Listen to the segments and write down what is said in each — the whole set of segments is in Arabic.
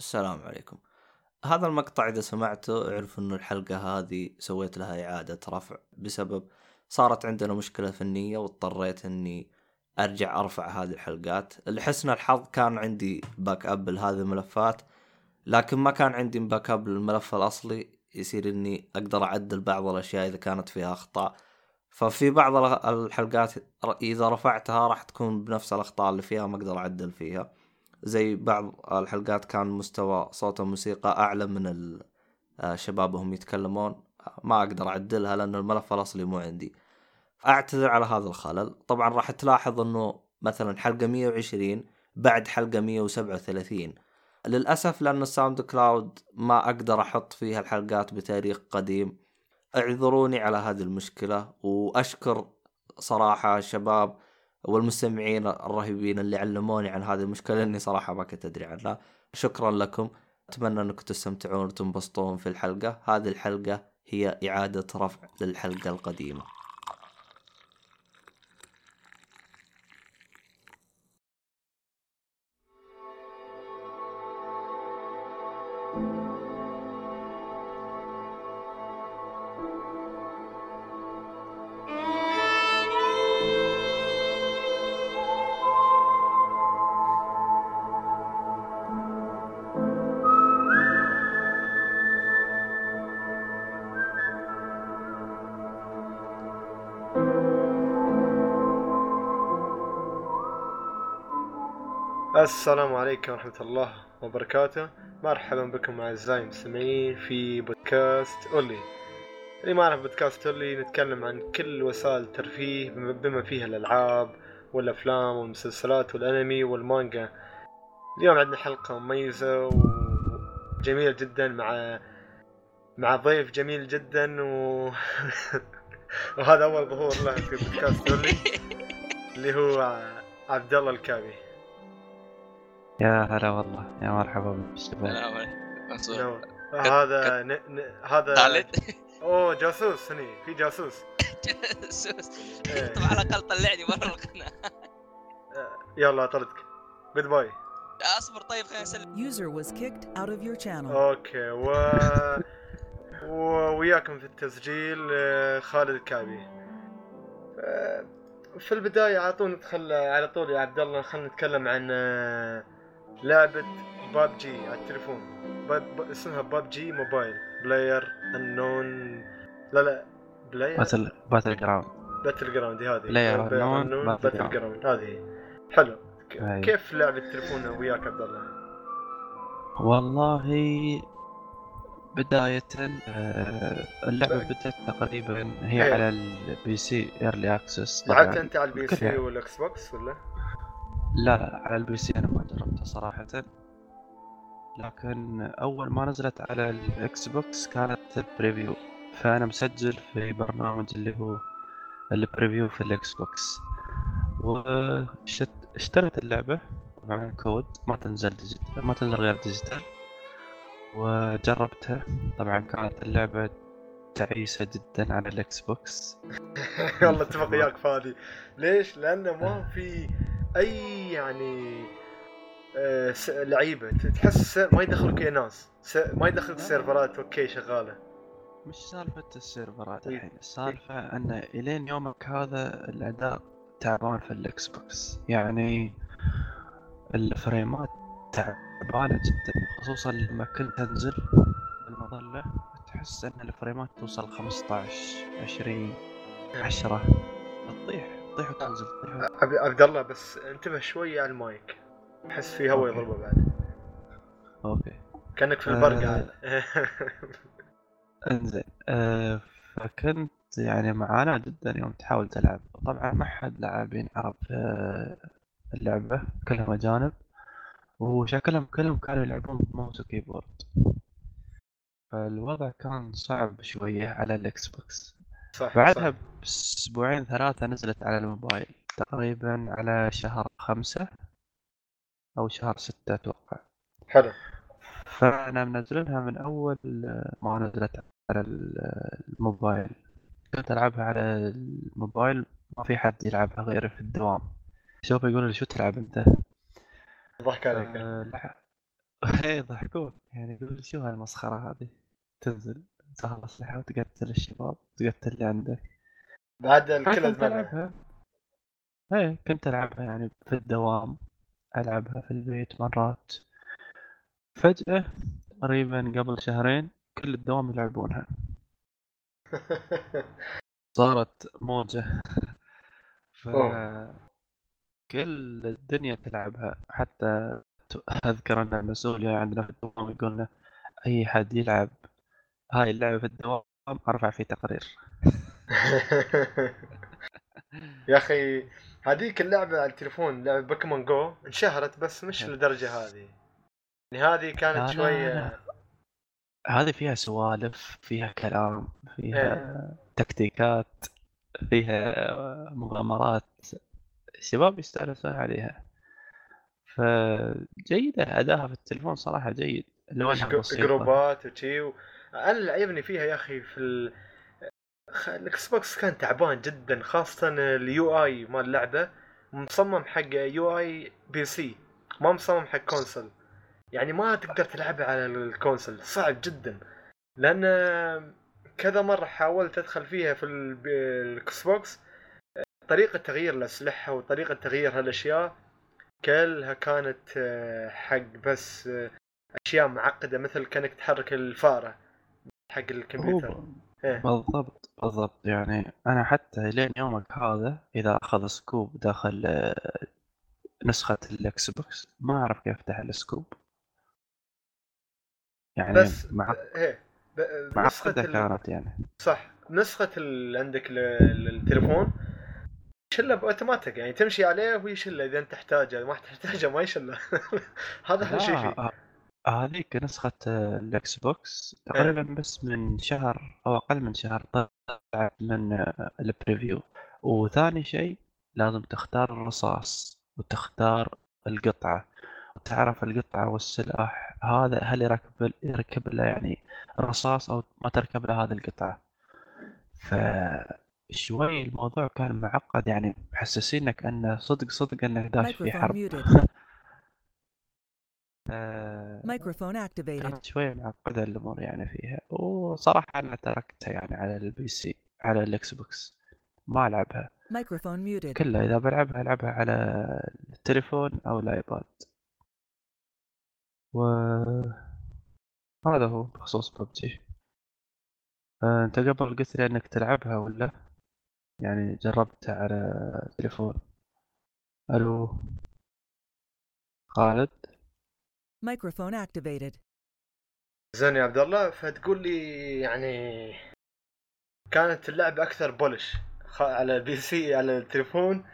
السلام عليكم. هذا المقطع إذا سمعته أعرف إنه الحلقة هذه سويت لها إعادة رفع بسبب صارت عندنا مشكلة فنية واضطريت إني أرجع أرفع هذه الحلقات. لحسن الحظ كان عندي backup لهذه الملفات لكن ما كان عندي backup للملف الأصلي. يصير إني أقدر أعدل بعض الأشياء إذا كانت فيها أخطاء. ففي بعض الحلقات إذا رفعتها راح تكون بنفس الأخطاء اللي فيها ما أقدر أعدل فيها. زي بعض الحلقات كان مستوى صوت الموسيقى أعلى من الشباب وهم يتكلمون. ما أقدر أعدلها لأن الملف الاصلي مو عندي. أعتذر على هذا الخلل. طبعا راح تلاحظ إنه مثلا حلقة 120 بعد حلقة 137 للأسف لأن الساوند كلاود ما أقدر أحط فيها الحلقات بتاريخ قديم. اعذروني على هذه المشكلة وأشكر صراحة الشباب والمستمعين الرهيبين اللي علموني عن هذه المشكلة إني صراحة ما كنت أدري عنها. شكرا لكم. أتمنى أنكم تستمتعون وتنبسطون في الحلقة. هذه الحلقة هي إعادة رفع للحلقة القديمة. السلام عليكم ورحمة الله وبركاته. مرحبا بكم أعزائي المستمعين في بودكاست أولي. اللي ما يعرف بودكاست أولي نتكلم عن كل وسائل الترفيه بما فيها الألعاب والأفلام والمسلسلات والأنمي والمانجا. اليوم عندنا حلقة مميزة وجميلة جدا مع مع ضيف جميل جدا و... وهذا أول ظهور له في بودكاست أولي اللي هو عبد الله الكابي. يا هلا والله يا مرحبا بالشباب. نعم. هذا ن... ن... هذا أوه جاسوس هني في جاسوس. جاسوس. إيه. طبعا على الأقل طلعني برا القناة. يلا طردك. goodbye أصبر طيب خليني أسلم. user was kicked out of your channel. أوكي و وياكم في التسجيل آه، خالد الكابي آه، في البداية على طول ندخل على طول يا عبد الله خلينا نتكلم عن آه، لعبة باب جي على التليفون. باب اسمها باب جي موبايل. بلاير انون. لا لا player؟ باتل باتل جراوند. باتل جراوند هذه. بلاير انون باتل جراوند. هذه. حلو. كيف لعبة التليفون وياك عبد الله؟ والله بداية آه، اللعبة بدأت تقريبا هي إيه. على الـ PC early access لعبت أنت على البي سي والإكس بوكس ولا؟ لا لا على الـ PC أنا ما جربتها صراحة. لكن أول ما نزلت على الإكس بوكس كانت preview فأنا مسجل في برنامج اللي هو الـ preview في الإكس بوكس. واشتريت اللعبة طبعا كود ما تنزل digital ما تنزل غير digital. وجربتها. طبعا كانت اللعبة تعيسة جدا على الإكس بوكس. والله اتفق وياك فادي. ليش؟ لأنه ما في أي يعني آه لعيبة. تحس ما يدخلك اي ناس. ما يدخلك الـ servers أوكي شغالة. مش سالفة الـ servers. الحين السالفة أن إلين يومك هذا الأداء تعبان في الإكس بوكس. يعني الـ frameات تعبانة جدا خصوصا لما كنت أنزل بالمظلة تحس أن الـ frameات توصل 15 20 10 تطيح تطيح وتنزل تطيح عبد الله بس انتبه شوي على المايك. أحس في هواء يضربه بعد. أوكي. كأنك في البرق عاد. إنزين. أه فكنت يعني معاناة جدا يوم تحاول تلعب. طبعا ما حد لاعبين عرب اللعبة كلهم أجانب. وشكلهم كلهم كانوا يلعبون بماوس وكيبورد فالوضع كان صعب شوية على الإكس بوكس. صح بعدها بأسبوعين ثلاثة نزلت على الموبايل تقريبا على شهر خمسة أو شهر ستة أتوقع. حلو. فأنا منزلها من أول ما نزلت على الموبايل. كنت ألعبها على الموبايل ما في حد يلعبها غيري في الدوام. شوف يقول لي شو تلعب أنت؟ ضحك عليك. إيه ضحكون يعني يقول شو هالمسخرة هذه؟ تنزل. تاخذ أسلحة وتقتل الشباب تقتل اللي عندك. بعد الكل ادمنها ألعبها إيه كنت ألعبها يعني في الدوام؟ ألعبها في البيت مرات. فجأة تقريبا قبل شهرين كل الدوام يلعبونها. صارت موجة. ف. كل الدنيا تلعبها. حتى أذكر أن المسؤول عندنا في الدوام يقول لنا أي حد يلعب هاي اللعبة في الدوام أرفع فيه تقرير. يا أخي هذيك اللعبة على التليفون لعبة بوكيمون جو انشهرت بس مش إيه. للدرجه هذه. يعني هذه كانت شوية. هذه فيها سوالف فيها كلام فيها تكتيكات فيها مغامرات. الشباب يستانسون عليها. فجيدة أداها في التليفون صراحة جيد. جروبات وشي و... أنا اللي عجبني فيها يا أخي في ال... الاكس بوكس كان تعبان جدا خاصة ال UI مال اللعبة. مصمم حق UI PC ما مصمم حق console. يعني ما تقدر تلعبها على ال console صعب جدا. لأن كذا مرة حاولت أدخل فيها في ال- الاكس بوكس طريقة تغيير الأسلحة وطريقة تغيير هالأشياء كلها كانت آه، حق بس آه، أشياء معقدة مثل كأنك تحرك الفارة. حق الكمبيوتر. إيه. بالضبط بالضبط. يعني أنا حتى لين يومك هذا إذا أخذ scope داخل آه، نسخة الإكس بوكس ما أعرف كيف أفتح ال scope. يعني بس مع... إيه ال... كانت يعني. صح. نسخة ال... عندك ل... للتليفون يشله بأوتوماتيك. يعني تمشي عليه ويشله إذا أنت تحتاجه. ما تحتاجه ما يشله. هذا أحلى شيء فيه. آه، هذيك نسخة الإكس بوكس تقريبا بس من شهر أو أقل من شهر طلعت من ال preview وثاني شيء لازم تختار الرصاص وتختار القطعة. وتعرف القطعة والسلاح هذا هل يركب يركب له يعني الرصاص أو ما تركب له هذه القطعة؟ فشوي الموضوع كان معقد يعني محسسينك أنه صدق صدق أنك داش في حرب muted. آه، Microphone activated. كانت شوية معقدة الأمور يعني فيها. وصراحة أنا تركتها يعني على ال PC على الإكس بوكس ما ألعبها. Microphone muted. كلها إذا بلعبها ألعبها على التليفون أو الآيباد و هذا هو بخصوص ببجي آه، أنت قبل قلت لي إنك تلعبها ولا؟ يعني جربتها على التليفون ألو. خالد؟ Microphone activated. زين يا عبد الله فتقول لي يعني كانت اللعبة أكثر polished على ال PC على التليفون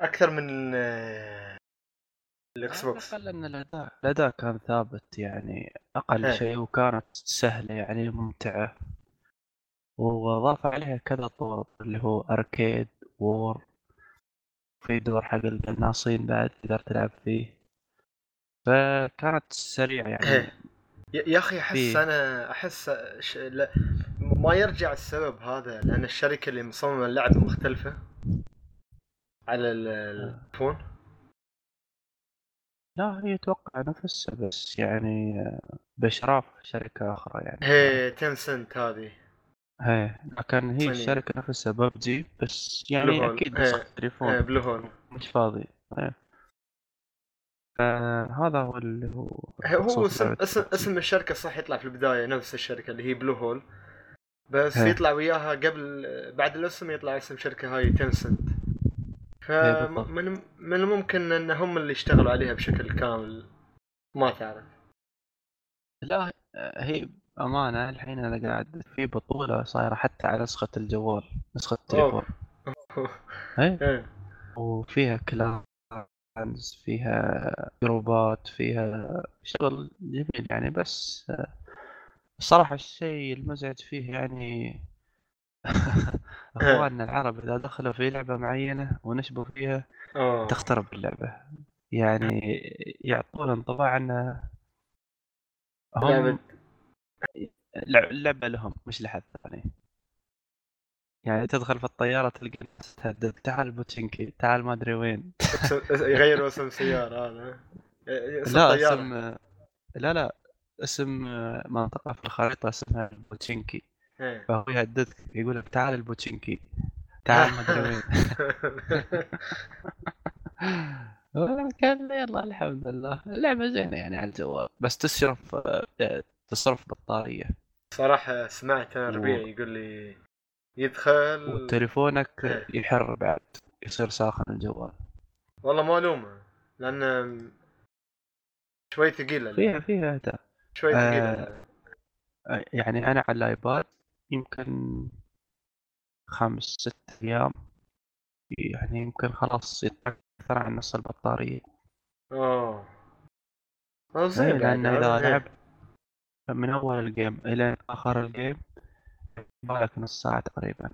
أكثر من آه، الإكس على بوكس الأقل أن الأداء الأداء كان ثابت يعني أقل إيه. شيء وكانت سهلة يعني ممتعة وضاف عليها كذا طور اللي هو arcade و war في دور حق القناصين بعد تقدر تلعب فيه فكانت سريعة يعني إيه. يا أخي أحس فيه. أنا أحس ش... لا ما يرجع السبب هذا لأن الشركة اللي مصممة اللعبة مختلفة على ال- التليفون لا هي أتوقع نفسها بس يعني آه، بإشراف شركة أخرى يعني هي تنسنت هذه هي لكن هي صينية. الشركة نفسها ببجي بس يعني إيه. نسخة تليفون آه، بلو هول مش فاضي إيه. فهذا هو اللي هو هو اسم اسم. اسم الشركة صح يطلع في البداية نفس الشركة اللي هي بلو هول بس هي. يطلع وياها قبل بعد الاسم يطلع اسم شركة هاي تنسنت. فمن من الممكن إن هم اللي اشتغلوا عليها بشكل كامل ما تعرف لا هي أمانة الحين أنا قاعد في بطولة صايرة حتى على نسخة الجوال نسخة التليفون إيه إيه. كلانز فيها جروبات فيها شغل جميل يعني بس آه، الصراحة الشيء المزعج فيه يعني أخواننا العرب إذا دخلوا في لعبة معينة ونشبوا فيها أوه. تخترب اللعبة. يعني يعطون انطباع ان هم لعبة. لع- اللعبة لهم مش لحد ثاني. يعني تدخل في الطيارة تلقى تهدد. تعال بوتشنكي تعال ما أدري وين. يغيروا اسم سيارة هذا. اسم لا طيارة. اسم لا لا اسم آه، منطقة في الخريطة اسمها البوتشينكي إيه. فهو يهددك يقول لك تعال البوتشينكي. تعال ما أدري وين. كان يلا الحمد لله. اللعبة زينة يعني على الجوال. بس تصرف آه، تصرف بطارية صراحة سمعت أنا ربيع يقول لي يدخل وتليفونك إيه. يحر بعد يصير ساخن الجوال والله ما ألومه لأن شوي ثقيلة فيها فيها أداء شوي. ثقيلة آه، يعني أنا على الآيباد يمكن خمس ست أيام يعني يمكن خلاص أكثر عن نص البطارية أوه إيه، زين بعد. إذا إيه. لعبت من أول ال game إلى آخر ال game يبالك نص ساعة تقريبا.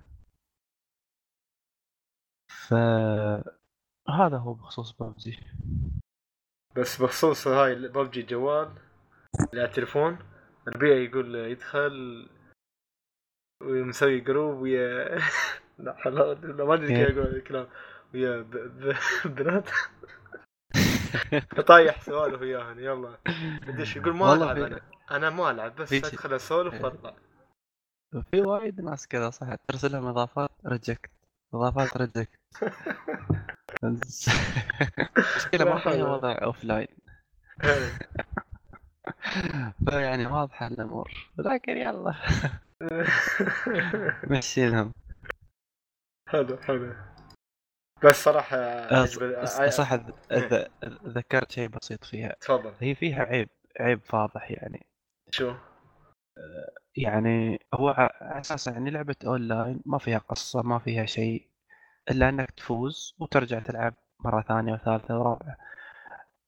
فهذا هو بخصوص ببجي. بس بخصوص هاي ببجي جوال على التليفون ربيع يقول يدخل ومسوي group ويا لا لا ما أدري كيف أقول الكلام. ويا ب... ب... بنات. طايح سوالف وياهن يلا. بديش يقول ما ألعب أنا. أنا ما ألعب بس أدخل أسولف إيه. وأطلع. في وايد ناس كذا صح ترسل لهم إضافات reject إضافات reject المشكلة ما فيها وضع offline إيه. فيعني واضحه الأمور. لكن يلا. مشينهم حلو حلو. بس صراحة آه، عجب- ص- ع- صح ذ- ذ- ذكرت شيء بسيط فيها. تفضل. هي فيها عيب عيب فاضح يعني. شو؟ يعني هو ع- على أساس يعني لعبة أونلاين ما فيها قصة ما فيها شيء إلا إنك تفوز وترجع تلعب مرة ثانية وثالثة ورابعة.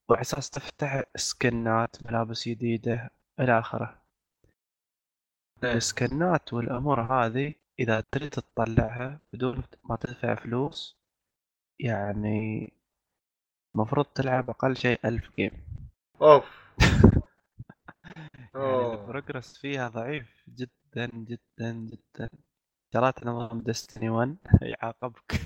وعلى أساس تفتح سكنات ملابس جديدة إلى آخره. السكنات والأمور هذه إذا تريد تطلعها بدون ما تدفع فلوس يعني المفروض تلعب أقل شيء ألف جيم. أوف. يعني. البروجرس فيها ضعيف جدا جدا جدا جرات نظام ديستني 1 يعاقبك.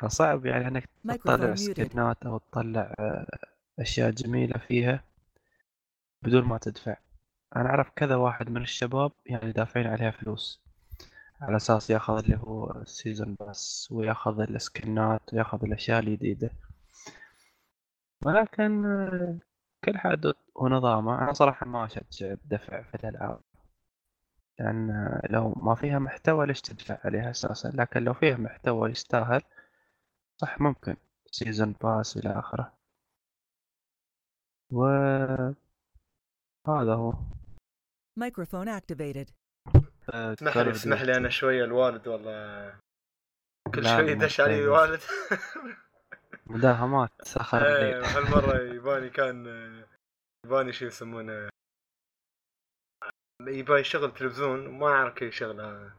فصعب يعني إنك تطلع. skin ات أو تطلع آه، أشياء جميلة فيها بدون ما تدفع أنا أعرف كذا واحد من الشباب يعني دافعين عليها فلوس على أساس ياخذ اللي هو ال season pass وياخذ ال skin ات وياخذ الأشياء الجديده ولكن كل حدث ونظامه أنا صراحة ما أشجع الدفع في الألعاب لأن لو ما فيها محتوى ليش تدفع عليها أساسا لكن لو فيها محتوى يستاهل صح ممكن season pass إلى آخره و هذا هو Microphone activated. آه، اسمح لي اسمح لي. أنا شوية الوالد والله كل لا، شوي ما يدش علي. الوالد مداهمات إيه، الليل هالمرة يباني كان يباني شو يسمونه يبغى يشغل تلفزيون ما اعرف كيف يشغلها.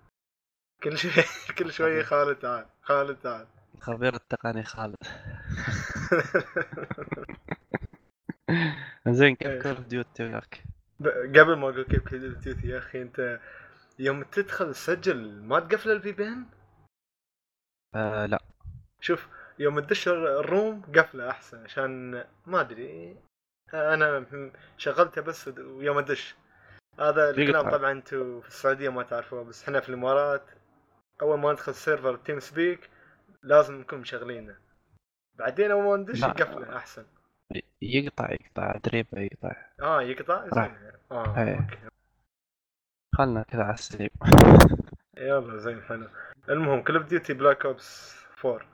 كل شوي كل شوي خالد تعال خالد تعال. خبير التقني خالد. زين إيه. كيف Call of Duty وياك؟ قبل ما أقول كيف كول أوف ديوتي يا أخي أنت يوم تدخل تسجل ما تقفل ال VPN آه لا. شوف يوم تدش ال room قفلة أحسن عشان ما أدري. أنا شغلته بس ويوم أدش. هذا الكلام يقطع. طبعا أنتم في السعودية ما تعرفوه بس إحنا في الإمارات. أول ما ندخل server TeamSpeak لازم نكون مشغلينه بعدين أول ما ندش لا. يقفله أحسن. يقطع يقطع دريبه يقطع. آه يقطع. زين آه إيه. okay. خلنا كذا على السريع. يلا زين حلو. المهم Call of Duty Black Ops 4 آه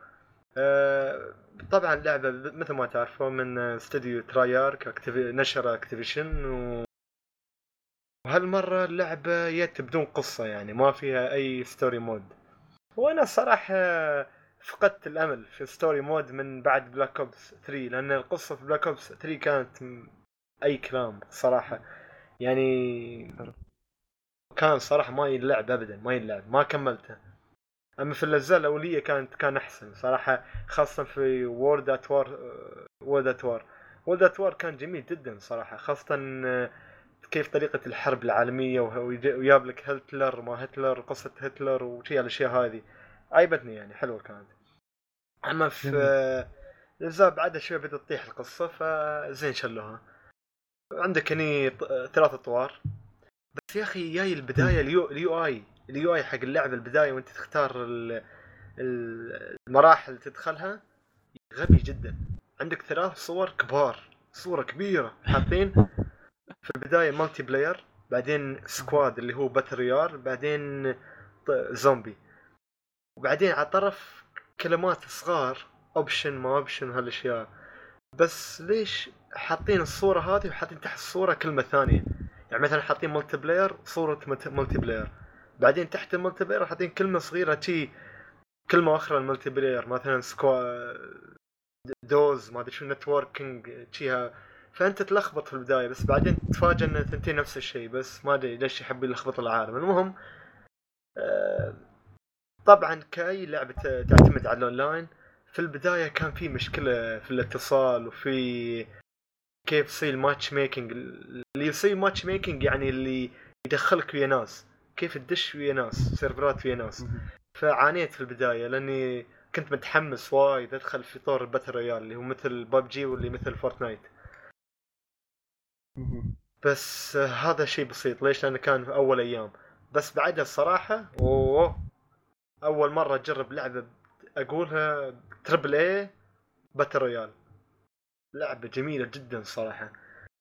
طبعا لعبة مثل ما تعرفون من استوديو Treyarch. نشر Activision و... وهالمرة اللعبة جت بدون قصة يعني ما فيها أي story mode وأنا الصراحه فقدت الأمل في story mode من بعد Black Ops 3 لأن القصة في Black Ops 3 كانت أي كلام صراحة. يعني كان صراحة ما يلعب ابدا ما يلعب ما كملته. أما في الاجزاء الاوليه كانت كان أحسن صراحة خاصة في World at War World at War World at War كان جميل جدا صراحة خاصة آه، كيف طريقة الحرب ويج- ويجاب لك هتلر ما هتلر قصة هتلر وشي الاشياء هذه عيبتني يعني حلوة كانت. أما في. آه، الاجزاء بعدها شوي بدأت تطيح القصة فزين شلوها. عندك هني ثلاث اطوار بس يا أخي جاي البداية ال U, ال UI. ال UI حق اللعبة البداية وانت تختار ال- ال- المراحل تدخلها غبي جدا. عندك ثلاث صور كبار صورة كبيرة حاطين في البداية multiplayer بعدين squad اللي هو battle royale بعدين زومبي وبعدين على الطرف كلمات صغار option ما option هالأشياء. بس ليش حاطين الصورة هذه وحاطين تحت الصورة كلمة ثانية؟ يعني مثلا حاطين multiplayer صورة multiplayer بعدين تحت ال multiplayer حاطين كلمة صغيرة شي كلمة أخرى ال multiplayer مثلا squads ما أدري شو networking شيها فأنت تلخبط في البداية بس بعدين تتفاجئ إن الثنتين نفس الشيء بس ما أدري ليش يحب يلخبط العالم. المهم آه، طبعا كاي لعبة تعتمد على الأونلاين. في البداية كان في مشكلة في الاتصال وفي كيف يصير matchmaking اللي يصير matchmaking يعني اللي يدخلك ويا ناس. كيف تدش ويا ناس server ات ويا ناس. فعانيت في البداية لأني كنت متحمس وايد أدخل في طور ال battle royale اللي هو مثل ببجي واللي مثل Fortnite. بس هذا شيء بسيط. ليش؟ لأنه كان في أول أيام. بس بعدها الصراحة أوه أول مرة أجرب لعبة أقولها triple A battle royale لعبة جميلة جدا صراحة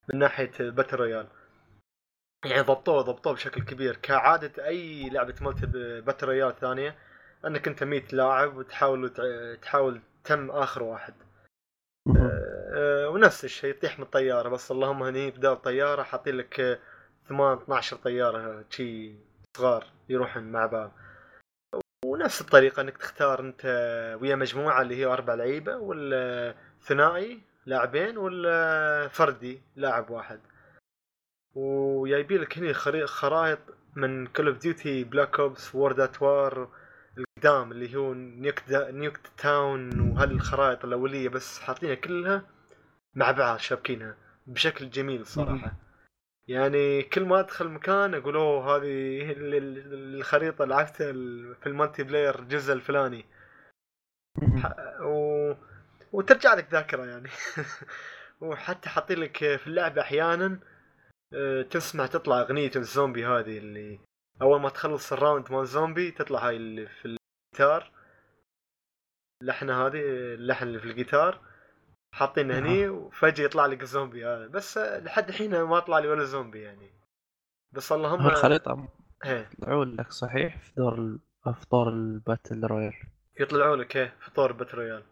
من ناحية باتل رويال يعني ضبطوه ضبطوه بشكل كبير. كعادة أي لعبة ملتي باتل ثانية أنك أنت 100 لاعب وتحاول تحاول تم آخر واحد. آه، ونفس الشيء تطيح من الطياره بس اللهم هني بدال طيارة حاطين لك آه، 8 12 طيارة شي صغار يروحون مع بعض. ونفس الطريقة أنك تختار أنت ويا مجموعة اللي هي أربع لعيبة ولا ثنائي لاعبين ولا فردي لاعب واحد. وجايبين لك خري- خرائط من Call of Duty Black Ops وWorld at War القدام اللي هو Nuke دا Nuketown وهالخرائط الأولية بس حاطينها كلها مع بعض شابكينها بشكل جميل صراحة. يعني كل ما أدخل مكان أقول أوه هذه ال- ال- الخريطة لعبتها في ال multiplayer الجزء الفلاني. و... وترجع لك ذاكرة يعني. وحتى حاطين لك في اللعبة أحيانا تسمع تطلع أغنية الزومبي هذه اللي أول ما تخلص ال round مال زومبي تطلع هاي اللي في الجيتار اللحنة هذه اللحن اللي في الجيتار حاطين هني وفجأة يطلع لك الزومبي هذا. بس آه، لحد الحين ما طلع لي ولا زومبي يعني. بس اللهم الخريطة إيه. طلعوا لك صحيح في طور. في طور ال battle royale يطلعوا لك إيه في طور battle royale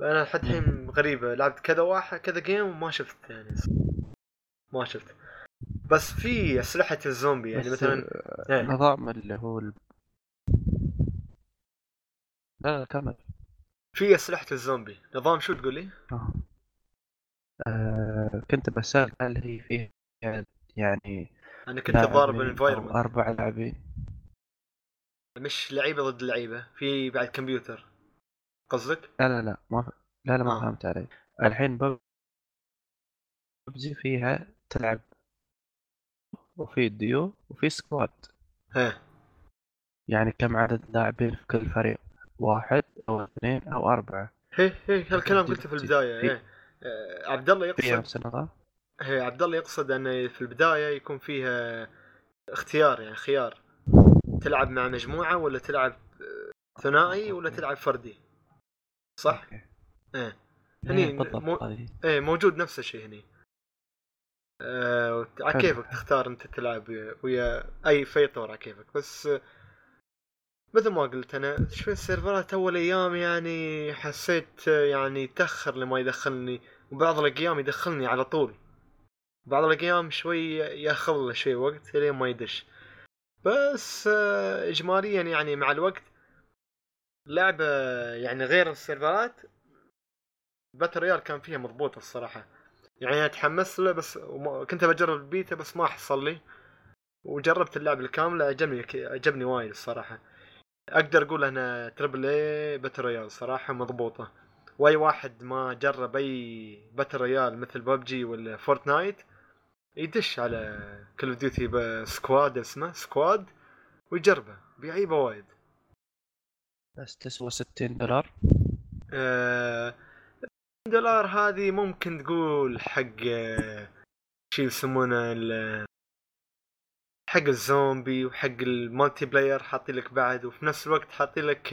أنا لحد الحين غريبة لعبت كذا واحد كذا game وما شفت يعني. ما شفت. بس في أسلحة الزومبي يعني مثلا إيه نظام اللي هو ال... لا لا كمل في أسلحة الزومبي نظام شو تقول لي؟ آه. آه كنت بسأل هل هي فيها يعني أنا كنت ضارب ال environment أربع لاعبين مش لعيبة ضد لعيبة في بعد كمبيوتر قصدك؟ لا لا لا ما ف... لا لا ما آه. فهمت علي الحين بب- ببجي فيها تلعب وفي ديو وفي سكواد إيه يعني كم عدد لاعبين في كل فريق؟ واحد أو اثنين أو أربعة. هي هي هالكلام قلته في البداية في- إيه. آه، عبد الله يقصد هي عبد الله يقصد أن في البداية يكون فيها اختيار يعني خيار. تلعب مع مجموعة ولا تلعب آه، ثنائي ولا. تلعب فردي؟ صح؟ okay. إيه. هني إيه، مو... إيه موجود نفس الشيء هني. آه على. كيفك تختار انت تلعب ويا اي في طور على كيفك بس مثل ما قلت أنا شوي ال server ات اول أيام يعني حسيت يعني تأخر لما يدخلني وبعض الأيام يدخلني على طول. بعض الأيام شوي ياخذ له شوي وقت لين ما يدش. بس آه، اجماليا يعني مع الوقت لعبة يعني غير ال server ات battle royale كان فيها مضبوطة الصراحة. يعني أنا تحمست له بس وما- كنت بجرب البيتا بس ما حصل لي. وجربت اللعبة الكاملة عجبني عجبني وايد الصراحة. أقدر أقول أنا triple A battle royale صراحة مضبوطة. وأي واحد ما جرب أي battle royale مثل ببجي ولا Fortnite يدش على Call of Duty squad اسمه squad ويجربه بيعيبه وايد. بس تسوى 60 دولار؟ آه دولار هذه ممكن تقول حق شي يسمونه حق الزومبي وحق ال multiplayer حاطين لك بعد وفي نفس الوقت حاطين لك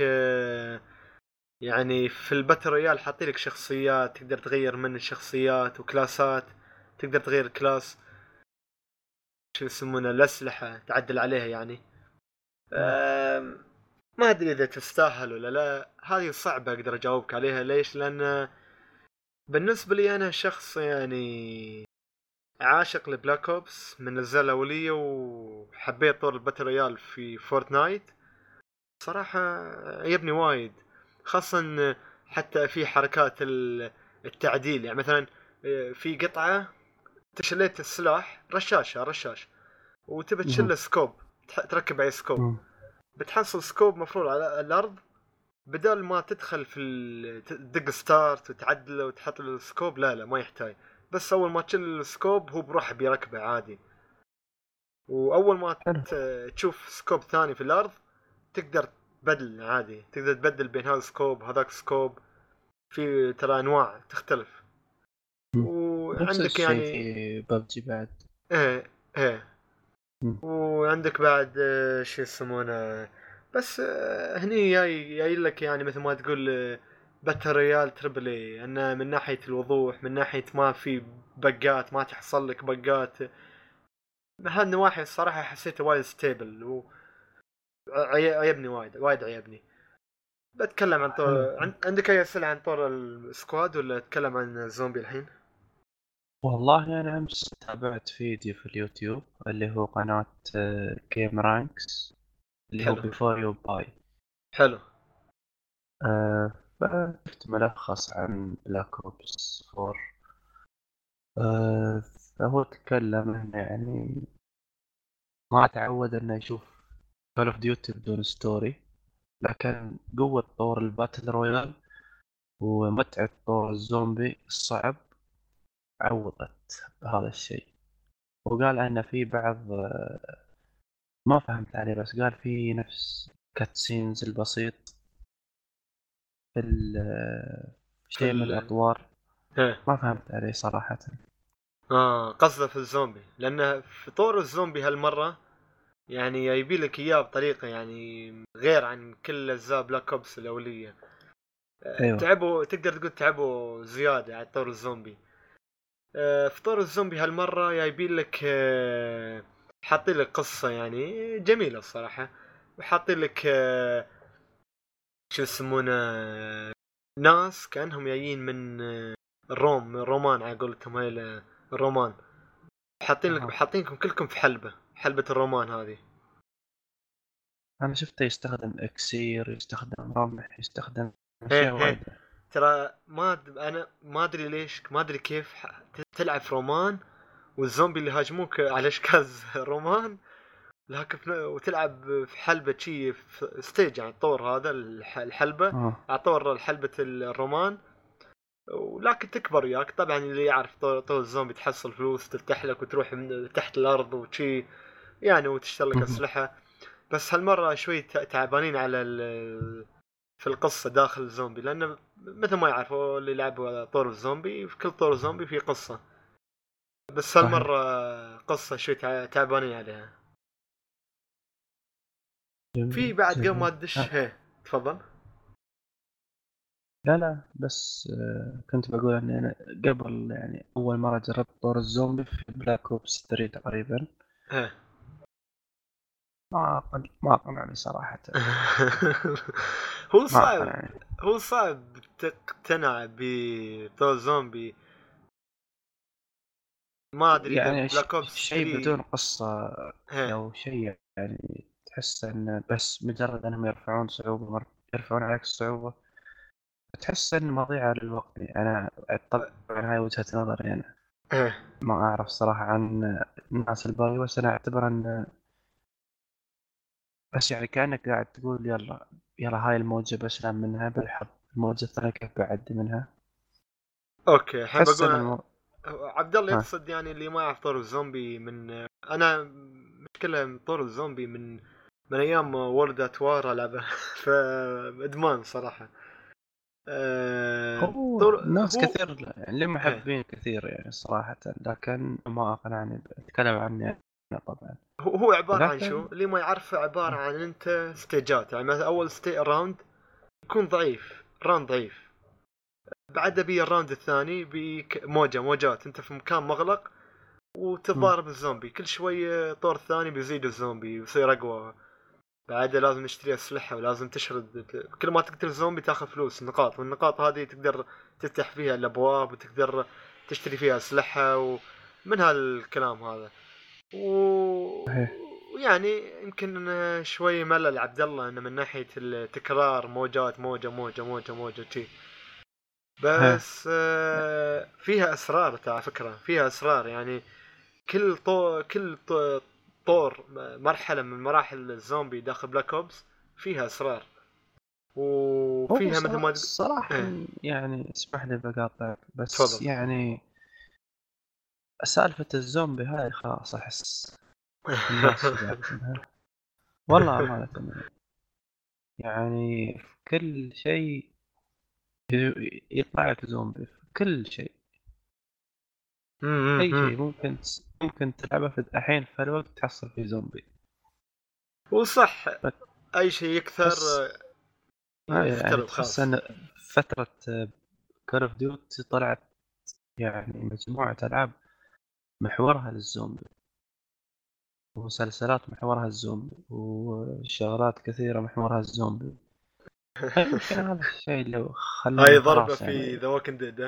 يعني في ال battle royale حاطين لك شخصيات تقدر تغير من الشخصيات و class ات تقدر تغير class شو يسمونه الأسلحة تعدل عليها يعني. ما أدري إذا تستاهل ولا لا هذه صعبة أقدر أجاوبك عليها ليش؟ لأن بالنسبة لي أنا شخص يعني عاشق ل Black Ops من الأجزاء الأولية وحبيت طور ال battle royale في Fortnite صراحة عجبني وايد خاصة حتى في حركات ال- التعديل يعني مثلا آه، في قطعة تشليت السلاح رشاشة رشاش وتبي تشيل. scope تركب عليه scope. بتحصل scope مفروض على الأرض بدل ما تدخل في ال- تدق start وتعدله وتحط له ال scope لا لا ما يحتاج. بس أول ما تشيل ال scope هو بروح بيركبه عادي. وأول ما تشوف scope ثاني في الأرض تقدر تبدل عادي. تقدر تبدل بين هذا ال scope هذاك ال scope. في ترى أنواع تختلف. وعندك يعني في ببجي بعد. إيه إيه. وعندك بعد شو يسمونه؟ بس آه، هني جاي جاي لك يعني مثل ما تقول آه، battle royale triple A انه من ناحية الوضوح من ناحية ما في bug ات ما تحصل لك bug ات هالنواحي الصراحة حسيته وايد stable و عي- عيبني وايد وايد عيبني. بتكلم عن طور عندك أي أسئلة عن طور ال squad ولا اتكلم عن الزومبي الحين؟ والله أنا أمس تابعت فيديو في اليوتيوب اللي هو قناة gameranx اللي هو. before you buy. حلو. فشفت ملخص عن Black Ops 4 آه، فهو تكلم إنه يعني ما تعود إنه يشوف Call of Duty بدون story لكن قوة طور ال battle royale ومتعة طور الزومبي الصعب عوضت بهذا الشيء. وقال إن في بعض آه، ما فهمت عليه بس قال في نفس cutscenes البسيط في ال- شيء من ال- الاطوار ما فهمت عليه صراحة. آه قصده في الزومبي. لأن في طور الزومبي هالمرة يعني يبي لك إياه بطريقة يعني غير عن كل أجزاء Black Ops الأولية. آه، أيوة. تعبوا تقدر تقول تعبوا زيادة على طور الزومبي. آه، في طور الزومبي هالمرة جايبين لك آه، حاطين لك قصة يعني جميلة الصراحة وحاطين لك آه، شو يسمونه آه، ناس كأنهم جايين من آه، الروم من الرومان على قولتهم هاي ال- الرومان حاطين لك. حاطينكم كلكم في حلبة حلبة الرومان هذه أنا شفته يستخدم إكسير يستخدم رمح يستخدم أشياء. وايد ترى ما أنا ما أدري ليش ما أدري كيف تلعب في رومان والزومبي اللي هاجموك على اشكال رومان؟ لكن وتلعب في حلبة شي في stage يعني طور هذا الح- الحلبة آه. على طور حلبة الرومان. ولكن تكبر وياك. طبعا اللي يعرف طور, طور الزومبي تحصل فلوس تفتح لك وتروح من تحت الأرض وشي يعني وتشتري لك مهم. أسلحة. بس هالمرة شوي تعبانين على ال- في القصة داخل الزومبي لأنه مثل ما يعرفوا اللي لعبوا طور الزومبي في كل طور زومبي في قصة. بس صحيح. هالمرة قصة شوي تع- تعبانين عليها في بعد قبل ما. تدش آه. تفضل لا لا بس آه، كنت بقول اني أنا قبل يعني أول مرة جربت طور الزومبي في Black Ops 3 تقريبا هي. ما ما قنعني صراحة هو صعب هو صعب تقتنع بطور زومبي ما أدري يعني Black Ops شيء 3 بدون قصة هي. أو شيء يعني تحس انه بس مجرد إنهم يرفعون صعوبة مر... يرفعون عليك الصعوبة تحس انه مضيعة للوقت يعني أنا طبعا هاي وجهة نظري أنا. ما أعرف صراحة عن الناس الباقي بس أنا أعتبر إن بس يعني كأنك قاعد تقول يلا يلا هاي الموجة بسلم منها بالحظ الموجة الثانية كيف بعدي منها أوكي الحين إن بقول. عبد الله. يقصد يعني اللي ما يعرف طور الزومبي من أنا مشكلة طور الزومبي من من أيام وورد ات وار العبه فادمان صراحة. هو طول- ناس هو- كثير يعني لي محبين كثير يعني صراحة لكن ما أقنعني أتكلم عني أنا طبعا. هو عبارة عن لكن- شو؟ اللي ما يعرفه عبارة عن أنت stage ات يعني مثلا أول ستي round يكون ضعيف round ضعيف. بعدها بي ال round الثاني بيك موجة موجات. انت في مكان مغلق وتتضارب الزومبي. كل شوية طور ثاني بيزيد الزومبي ويصير أقوى. بعدها لازم نشتري أسلحة ولازم تشرد. كل ما تقتل الزومبي تاخذ فلوس نقاط. والنقاط هذه تقدر تفتح فيها الأبواب وتقدر تشتري فيها أسلحة ومن هالكلام هذا. و... ويعني يمكن شوي ملل عبد الله إنه من ناحية التكرار موجات موجة موجة موجة موجة شي. بس آه فيها أسرار على فكرة فيها أسرار يعني كل طو... كل طور مرحلة من مراحل الزومبي داخل Black Ops فيها أسرار وفيها مثل ما تقول صراحة إيه. يعني اسمح لي بقاطعك بس تفضل. يعني سالفة الزومبي هاي خلاص أحس. والله أمانة يعني في كل شيء يطلع لك زومبي في كل شيء. أي شيء ممكن ممكن تلعبه في الحين في الوقت تحصل فيه زومبي. وصح. أي شيء يكثر بس- آه، آه، يعني خلاص إن فترة Call of Duty طلعت يعني مجموعة ألعاب محورها للزومبي. ومسلسلات محورها الزومبي وشغلات كثيرة محورها الزومبي يمكن هذا الشيء اللي خلاني هاي ضربة خلاص في يعني The Walking Dead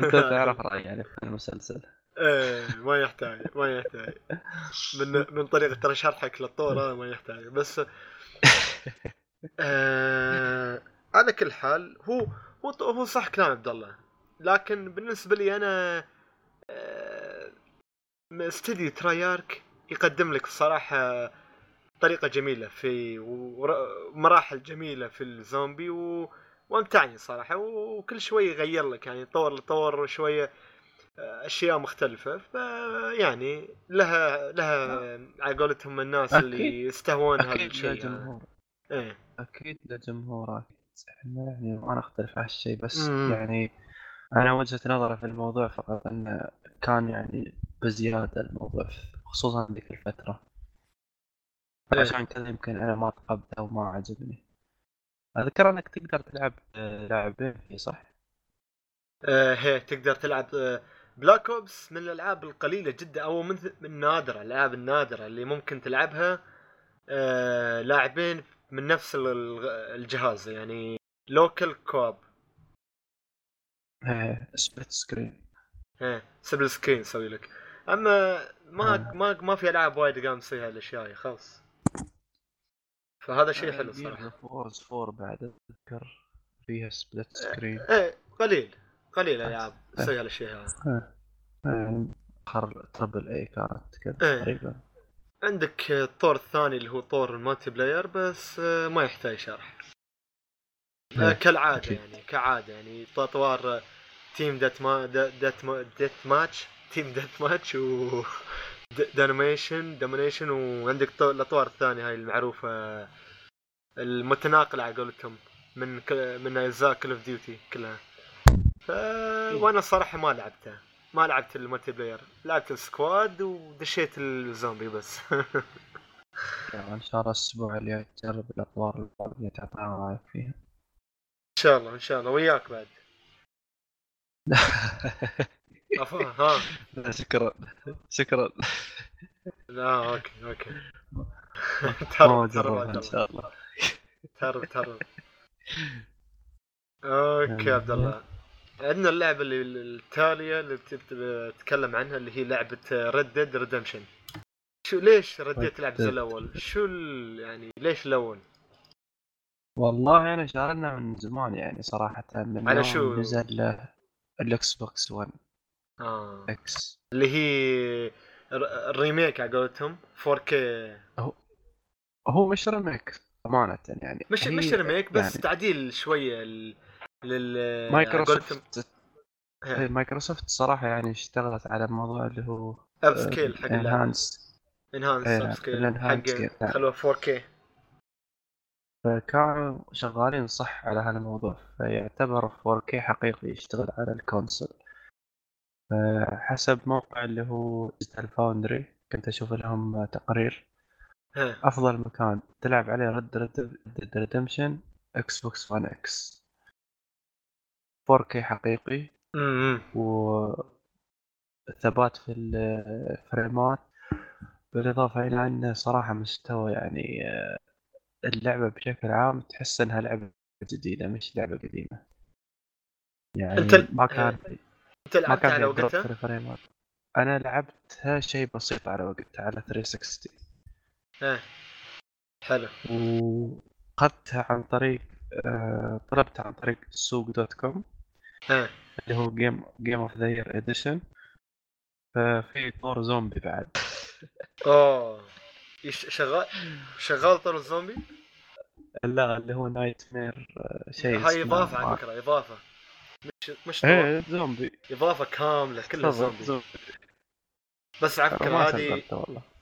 أنت تعرف رأيي يعني في المسلسل. إيه ما يحتاج ما يحتاج. من من طريقة ترى شرحك للطور هذا ما يحتاج. بس آه على كل حال هو هو هو صح كلام عبد الله. لكن بالنسبة لي أنا آه، استديو ترايارك يقدم لك الصراحه طريقة جميلة في مراحل جميلة في الزومبي و... وأمتعني صراحة وكل شوي يغير لك يعني طور طور شوية أشياء مختلفة فيعني لها لها على قولتهم الناس أكيد. اللي يستهون هذا أكيد الشيء هذا. لجمهور إيه أكيد لجمهور أكيد إحنا يعني ما نختلف على الشيء بس مم. يعني أنا وجهة نظري في الموضوع فقط إنه كان يعني بزيادة الموضوع خصوصا ذيك الفترة. إيه. عشان كذا يمكن أنا ما تقبله وما عجبني. أذكر أنك تقدر تلعب آه، لاعبين فيه صح؟ آه هي تقدر تلعب آه Black Ops من الألعاب القليلة جدا أو من من نادرة الألعاب النادرة اللي ممكن تلعبها آه لاعبين من نفس ال- ال- الجهاز يعني local co-op split screen إيه split screen يسوي لك. أما ما آه. ما ما في ألعاب وايد قام تسوي هالأشياء خلاص. فهذا شيء حلو صراحة. Forza 4 بعد أذكر. فيها split screen إيه قليل. قليل العاب تسوي هالأشياء. هذه يعني اخر triple A كانت كذا إيه. تقريبا. عندك الطور الثاني اللي هو طور ال multiplayer بس آه، ما يحتاج شرح. آه، إيه. كالعادة. يعني كعادة يعني اطوار آه، team death ma death ma deathmatch team deathmatch و domination domination وعندك طو- الأطوار الثانية هاي المعروفة المتناقلة على قولتهم من ك... من أجزاء Call of Duty كلها. ف... وأنا الصراحة ما لعبتها ما لعبت ال multiplayer. لعبت ال squad ودشيت الزومبي بس. إن شاء الله الأسبوع اللي تجرب الأطوار اللي تعطينا رأيك فيها. إن شاء الله إن شاء الله. وياك بعد. ها شكرا شكرا لا okay okay تهرب تهرب إن شاء الله تهرب تهرب okay عبد الله عندنا اللعبة اللي التالية اللي بت- بتتكلم عنها اللي هي لعبة Red Dead Redemption شو ليش رديت تلعب زي. الأول؟ شو. يعني ليش الأول؟ والله أنا شارنا من زمان يعني صراحة من على شو؟ نزل ال Xbox 1 آه. X. اللي هي ال remake على قولتهم 4K هو مش remake أمانة يعني. مش مش remake بس يعني تعديل شوية. لل مايكروسوفت. مايكروسوفت صراحة يعني اشتغلت على موضوع اللي هو upscale حق enhance enhance upscale حق. خلوه 4K فكانوا شغالين صح على هذا الموضوع فيعتبر 4K حقيقي يشتغل على ال console. حسب موقع اللي هو Digital Foundry كنت أشوف لهم تقرير. أفضل مكان تلعب عليه Red Dead Redemption Xbox 1 X 4K حقيقي. وثبات في الفريمات بالإضافة إلى انه صراحة مستوى يعني آه، اللعبة بشكل عام تحس إنها لعبة جديدة مش لعبة قديمة. يعني ما كان انت ما لعبت كان على وقتها؟ الفريمات. أنا لعبتها شيء بسيط على وقتها على 360 إيه. حلو. وأخذتها عن طريق آه، طلبتها عن طريق سوق dot com ها اللي هو game Game of the Year edition ففي طور زومبي بعد. أوه. شغال؟ شغال طور الزومبي؟ لا اللي هو nightmare شيء هاي إضافة على فكرة إضافة. مش إيه زومبي. إضافة كاملة كلها زومبي. زومبي. بس ما هذه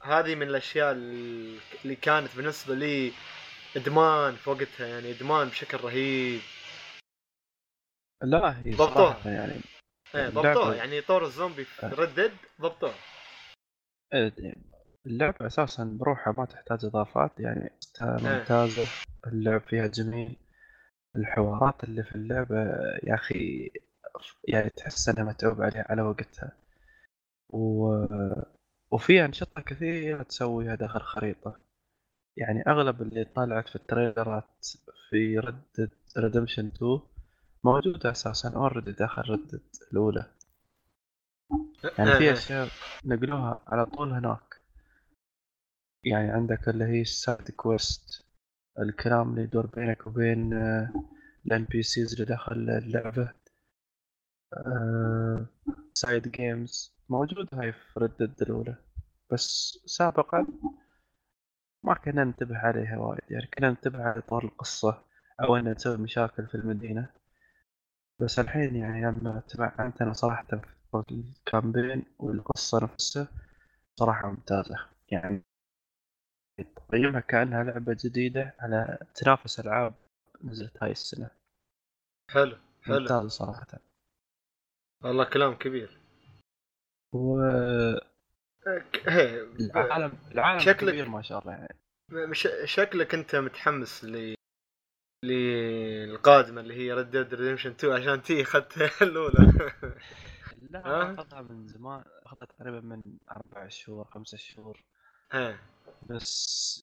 هذه من الأشياء ال- اللي كانت بالنسبة لي إدمان في وقتها يعني إدمان بشكل رهيب. لا هي ضبطوها. يعني إيه ضبطوها. يعني طور الزومبي في. ردد ضبطوها. إيه، اللعبة أساسا بروحها ما تحتاج إضافات يعني إيه. ممتازة اللعب فيها جميل. الحوارات اللي في اللعبة يا أخي يعني تحس أنها متعوب عليها على وقتها. و... وفي أنشطة كثيرة تسويها داخل خريطة. يعني أغلب اللي طلعت في التريلرات في Red Dead Redemption 2 موجودة أساسا already داخل Red Dead الأولى. يعني في إيه. أشياء نقلوها على طول هناك. يعني عندك اللي هي ال side quest الكلام اللي يدور بينك وبين ال NPCs اللي داخل اللعبة. side games موجودة هاي في Red Dead الأولى. بس سابقا ما كنا ننتبه عليها وايد. يعني كنا ننتبه على طور القصة أو أن نسوي مشاكل في المدينة. بس الحين يعني لما تبعنت أنا صراحة في ال campaign والقصة نفسها صراحة ممتازة. يعني تقيمها كأنها لعبة جديدة على تنافس ألعاب نزلت هاي السنة. حلو حلو. ممتازة صراحة. والله كلام كبير. والعالم ك- هي العالم شكلك- كبير ما شاء الله يعني. مش شكلك أنت متحمس ل للقادمة اللي هي Red Dead Redemption 2 عشان تي أخذت الأولى. لا ها؟ أنا أخذها من زمان أخذها تقريبا من أربع شهور خمسة شهور. ها. بس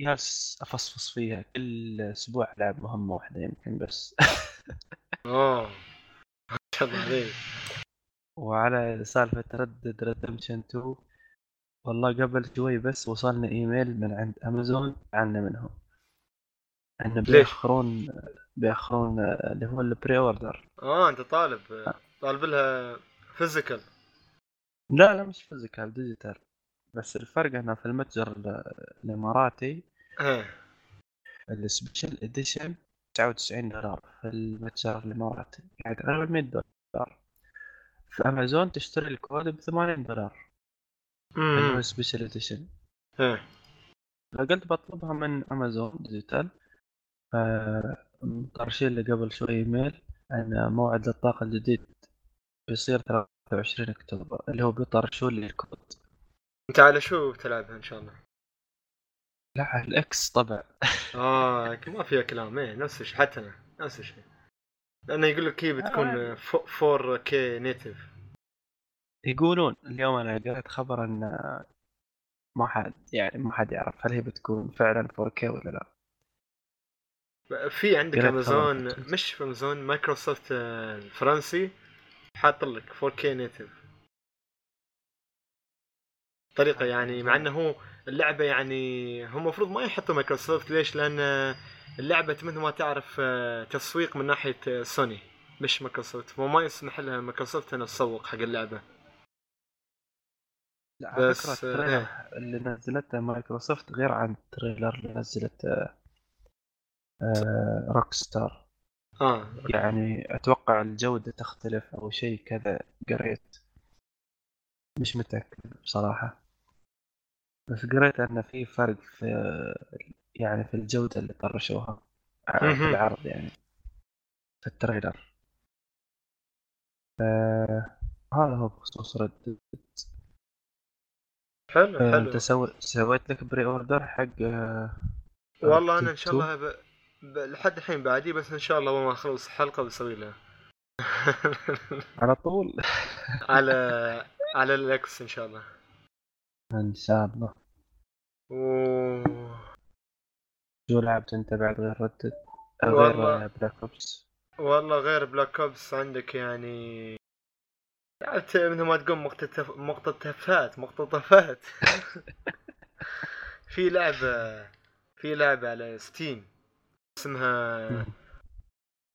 جالس أفصفص فيها كل أسبوع ألعب مهمة واحدة يمكن بس. أوه. ما شاء الله عليك وعلى سالفة Red Dead Redemption 2 والله قبل شوي بس وصلنا إيميل من عند امازون عنا منهم. ان ليش؟ بيأخرون بيأخرون اللي هو ال pre-order آه أنت طالب طالب لها physical لا لا مش physical digital بس الفرق إنه في المتجر ال- الإماراتي ها. ال special edition 99 دولار في المتجر الإماراتي يعني تقريبا 100 دولار. في أمازون تشتري الكود ب 80 دولار اللي هو امم special edition فقلت بطلبها من أمازون digital. فمطرشين لي قبل شوي إيميل إن موعد إطلاقه الجديد بيصير 23 أكتوبر اللي هو بيطرشوا لي الكود. انت على شو بتلعبها إن شاء الله؟ لا على الإكس طبعا. آه ما فيها كلام. إيه نفس الشيء حتى أنا نفس الشيء. لأنه يقول لك هي بتكون 4 كي نيتف يقولون اليوم أنا قريت خبر إن ما حد يعني ما حد يعرف هل هي بتكون فعلا 4K ولا لا. في عندك امازون. مش في امازون مايكروسوفت آه، الفرنسي حاط لك 4K native طريقة يعني مع إنه هو اللعبة يعني هم المفروض ما يحطوا مايكروسوفت. ليش؟ لأن آه، اللعبة مثل ما تعرف آه، تسويق من ناحية آه، سوني مش مايكروسوفت. وما يسمح لها مايكروسوفت إنها تسوق حق اللعبة. لا على بس، فكرة آه، ال trailer اللي نزلته مايكروسوفت غير عن التريلر اللي نزلته Rockstar آه. يعني أتوقع الجودة تختلف أو شيء كذا قريت. مش متأكد بصراحة. بس قريت أن في فرق في يعني في الجودة اللي طرشوها. في العرض يعني في ال trailer. آه هذا هو بخصوص Red حلو آه حلو. أنت سو... سويت لك pre-order حق آه والله أنا إن شاء الله ب... ب... لحد الحين بعدي بس إن شاء الله ما أخلص حلقة بسوي لها. على طول. على على ال X إن شاء الله. أن شاء الله. شو لعبت أنت بعد غير Red Dead. غير Black Ops والله غير Black Ops عندك يعني لعبت مثل ما تقول مقتطف... مقتطفات مقتطفات في لعبة في لعبة على ستيم اسمها مم.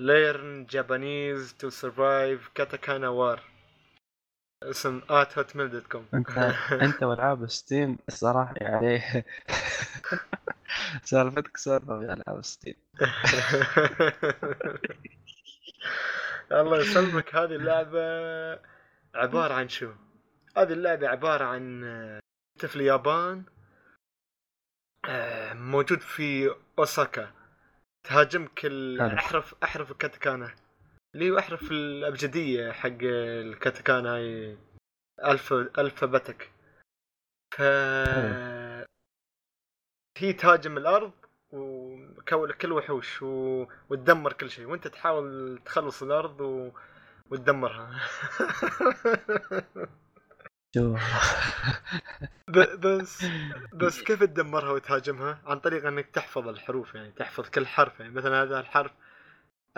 Learn Japanese to Survive Katakana War اسم at hotmail.com انت انت والعاب ستيم الصراحه يعني سالفتك سالفة في ألعاب ستيم. الله يسلمك. هذه اللعبة عبارة عن شو؟ هذه اللعبة عبارة عن آه، انت في اليابان آه، موجود في أوساكا. تهاجمك. احرف أحرف الكاتاكانا اللي هو احرف الأبجدية حق الكاتاكانا هاي الف الفابتك ف هي تهاجم الأرض وكل كل وحوش و... وتدمر كل شيء. وأنت تحاول تخلص الأرض و... وتدمرها. بس بس كيف تدمرها وتهاجمها؟ عن طريق إنك تحفظ الحروف يعني تحفظ كل حرف. يعني مثلا هذا الحرف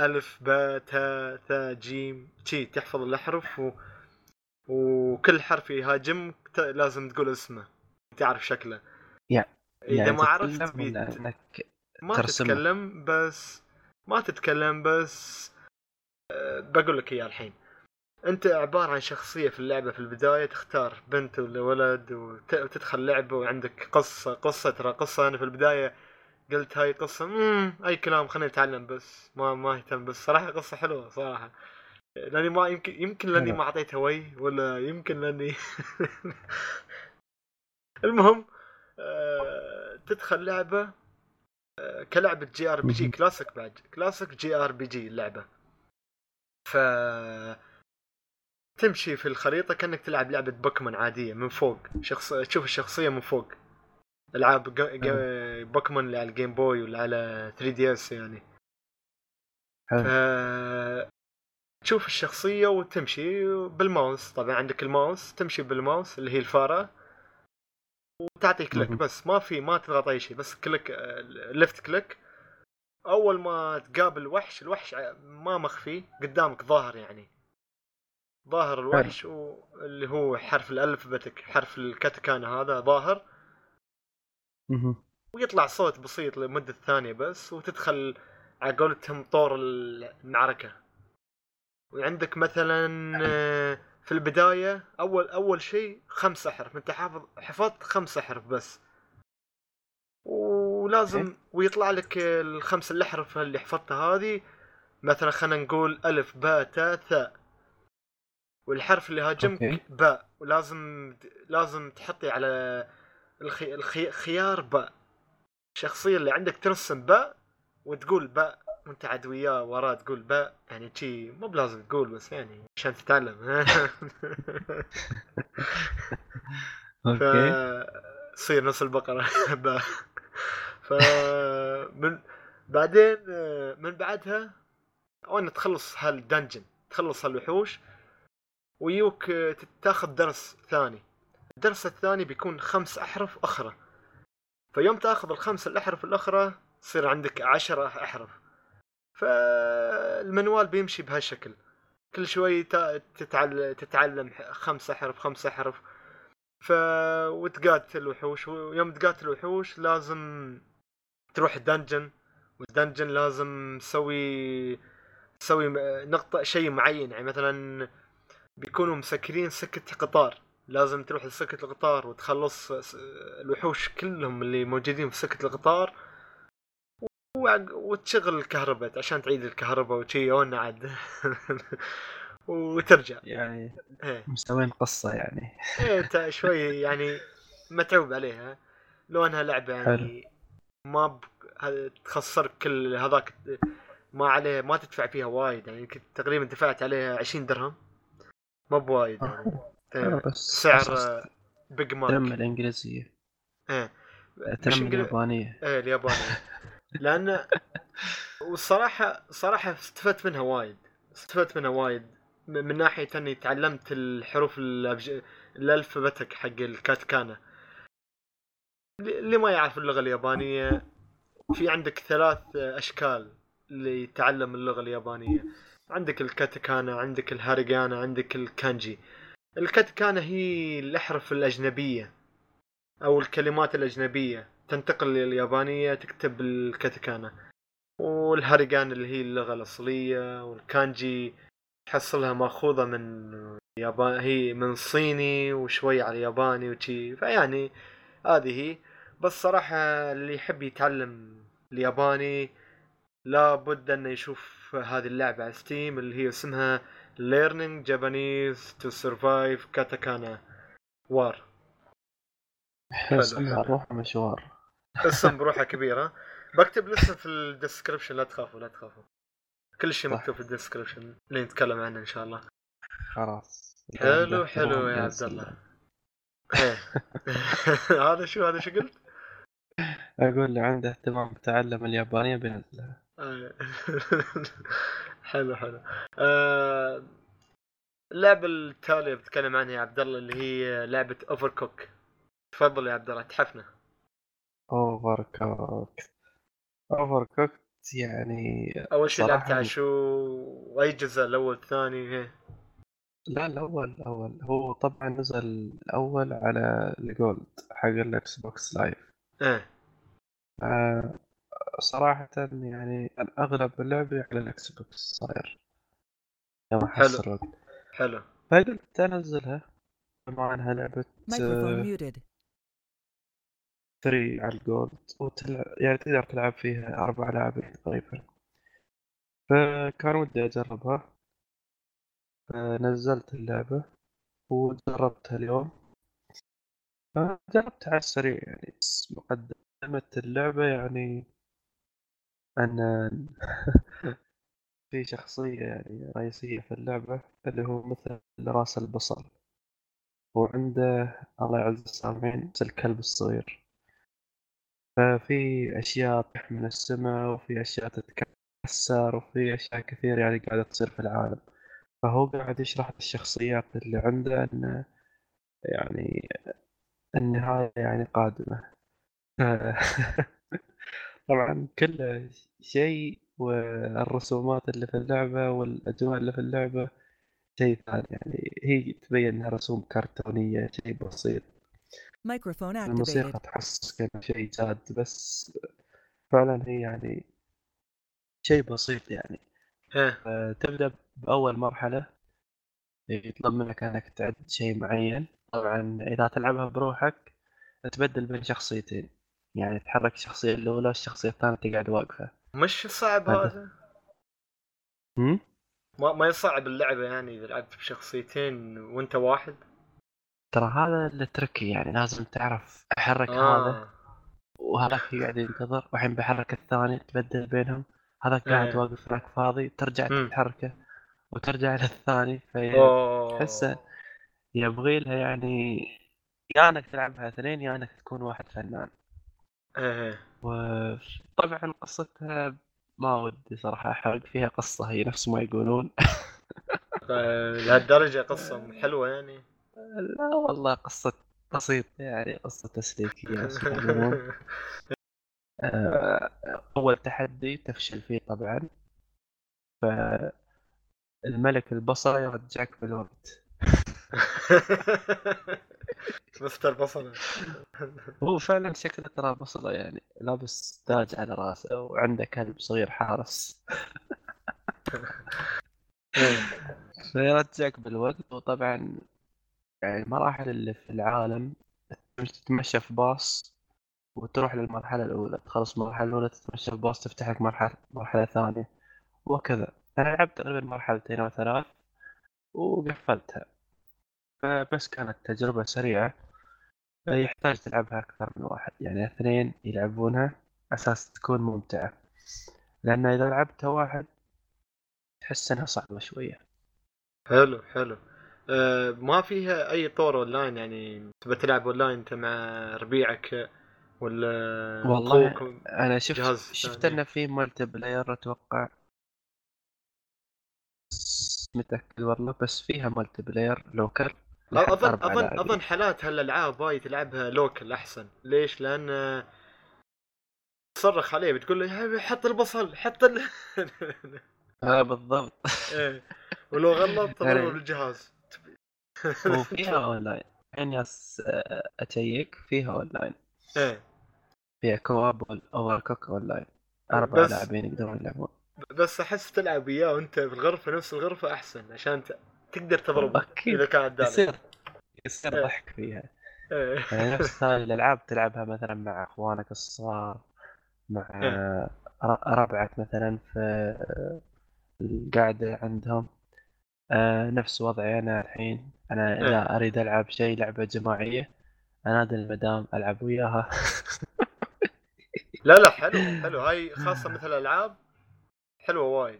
ألف باء تاء ثاء جيم شي تحفظ الأحرف و... وكل حرف يهاجمك ت... لازم تقول اسمه. تعرف شكله. يعني- إذا يعني ما عرفت بيت... إنك ما ترسمه. تتكلم بس ما تتكلم بس أه، بقول لك إياه الحين. أنت عبارة عن شخصية في اللعبة في البداية تختار بنت ولا ولد وت- وتدخل لعبة وعندك قصة قصة ترى قصة. أنا في البداية قلت هاي قصة مم أي كلام خليني اتعلم بس. ما ما أهتم بس. صراحة قصة حلوة صراحة. لأني ما يمكن يمكن لأني. ما أعطيتها وي ولا يمكن لأني المهم آه، تدخل لعبة آه، كلعبة JRPG. classic بعد classic JRPG اللعبة. ف تمشي في الخريطة كأنك تلعب لعبة بوكيمون عادية من فوق شخص تشوف الشخصية من فوق. العاب. بوكيمون اللي على ال Game Boy ولا على 3DS يعني. حلو. تشوف الشخصية وتمشي بالماوس. طبعا عندك الماوس تمشي بالماوس اللي هي الفارة. وتعطي click. بس ما في ما تضغط أي شيء بس click left click. أول ما تقابل وحش الوحش ما مخفي قدامك ظاهر يعني. ظاهر الوحش واللي هو حرف ال alphabetic حرف الكاتاكانا هذا ظاهر. ويطلع صوت بسيط لمدة ثانية بس وتدخل على قولتهم طور المعركة. وعندك مثلا آه، في البداية أول أول شيء خمس أحرف أنت حافظ حفظت خمس أحرف بس. ولازم ويطلع لك الخمس الأحرف اللي حفظتها هذه. مثلا خلينا نقول ألف باء تاء ثاء. والحرف اللي هاجمك. باء. ولازم لازم تحطي على الخي... الخي... خيار باء الشخصية اللي عندك ترسم باء وتقول باء وانت عاد وياه وراه تقول باء يعني شي مو بلازم تقول بس يعني عشان تتعلم. أوكي. تصير نص البقرة باء ف من بعدين من بعدها وين تخلص هالدنجن تخلص هالوحوش ويوك تاخذ درس ثاني. الدرس الثاني بيكون خمس أحرف أخرى. فيوم تأخذ الخمس الأحرف الأخرى تصير عندك عشرة أحرف. فالمنوال بيمشي بهالشكل كل شوي تا- تتعل... تتعلم خمس أحرف خمس أحرف. ف وتقاتل الوحوش ويوم تقاتل الوحوش لازم تروح دنجن والدنجن لازم تسوي تسوي نقطة شيء معين. يعني مثلا بيكونوا مسكرين سكة قطار. لازم تروح لسكة القطار وتخلص الوحوش كلهم اللي موجودين في سكة القطار وتشغل الكهرباء عشان تعيد الكهرباء وشي عاد. وترجع. يعني إيه. مسوين قصة يعني. إيه شوي يعني متعوب عليها. لو انها لعبة يعني ما ب... تخسرك كل هذاك ما عليه ما تدفع فيها وايد يعني تقريبا دفعت عليها 20 درهم. ما بوايد. يعني آه، آه، بس سعر أساس آه، بيج تم ماك الانجليزيه إيه تم اليابانيه إيه اليابانية. لأن والصراحة صراحة استفدت منها وايد. استفدت منها وايد. من ناحية إني تعلمت الحروف الأبج... الالفابتك حق الكاتكانا. اللي ما يعرف اللغة اليابانية في عندك ثلاث أشكال لتعلم اللغة اليابانية. عندك الكاتكانا عندك الهاريغانا عندك الكانجي. الكاتكانا هي الأحرف الأجنبية أو الكلمات الأجنبية. تنتقل لليابانية تكتب الكاتكانا والهاريغان اللي هي اللغة الأصلية والكانجي تحصلها مأخوذة من يابان هي من صيني وشوي على ياباني وشي. فيعني هذه هي. بس صراحة اللي يحب يتعلم الياباني لابد أنه يشوف هذه اللعبة على Steam اللي هي اسمها Learning Japanese to Survive Katakana War اسمها. بروحه مشوار اسم بروحه كبيرة بكتب الاسم في ال description لا تخافوا لا تخافوا كل شيء. مكتوب في ال description اللي نتكلم عنه إن شاء الله خلاص حلو حلو يا عبد الله إيه. هذا شو هذا شو قلت؟ أقول اللي عنده اهتمام بتعلم اليابانية بينزلها آه. حلو حلو. آه، اللعبة التالية بتكلم عنها يا عبد الله اللي هي لعبة Overcooked تفضل يا عبد الله تحفنا. Overcooked Overcooked يعني أول شيء صراحة لعبت على شو؟ وأي جزء؟ الأول الثاني إيه. لا الأول الأول. هو طبعا نزل الأول على ال Gold حق ال Xbox Live إيه. آه، صراحة يعني اغلب اللعبة على ال Xbox صاير يوم حلو. احصل وقت حلو. فقلت انزلها بما انها لعبة Microphone muted. free على ال Gold وتلعب يعني تقدر تلعب فيها أربع لاعبين تقريبا. فكان ودي أجربها. فنزلت اللعبة وجربتها اليوم. جربتها على السريع يعني بس مقدمة اللعبة يعني أن في شخصية يعني رئيسية في اللعبة اللي هو مثل راس البصل. وعنده الله يعز السامعين مثل الكلب الصغير. ففي أشياء تطيح من السماء وفي أشياء تتكسر وفي أشياء كثير يعني قاعدة تصير في العالم. فهو قاعد يشرح الشخصيات اللي عنده أن يعني النهاية يعني قادمة. طبعا. كل شيء والرسومات اللي في اللعبة والأجواء اللي في اللعبة شيء ثاني. يعني هي تبين إنها رسوم كرتونية شيء بسيط. Microphone الموسيقى. تحس كأنه شيء جاد بس فعلا هي يعني شيء بسيط يعني. آه، تبدأ بأول مرحلة. يطلب منك إنك تعد شيء معين. طبعا إذا تلعبها بروحك تبدل بين شخصيتين. يعني تحرك الشخصية الأولى الشخصية الثانية تقعد واقفة مش صعب هذا. هذا هم؟ ما ما يصعب اللعبة يعني إذا لعبت بشخصيتين وأنت واحد ترى هذا التركي يعني لازم تعرف أحرك هذا آه وهذاك يقعد ينتظر والحين بحرك الثاني تبدل بينهم هذاك قاعد إيه. واقف هناك فاضي ترجع. تحركه وترجع للثاني تحسه يبغي لها يعني يا إنك تلعبها اثنين يا إنك تكون واحد فنان إيه. وطبعا قصتها ما ودي صراحة أحرق فيها قصة هي نفس ما يقولون. آه، لهالدرجة قصة حلوة يعني؟ لا والله قصة بسيطة يعني بس يعلمون. آه، أول تحدي تفشل فيه طبعا. فالملك البصرة يرجعك بالوقت. مستر بصلة. هو فعلا شكله ترى بصرة يعني لابس تاج على راسه وعنده كلب صغير حارس. فيرجعك بالوقت وطبعا يعني المراحل اللي في العالم تتمشى في باص وتروح للمرحلة الأولى. تخلص المرحلة الأولى تتمشى في باص تفتح لك مرحلة مرحلة ثانية وكذا. أنا لعبت تقريبا مرحلتين أو ثلاث وقفلتها. فبس كانت تجربة سريعة. يحتاج تلعبها أكثر من واحد. يعني اثنين يلعبونها أساس تكون ممتعة. لأن إذا لعبتها واحد تحس إنها صعبة شوية. حلو حلو. أه ما فيها أي طور أونلاين؟ يعني تبى تلعب أونلاين أنت مع ربيعك ولا والله؟ أنا شفت شفت. إنه في multiplayer أتوقع. بس متأكد والله بس فيها multiplayer local اظن اظن. أظن حالات هالألعاب هاي تلعبها local أحسن. ليش؟ لأن آه، تصرخ عليه بتقول له حط البصل حط ال... آه بالضبط. إيه. ولو غلط يعني- تضرب الجهاز وفيها اونلاين يعني أس- اتشيك فيها اونلاين إيه. فيها co-op Overcooked online أربع لاعبين يقدرون يلعبون. بس أحس تلعب وياه وأنت في الغرفه نفس الغرفة أحسن عشان ت... تقدر تضربه. إذا كان عدالك يصير يصير إيه. ضحك فيها إيه. يعني نفس هاي الألعاب تلعبها مثلا مع إخوانك الصغار مع إيه. ربعك مثلا في القعده عندهم آه، نفس وضعي أنا الحين أنا. إذا أريد ألعب شيء لعبة جماعية انادي المدام ألعب وياها لا لا حلو حلو هاي خاصة مثل الألعاب حلوة وايد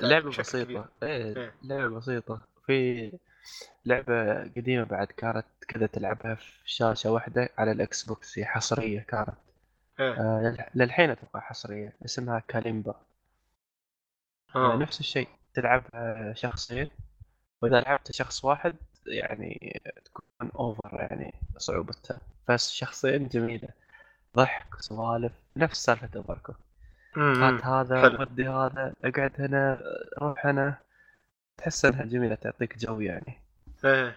لعبة. بسيطة إيه إيه. لعبة بسيطة في لعبة قديمة بعد كانت كذا تلعبها في شاشة واحدة على ال Xbox هي حصرية كانت. آه، لل- للحين أتوقع حصرية اسمها Kalimba آه. نفس الشيء تلعبها شخصين وإذا لعبت شخص واحد يعني تكون over يعني صعوبتها بس شخصين جميلة ضحك سوالف نفس سالفة Overcooked أمم. هات هذا. ودي هذا أقعد هنا روح هنا تحس إنها جميلة تعطيك جو يعني إيه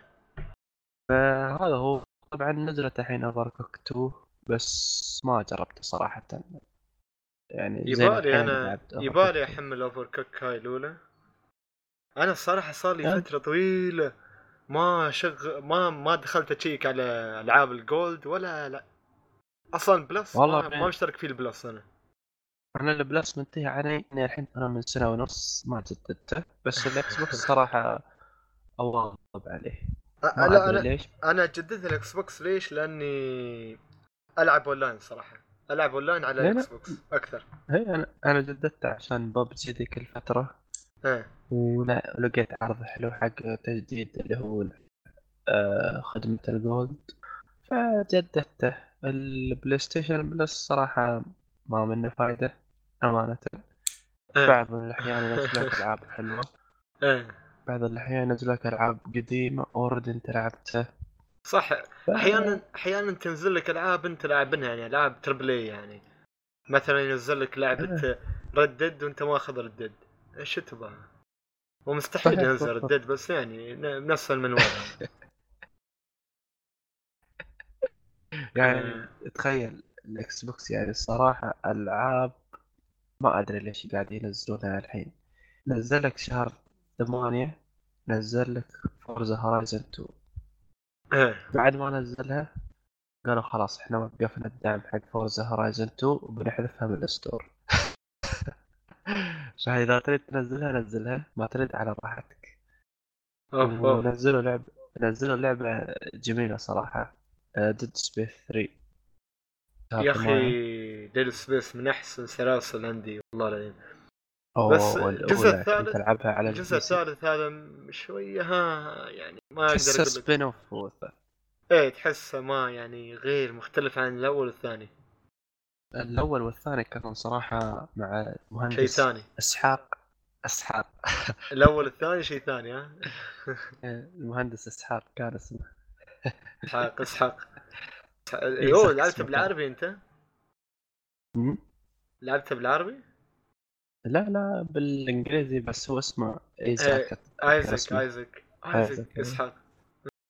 فهذا هو طبعا نزلت الحين Overcooked 2 بس ما جربته صراحة يعني يبالي أنا يبالي 2. أحمل Overcooked هاي الأولى أنا الصراحه صار لي أه. فترة طويلة ما شغ ما ما دخلت أشيك على ألعاب ال Gold ولا لا أصلا Plus والله ما؟ ما مشترك فيه ال Plus أنا أنا ال Plus منتهي علي اني الحين أنا من سنة ونص ما جددته بس ال Xbox صراحة أواظب عليه. أ- لا أنا ليش. أنا جددت ال Xbox ليش؟ لأني ألعب اونلاين صراحة. ألعب اونلاين على لا، لا. ال Xbox أكثر. هي أنا أنا جددته عشان ببجي ذيك الفترة. إيه ولقيت عرض حلو حق تجديد اللي هو آه، خدمة ال Gold. فجددته. ال PlayStation Plus صراحة ما منه فايدة. أمانة. إيه. بعض الأحيان ينزل لك ألعاب حلوة. إيه. بعض الأحيان ينزل لك ألعاب قديمة already أنت لعبتها. صح. أحيانا أحيانا تنزل لك ألعاب أنت لاعبينها يعني ألعاب triple A يعني. مثلا ينزل لك لعبة Red Dead وأنت ماخذ Red Dead إيش تبغى؟ ومستحيل ينزل. Red Dead بس يعني نفس المنوال. يعني. تخيل ال Xbox يعني الصراحة ألعاب ما أدري ليش قاعد ينزلونها الحين. نزل لك شهر ثمانية نزل لك فورزا هورايزن 2 إيه. بعد ما نزلها قالوا خلاص إحنا وقفنا الدعم حق Forza Horizon 2 وبنحذفها من ال store. فإذا تريد تنزلها نزلها. ما تريد على راحتك. ونزلوا لعبة نزلوا لعبة جميلة صراحة. Dead Space 3 شهر يا. أخي Dead Space من أحسن سلاسل عندي والله العظيم. بس الجزء الثالث- ألعبها على الجزء. الثالث هذا شوية ها يعني ما تحسه أقدر أقول spin-off. إيه تحسه ما يعني غير مختلف عن الأول والثاني. الأول والثاني كانوا صراحة مع شيء مهندس ثاني. إسحاق إسحاق. الأول والثاني شيء ثاني ها؟ المهندس إسحاق كان اسمه. إسحاق إسحاق. إيه، أيوه صح، لعبته اسمه بالعربي أنت؟ مم؟ لعبته بالعربي؟ لا لا بالإنجليزي بس هو اسمه إيه، اسمه. ايزك آيزك، ايزك إيه. إسحاق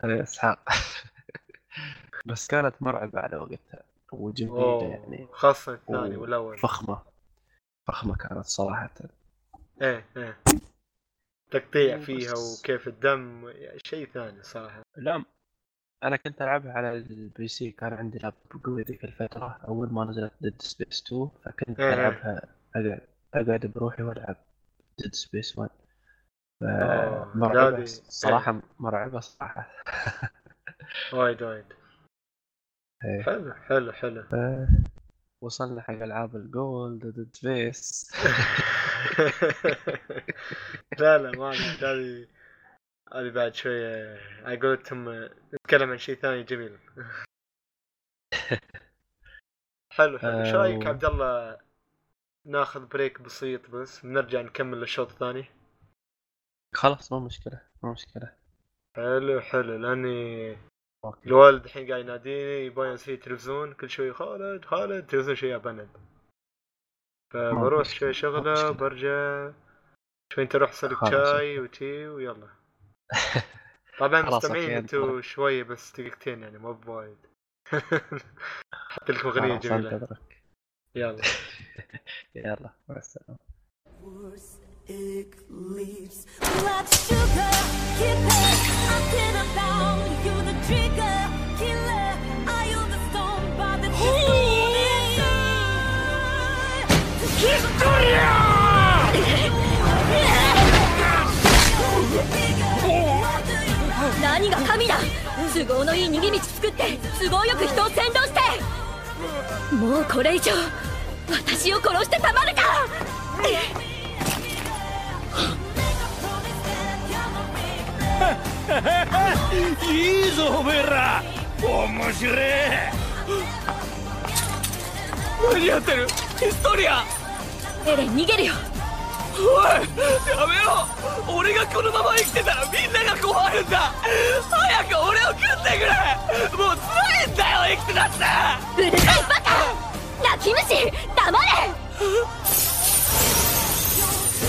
إسحاق بس كانت مرعبة على وقتها وجميلة أوه يعني خاصة الثاني والأول فخمة فخمة كانت صراحة إيه إيه تقطيع. فيها وكيف الدم شيء ثاني صراحة لا أنا كنت ألعبها على ال PC كان عندي لابتوب قوي ذيك الفترة أول ما نزلت Dead Space 2 فكنت إيه. ألعبها اقعد أقعد بروحي وألعب Dead Space 1 ف- آه، مرعبة صراحة مرعبة صراحة. وايد وايد. إيه. حلو حلو حلو. ف... وصلنا حق ألعاب ال Gold Dead Space لا لا ما هذه هذه بعد شوية على قولتهم نتكلم عن شيء ثاني جميل. حلو حلو. إيش آه، رايك و- عبد الله ناخذ break بسيط بس بنرجع نكمل الشوط الثاني؟ خلاص مو مشكلة مو مشكلة. حلو حلو. لأني okay. الوالد الحين قاعد يناديني يبغى يسوي تلفزيون كل شوي خالد خالد تلفزيون شوي بند فبروح شوي شغلة. برجع شوي أنت روح سو لك شاي وتي ويلا. طبعا مستمعين أنتوا. شوي بس دقيقتين يعني مو بوايد حط لكم أغنية جميلة يلا يلا مع السلامة Eclipse. Blood sugar, keep it. I'm ten about you, the trigger, killer. I own the stone, but the stone 都合のいい逃げ道作って都合よく人を先導して。もうこれ以上私を殺してたまるか。いいぞおめえら。面白え何やってる。ヒストリア。エレン逃げるよおいやめろ。俺がこのまま生きてたらみんなが困るんだ。早く俺を食ってくれ。もう辛いんだよ生きてたって。うるさいバカ。泣き虫黙れ。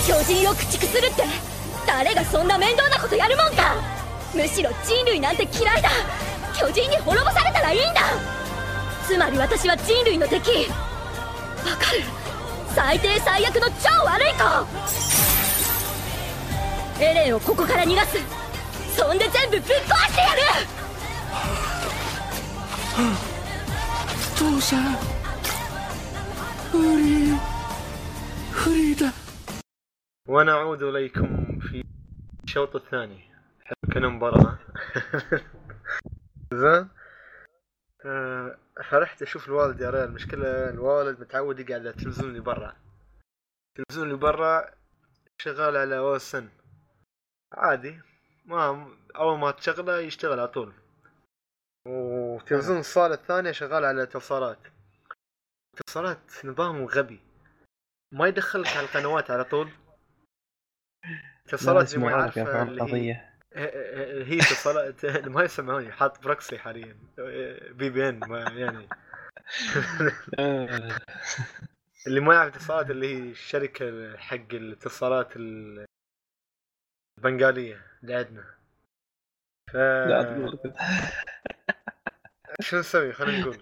巨人を駆逐するって誰がそんな面倒なことやるもんか。むしろ人類なんて嫌いだ。巨人に滅ぼされたらいいんだ。つまり私は人類の敵。わかる？最低最悪の超悪い子エレンをここから逃がすそんで全部ぶっ壊してやる父さんフリーフリーだ ونعود اليكم في الشوط الثاني حلو كان مباراة زين آه، فرحت أشوف الوالد يا ريال. المشكلة الوالد متعود يقعد على التلفزيون اللي برا. التلفزيون اللي برا شغال على OSN عادي. ما أول ما تشغله يشتغل على طول. وتلفزيون الصالة الثانية شغال على اتصالات. اتصالات نظام غبي. ما يدخلك على القنوات على طول. اتصالات اللي ما فهم اللي هي اتصالات ما يسمعوني. حاط proxy حاليا. VPN ما يعني. اللي ما يعرف اتصالات اللي هي الشركة حق الاتصالات ال- البنغالية اللي عندنا. ف شو نسوي؟ خلينا نقول.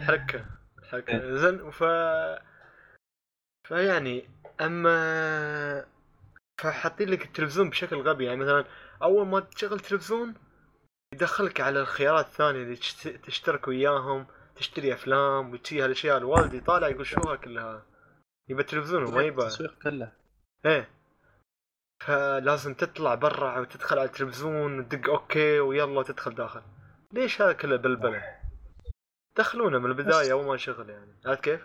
حركة. حركة. زين ف فيعني أما فحاطين لك التلفزيون بشكل غبي. يعني مثلا أول ما تشغل تلفزيون يدخلك على الخيارات الثانية اللي تشت- تشترك وياهم تشتري أفلام وتشي هالأشياء. الوالد يطالع يقول شو ها كلها. يبى التلفزيون وما يبى التسويق كله. إيه. فلازم تطلع برا وتدخل على التلفزيون وتدق أوكي ويلا تدخل داخل. ليش هذا كله بلبلة؟ دخلونا من البداية أول ما نشغل يعني. عرفت كيف؟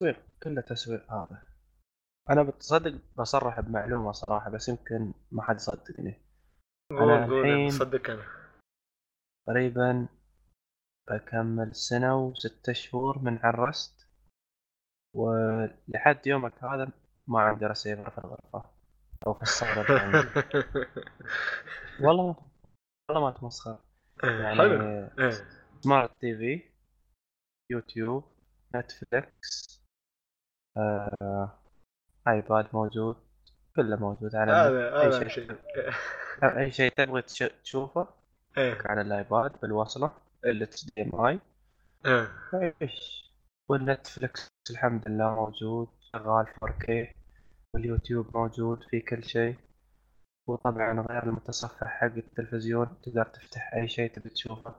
تسويق كله تسويق هذا. أنا بتصدق بصرح بمعلومة صراحة بس يمكن ما حد يصدقني. قول الحين- صدق أنا. تقريبا بكمل سنة وستة شهور من عرست ولحد يومك هذا ما عندي رسيفر في الغرفة أو في عندي. والله ما والله ما تمسخر. يعني حلو. إيه. smart TV YouTube Netflix آه، iPad موجود كله موجود على هذا هذا شيء. شيء أي شيء تبغي تش- تشوفه إيه. على ال iPad بالوصلة ال HDMI. إيه. إيش؟ وال Netflix الحمد لله موجود شغال 4K واليوتيوب موجود في كل شيء. وطبعا غير المتصفح حق التلفزيون تقدر تفتح أي شيء تبي تشوفه.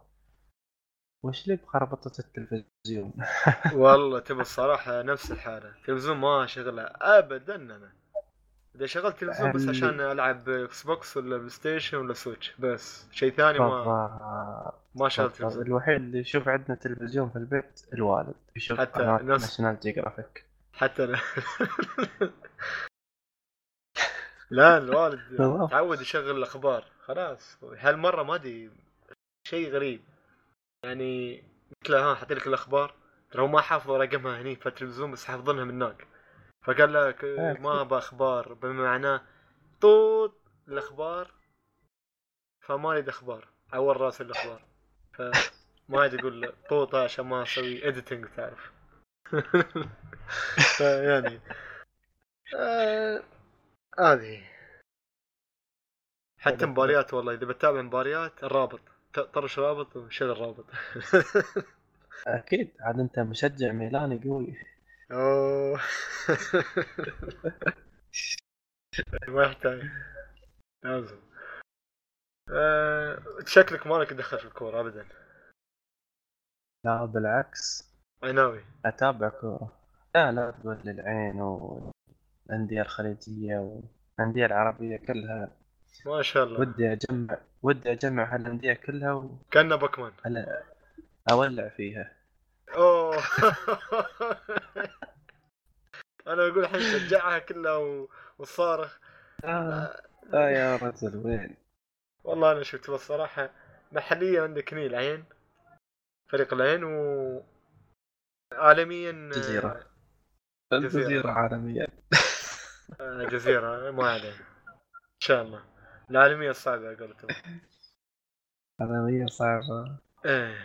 وش لي بخربطة التلفزيون؟ والله تبى الصراحة نفس الحالة. التلفزيون ما شغله ابدا أنا. إذا شغلت تلفزيون بس عشان ألعب Xbox ولا PlayStation ولا Switch بس. شيء ثاني ما ما شغلت. تلفزيون الوحيد اللي يشوف عندنا تلفزيون في البيت الوالد. يشوف حتى نفس- National Geographic حتى أنا. لا الوالد. تعود يشغل الأخبار. خلاص. هالمرة ما أدري. شيء غريب. يعني قلت له ها حط لك الأخبار. ترى هو ما حافظ رقمها هني في التلفزيون بس حافظينها من هناك. فقال لك إيه. ما ابى أخبار. بما معناه طوط الأخبار فما أريد أخبار. عور رأس الأخبار. فما ادري أقول طوطة عشان ما أسوي اديتنج تعرف. فيعني آه، هذه. حتى مباريات والله إذا بتابع مباريات الرابط. طرش رابط وشغل رابط أكيد عاد أنت مشجع ميلاني قوي. أوه. ما يحتاج. لازم. آه، شكلك مالك دخل في الكورة ابدا. لا بالعكس. ناوي؟ أتابع كورة. لا لا تقول لي العين والأندية الخليجية والأندية العربية كلها. ما شاء الله. ودي اجمع ودي أجمع هالأندية كلها كانه بوكمان واولع فيها. أوه. أنا أقول الحين شجعها كلها و... وصارخ. آه. آه يا رجل وين؟ والله أنا شفت بس صراحة محليا عندك هني العين. فريق العين و عالميا جزيرة. جزيرة. الجزيرة عالمية آه، جزيرة ما عليه إن شاء الله. العالميه الصعبه قلتهم. عالمية صعبة إيه.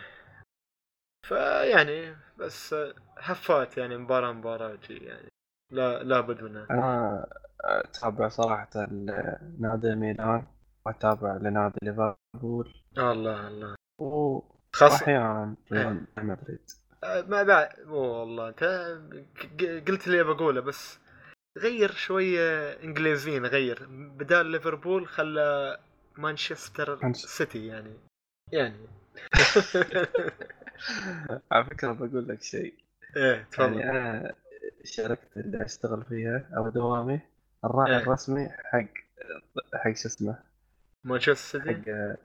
فيعني بس هفات يعني مباراة مباراة يعني. لا لابد منها. أنا أتابع صراحة ال- نادي ميلان وأتابع لنادي ليفربول. الله الله. و- خاصة وأحيانا ريال مدريد. آه، ما بعد مو والله. أنت قلت اللي بقوله بس غير شوية إنجليزيين غير. بدال ليفربول خلى مانشستر مانش- سيتي يعني. يعني. على فكرة بقول لك شيء. إيه تفضل. يعني أنا شركة اللي أشتغل فيها أو دوامي. الراعي إيه. الرسمي حق حق شو اسمه؟ مانشستر سيتي؟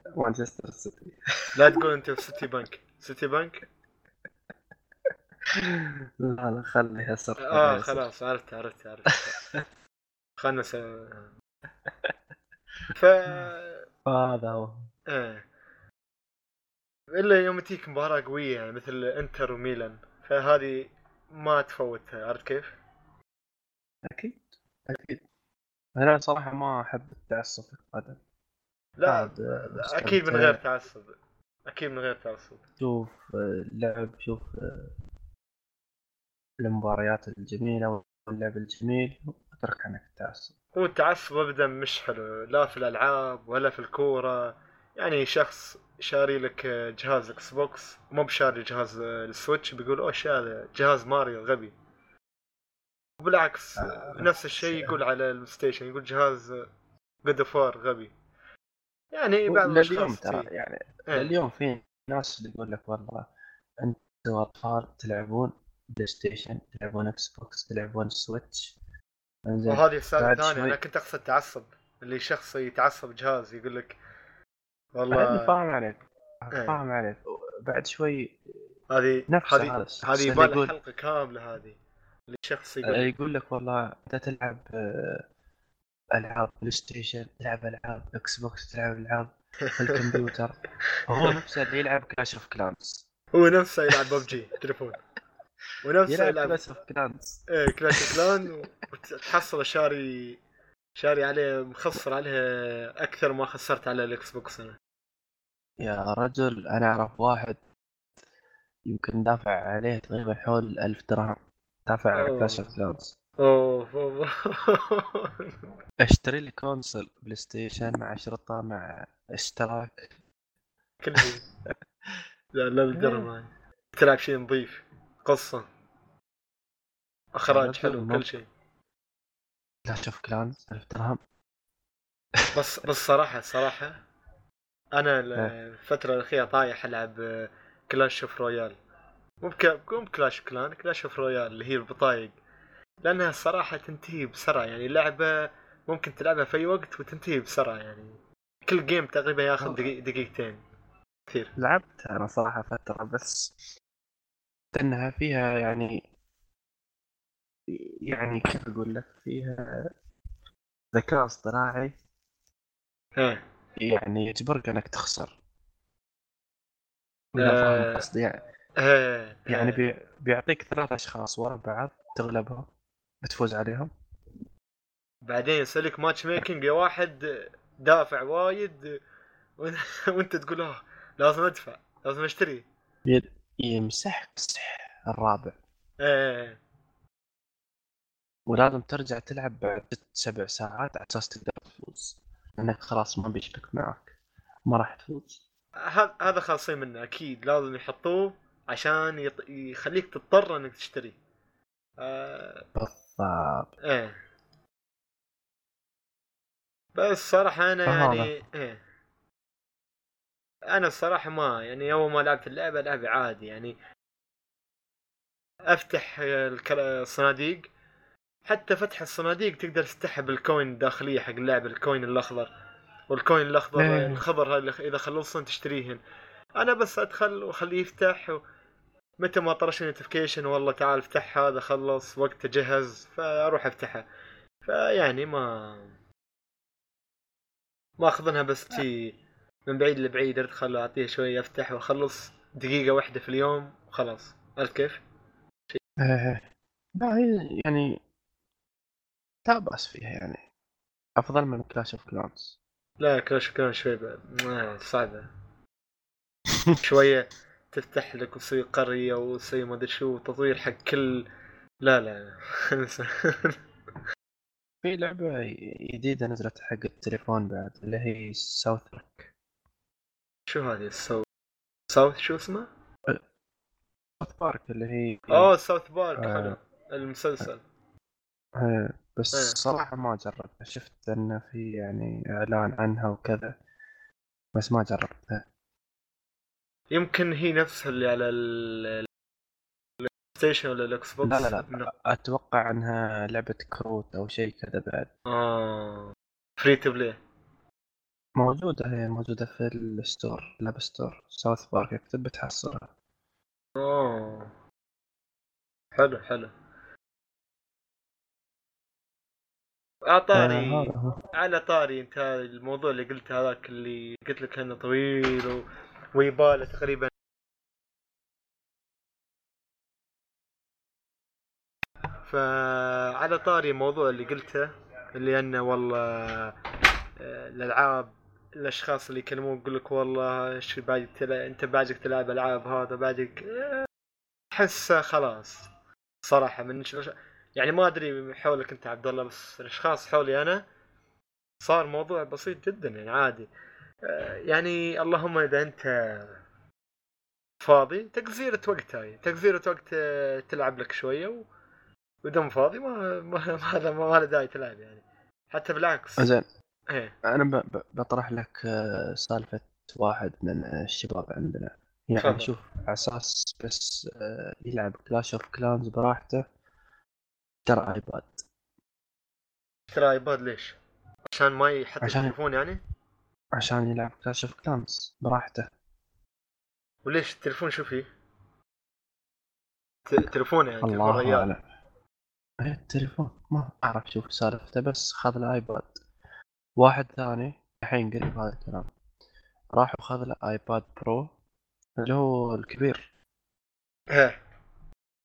حق مانشستر سيتي. لا تقول أنت في سيتي بنك. سيتي بنك؟ لا لا خليها سر آه. خلاص عرفت عرفت عرفت. خلنا س... ف فهذا هو. إيه. إلا يوم تجيك مباراة قوية يعني مثل إنتر وميلان. فهذه ما تفوتها عرفت كيف؟ أكيد أكيد. أنا صراحة ما أحب التعصب في القدم لا أكيد من. غير تعصب. أكيد من غير تعصب. شوف آه، اللعب شوف آه، المباريات الجميلة واللعب الجميل أترك عنك التعصب. هو التعصب ابدا مش حلو لا في الألعاب ولا في الكورة. يعني شخص شاري لك جهاز Xbox مو بشاري جهاز ال Switch بيقول اوش هذا جهاز ماريو غبي. وبالعكس آه، نفس الشيء يقول على ال PlayStation يقول جهاز God of غبي. يعني بعض الأشخاص ترى يعني إيه. اليوم في ناس يقول لك والله أنتم أطفال تلعبون PlayStation تلعبون Xbox تلعبون Switch انزين وهذه السالفة بعد ثانية شوي. أنا كنت أقصد تعصب. اللي شخص يتعصب جهاز يقول لك والله فاهم عليك. إيه. فاهم عليك. بعد شوي هذه نفسه هذه هذه يبغى يقول حلقة كاملة هذه. اللي شخص آه، يقول يقول لك والله انت تلعب آه، ألعاب PlayStation تلعب ألعاب Xbox تلعب ألعاب في الكمبيوتر هو نفسه اللي يلعب Clash of Clans هو نفسه يلعب ببجي تليفون. ونفسه يلعب Clash of Clans إيه Clash Clan وتحصل شاري شاري عليه مخسر عليه أكثر ما خسرت على ال Xbox أنا. يا رجل أنا أعرف واحد يمكن دافع عليه تقريبا حول ألف درهم. دافع على. Clash of Clans اوه أوه. أشتري لي console PlayStation مع شريطة مع إشتراك. كل شيء لا لا تلعب شيء نظيف. قصة أخراج حلو كل شيء Clash of Clans ألف درهم بس بس صراحة صراحة أنا. الفترة الأخيرة طايح ألعب Clash of Royale مو. مو ب Clash Clan Clash of Royale اللي هي البطايق لأنها الصراحة تنتهي بسرعة يعني لعبة ممكن تلعبها في أي وقت وتنتهي بسرعة يعني كل جيم تقريبا ياخذ. دقيق دقيقتين كثير لعبت أنا صراحة فترة بس إنها فيها يعني يعني كيف أقول لك فيها ذكاء اصطناعي. إيه. يعني يجبرك إنك تخسر. آه. قصدي. يعني, إيه يعني إيه. بي بيعطيك ثلاث أشخاص ورا بعض تغلبهم بتفوز عليهم. بعدين يسوي لك ماتش ميكنج يا واحد دافع وايد وأنت تقول آه لازم أدفع لازم أشتري. ي- يمسحك مسح الرابع. إيه. ولازم ترجع تلعب بعد ست سبع ساعات على أساس تقدر تفوز. لأنك خلاص ما بيشبك معك. ما راح تفوز. هذا هذا خالصين منه أكيد. لازم يحطوه عشان يط... يخليك تضطر إنك تشتري. آه... بالضبط. إيه. بس صراحة أنا. يعني إيه. أنا الصراحة ما يعني اول ما لعبت اللعبة لعبة عادي يعني أفتح الصناديق حتى فتح الصناديق تقدر تفتحها بال coin الداخلية حق اللعبة ال coin الأخضر وال coin الأخضر إيه. الخضر هاي اللي إذا خلصتن تشتريهن أنا بس أدخل وأخليه يفتح و... متى ما طرش notification والله تعال افتح هذا خلص وقت جهز فأروح افتحها فيعني ما ما أخذنها بس تي من بعيد لبعيد ادخل أعطيه شوي افتح واخلص دقيقة واحدة في اليوم وخلاص. عرفت كيف؟ إيه. لا هي يعني لا بأس فيها يعني. أفضل من Clash of Clans لا Clash كان شوي بعد. آه، صعبة. شوية تفتح لك وتسوي قرية وتسوي ما أدري شو تطوير حق كل لا لا في لعبة جديدة نزلت حق التليفون بعد اللي هي South Park شو هذه؟ السو South شو اسمه؟ South Park اللي هي اوه South Park آه. حلو. المسلسل. إيه، بس إيه. صراحة ما جربتها شفت إنه في يعني إعلان عنها وكذا بس ما جربتها يمكن هي نفسها اللي على ال Station ولا ال Xbox لا لا. لا أتوقع إنها لعبة كروت أو شيء كذا بعد. آه. free to play موجودة هي موجودة في ال store ال App Store South Park اكتب بتحصلها. أوه. حلو حلو. أعطاني على طاري أنت الموضوع اللي قلت هذاك اللي قلت لك إنه طويل و... ويباله تقريبا. فعلى طاري الموضوع اللي قلته اللي أنه والله آه، الألعاب الأشخاص اللي يكلمون يقول لك والله إيش بعدك تلعب أنت بعدك تلعب ألعاب هذا بعدك آه، احسه خلاص. صراحة من يعني ما أدري حولك أنت عبد الله بس الأشخاص حولي أنا صار موضوع بسيط جدا يعني عادي. آه، يعني اللهم إذا أنت فاضي تقزيرة وقت هاي. تقزيرة وقت آه، تلعب لك شوية و... مو فاضي ما ما ما له ما له داعي تلعب يعني. حتى بالعكس. زين إيه أنا بطرح لك آه، سالفة واحد من الشباب عندنا يعني تفضل. شوف على أساس بس آه، يلعب Clash of Clans براحته ترى iPad ترى iPad ليش؟ عشان ما يحط عشان- التليفون يعني؟ عشان يلعب Clash of Clans براحته وليش التليفون شو فيه؟ تليفون يعني تليفون الله ريال أعلم إيه التليفون ما أعرف شوف سالفته بس خذ له iPad واحد ثاني الحين قريب هذا الكلام. راح وخذ له iPad Pro اللي هو الكبير. إيه 12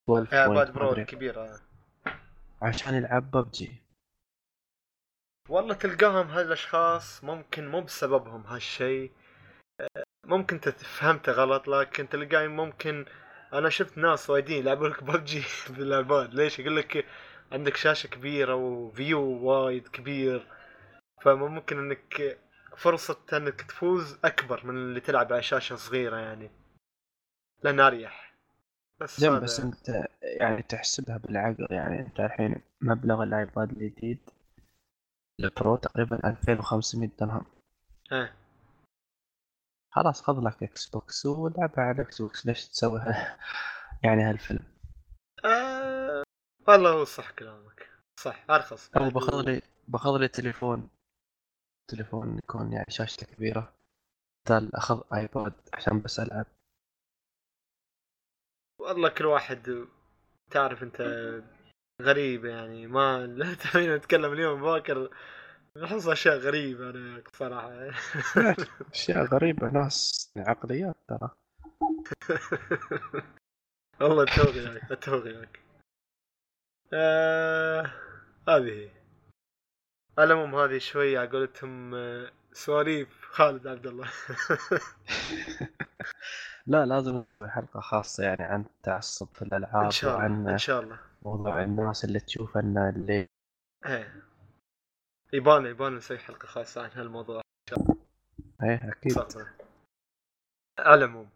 point iPad Pro مدري. كبير آه. عشان يلعب ببجي. والله تلقاهم هالأشخاص ممكن مو بسببهم هالشيء. آه، ممكن انت فهمته غلط لكن تلقاي ممكن أنا شفت ناس وايدين يلعبون لك PUBG بال iPad ليش؟ يقول لك عندك شاشة كبيرة و view وايد كبير. فممكن إنك فرصة إنك تفوز أكبر من اللي تلعب على شاشة صغيرة يعني. لأن أريح. بس زين هذا- بس أنت يعني تحسبها بالعقل يعني. أنت الحين مبلغ ال iPad الجديد ال Pro تقريبا 2500 درهم. إيه. خلاص خذ لك Xbox ولعبها على Xbox ليش تسوي ها- يعني هالفيلم؟ آه... والله هو صح كلامك. صح أرخص. أو باخذ لي باخذ لي تليفون. تليفون يكون يعني شاشته كبيرة. بدال أخذ ايباد عشان بس ألعب. والله كل واحد تعرف أنت غريب يعني. ما لا تبين نتكلم اليوم باكر نحس أشياء غريبة أنا صراحة. أشياء غريبة ناس عقليات ترى. والله أتفق وياك أتفق وياك آه هذه على العموم هذه شوي على قولتهم آه، سواليف خالد عبد الله. لا لازم حلقة خاصة يعني عن التعصب في الألعاب إن شاء الله وعن إن شاء الله. موضوع الناس اللي تشوف إن اللي إيه. يبان يبان نسوي حلقة خاصة عن هالموضوع. إيه أكيد. صح على العموم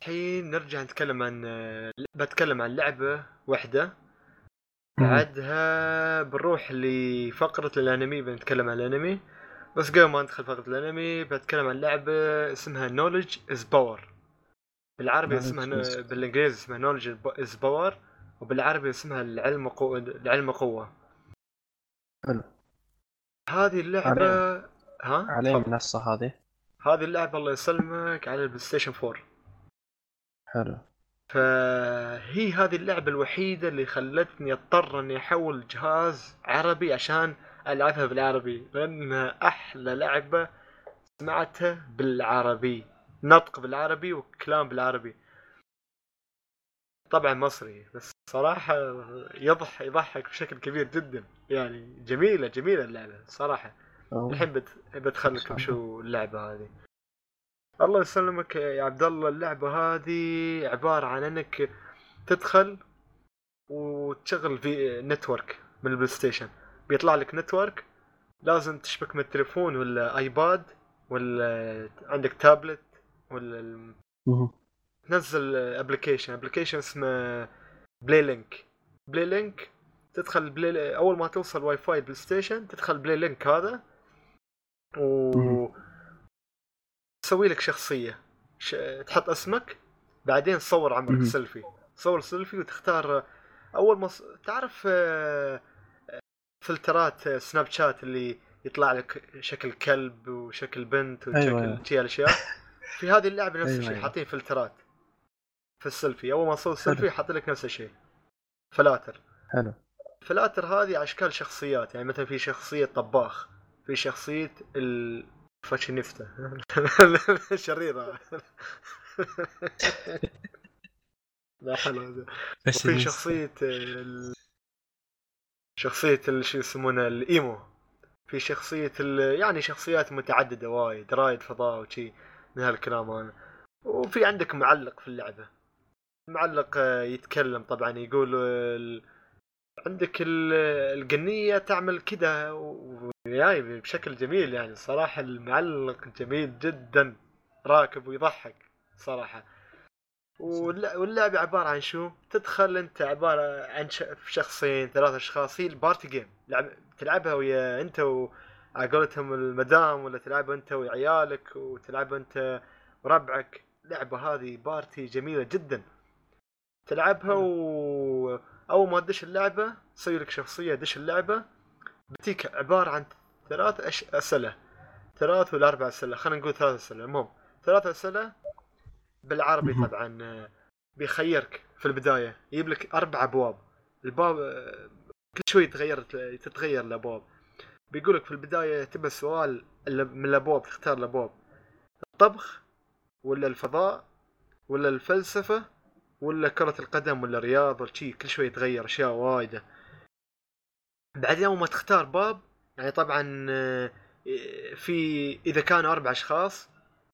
الحين نرجع نتكلم عن آه، بتكلم عن لعبة واحدة. بعدها بنروح لفقرة الأنمي بنتكلم عن الأنمي. بس قبل ما ندخل فقرة الأنمي بتكلم عن لعبة اسمها knowledge is power. بالعربي اسمها بالإنجليزي اسمها knowledge is power وبالعربي اسمها العلم قوة العلم قوة. حلو. هذه اللعبة ها؟ تفضل. المنصه هذه. هذه اللعبة الله يسلمك على ال PlayStation 4 حلو. فهي هذه اللعبة الوحيدة اللي خلتني أضطر إني أحول جهاز عربي عشان ألعبها بالعربي لانها أحلى لعبة سمعتها بالعربي نطق بالعربي وكلام بالعربي. طبعا مصري بس صراحة يضح يضحك بشكل كبير جدا. يعني جميلة جميلة اللعبة صراحة. الحين بت... شو اللعبة هذه. الله يسلمك يا عبد الله اللعبة هذه عبارة عن إنك تدخل وتشغل في network من ال PlayStation. بيطلع لك network لازم تشبك من التليفون ولا iPad ولا عندك تابلت ولا. تنزل application application اسمه PlayLink PlayLink تدخل Play أول ما توصل Wi-Fi PlayStation تدخل PlayLink هذا. و. تسوي لك شخصية. ش... تحط اسمك بعدين تصور عمرك. سيلفي. تصور سيلفي وتختار أول ما ص... تعرف آه، فلترات آه، Snapchat اللي يطلع لك شكل كلب وشكل بنت وشكل أيوة،. شي الاشياء في هذه اللعبة نفس أيوة، الشيء أيوة. حاطين فلترات في السيلفي. أول ما تصور سيلفي حاط لك نفس الشيء فلاتر. حلو. فلاتر هذه أشكال شخصيات. يعني مثلا في شخصية طباخ في شخصية ال فاشينيستا شريرة. لا حلو هذا وفي شخصية ال... شخصية ال- شو يسمونه ال emo. في شخصية ال... يعني شخصيات متعددة وايد رائد فضاء وشي من هالكلام هذا. وفي عندك معلق في اللعبة. معلق آه، يتكلم طبعا يقول ال... عندك ال- القنية تعمل كده وياي بشكل جميل يعني صراحة المعلق جميل جدا راكب ويضحك صراحة. والل- واللعبة عبارة عن شو؟ تدخل أنت عبارة عن شخصين ثلاث أشخاص هي ال party game. لعب تلعبها ويا أنت و على قولتهم المدام ولا تلعبها أنت وعيالك وتلعبها أنت وربعك. اللعبة هذه party جميلة جدا. تلعبها و أول ما تدش اللعبة تصير لك شخصية دش اللعبة بتيك عبارة عن ثلاث أش... أسئلة. ثلاث ولا أربع أسئلة خلينا نقول ثلاث أسئلة. المهم ثلاث أسئلة بالعربي. طبعا آه، بيخيرك في البداية. يجيب لك أربع أبواب. الباب آه، كل شوي يتغير تتغير الأبواب. بيقول لك في البداية تبى سؤال ال- من الأبواب تختار الأبواب. الطبخ ولا الفضاء ولا الفلسفة ولا كرة القدم ولا رياض ولا شي كل شوي يتغير أشياء وايدة. بعدين اول ما تختار باب يعني طبعا آه، في إذا كانوا أربع أشخاص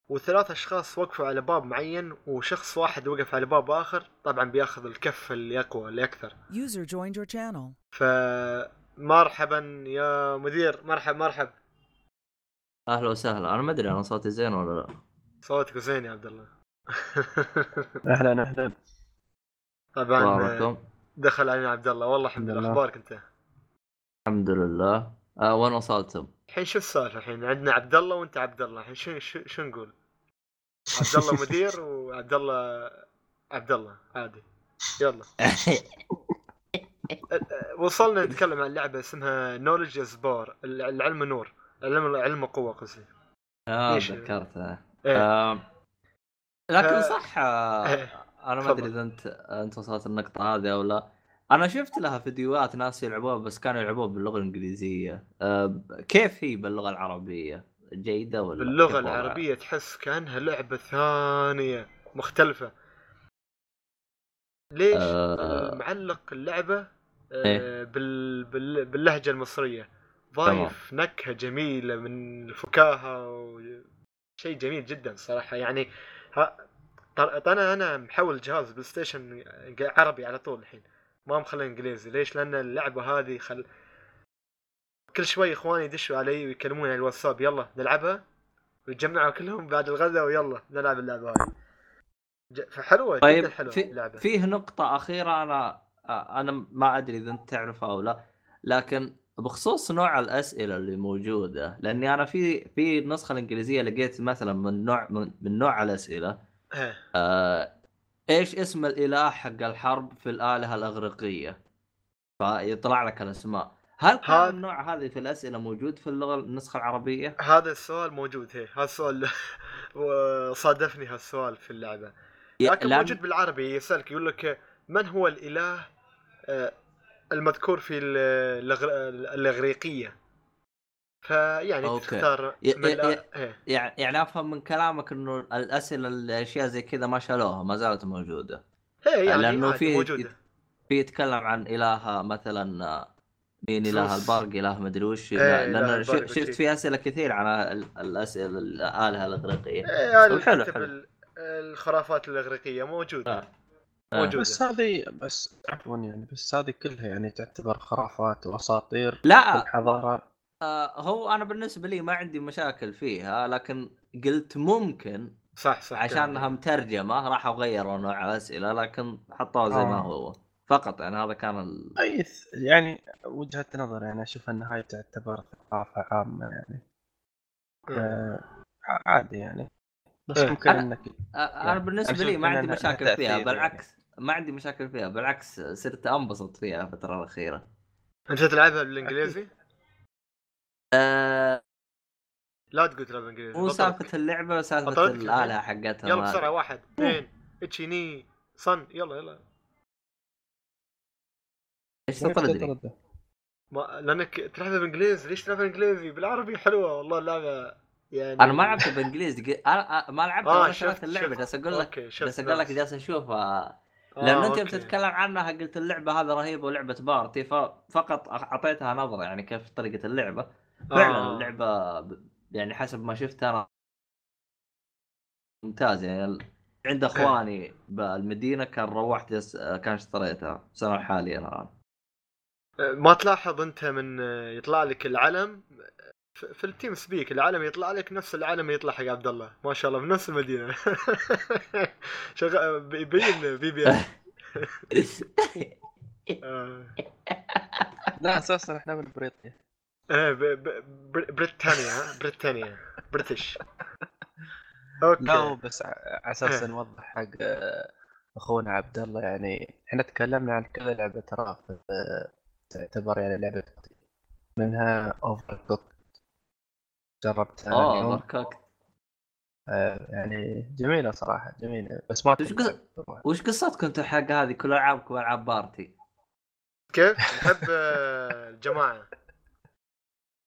وثلاث أشخاص وقفوا على باب معين وشخص واحد وقف على باب آخر طبعا بياخذ الكف اللي أقوى اللي أكثر. User joined your channel. فمرحبا يا مدير مرحب مرحب. أهلا وسهلا. أنا ما أدري أنا صوتي زين ولا لا. صوتك زين يا عبد الله. أهلا أهلا. طبعا دخل علينا عبد الله. والله الحمد لله. أخبارك أنت؟ الحمد لله. آه وين وصلتم؟ الحين شو السالفة الحين؟ عندنا عبد الله وأنت عبد الله. الحين شو شو, شو نقول؟ عبد الله مدير وعبد الله عبد الله عادي. يلا. وصلنا نتكلم عن لعبة اسمها نولج سبار العلم نور. العلم علم قوة قصدي. آه ليش؟ تذكرتها إيه. آه لكن صح آه إيه. أنا ما أدري. إذا أنت أنت وصلت النقطة هذه أو لا أنا شفت لها فيديوهات ناس يلعبوها بس كانوا يلعبوها باللغة الإنجليزية آه كيف هي باللغة العربية جيدة ولا باللغة؟ العربية تحس كأنها لعبة ثانية مختلفة ليش آه. معلق اللعبة آه، إيه. بال... بال... باللهجة المصرية ضايف نكهة جميلة من الفكاهة و... شيء جميل جدا صراحة يعني أنا أنا محول جهاز PlayStation عربي على طول الحين. ما مخليه إنجليزي. ليش؟ لأن اللعبة هذه خل كل شوي إخواني يدشوا علي ويكلموني على الواتساب يلا نلعبها؟ ويتجمعوا كلهم بعد الغداء ويلا نلعب اللعبة هذه فحلوة طيب جدا حلوة في اللعبة. فيه نقطة أخيرة أنا أنا ما أدري إذا أنت تعرفها أو لا لكن بخصوص نوع الأسئلة اللي موجودة لأني أنا في في النسخة الإنجليزية لقيت مثلا من نوع من, نوع الأسئلة. إيه. آه إيش اسم الإله حق الحرب في الآلهة الأغريقية؟ فيطلع لك الأسماء. هل كان هذا- النوع هذه في الأسئلة موجود في اللغة النسخة العربية؟ هذا السؤال موجود هي هذا السؤال صادفني هالسؤال في اللعبة. لكن لأن- موجود بالعربي يسألك يقول لك من هو الإله؟ آه، المذكور في الإغريقية فيعني أوكي. تختار. يعني يعني أفهم من كلامك إنه الأسئلة الأشياء زي كذا ما شالوها ما زالت موجودة هي يعني لأنه في موجودة في يتكلم عن إله مثلا آه، مين إله. البرق إله مدري وش إيه، لأن شفت. في أسئلة كثير عن ال- الأسئلة الآلهة الإغريقية هذا طب حلو، حلو. ال- الخرافات الإغريقية موجودة آه. آه. موجودة. بس هذه بس عفوا يعني بس هذه كلها يعني تعتبر خرافات وأساطير لا. الحضاره آه، هو أنا بالنسبة لي ما عندي مشاكل فيها لكن قلت ممكن صح صح عشانها مترجمة راحوا غيروا نوع الاسئله لكن حطوها زي ما آه. هو. فقط يعني هذا كان ال... يعني وجهة نظر يعني أشوف ان هاي تعتبر ثقافة عامة يعني. آه عادي يعني. بس إيه. ممكن أنا- إنك أنا بالنسبة أشوف لي ما عندي مشاكل فيها تأثير بالعكس. ما عندي مشاكل فيها بالعكس صرت أنبسط فيها الفترة الأخيرة أنت تلعبها بالإنجليزي؟ آه، لا تقول تلعب بالإنجليزي مو. سالفة اللعبة سالفه بطلت الالهه حقتها يلا بسرعة واحد اثنين اتشي ني صن يلا يلا إيش تطردني؟ تطرده؟ ما لأنك تلعبها بالإنجليزي ليش تلعبها بالإنجليزي بالعربي حلوة والله اللعبة يعني أنا ما لعبت بالإنجليزي أنا ما لعبت آه، آه شريت شفت- اللعبة شفت. جالس أقول لك شفت جالس أقول لك. جالس أشوفها آه، لأن أنت. بتتكلم عنها قلت اللعبة هذه رهيبة ولعبة party ففقط أعطيتها نظرة يعني كيف طريقة اللعبة. فعلا آه. اللعبة يعني حسب ما شفت أنا ممتاز. يعني عند إخواني بالمدينة كان روحت يس... كان اشتريتها سنة حاليا الان ما تلاحظ أنت من يطلع لك العلم في ال TeamSpeak العلم يطلع لك نفس العلم اللي يطلع حق عبد الله ما شاء الله من نفس المدينة شغال بيبين بي بي آه. لا أساسا إحنا من بريطانيا إيه ب- ب- بر- بريطانيا؟ بريطانيا بريتش أوكي لا بس على أساس. نوضح حق آه، اخونا عبد الله يعني إحنا تكلمنا عن كذا لعبة ترى آه، تعتبر يعني لعبة. منها أوفر كوك جربتها اليوم. اوفر آه، يعني جميلة صراحة جميلة. بس ما وش تنفع قص- بروح. وش قصتكم أنتم حق هذه؟ كل العابكم العاب بارتي. كيف؟ نحب آه، الجماعة.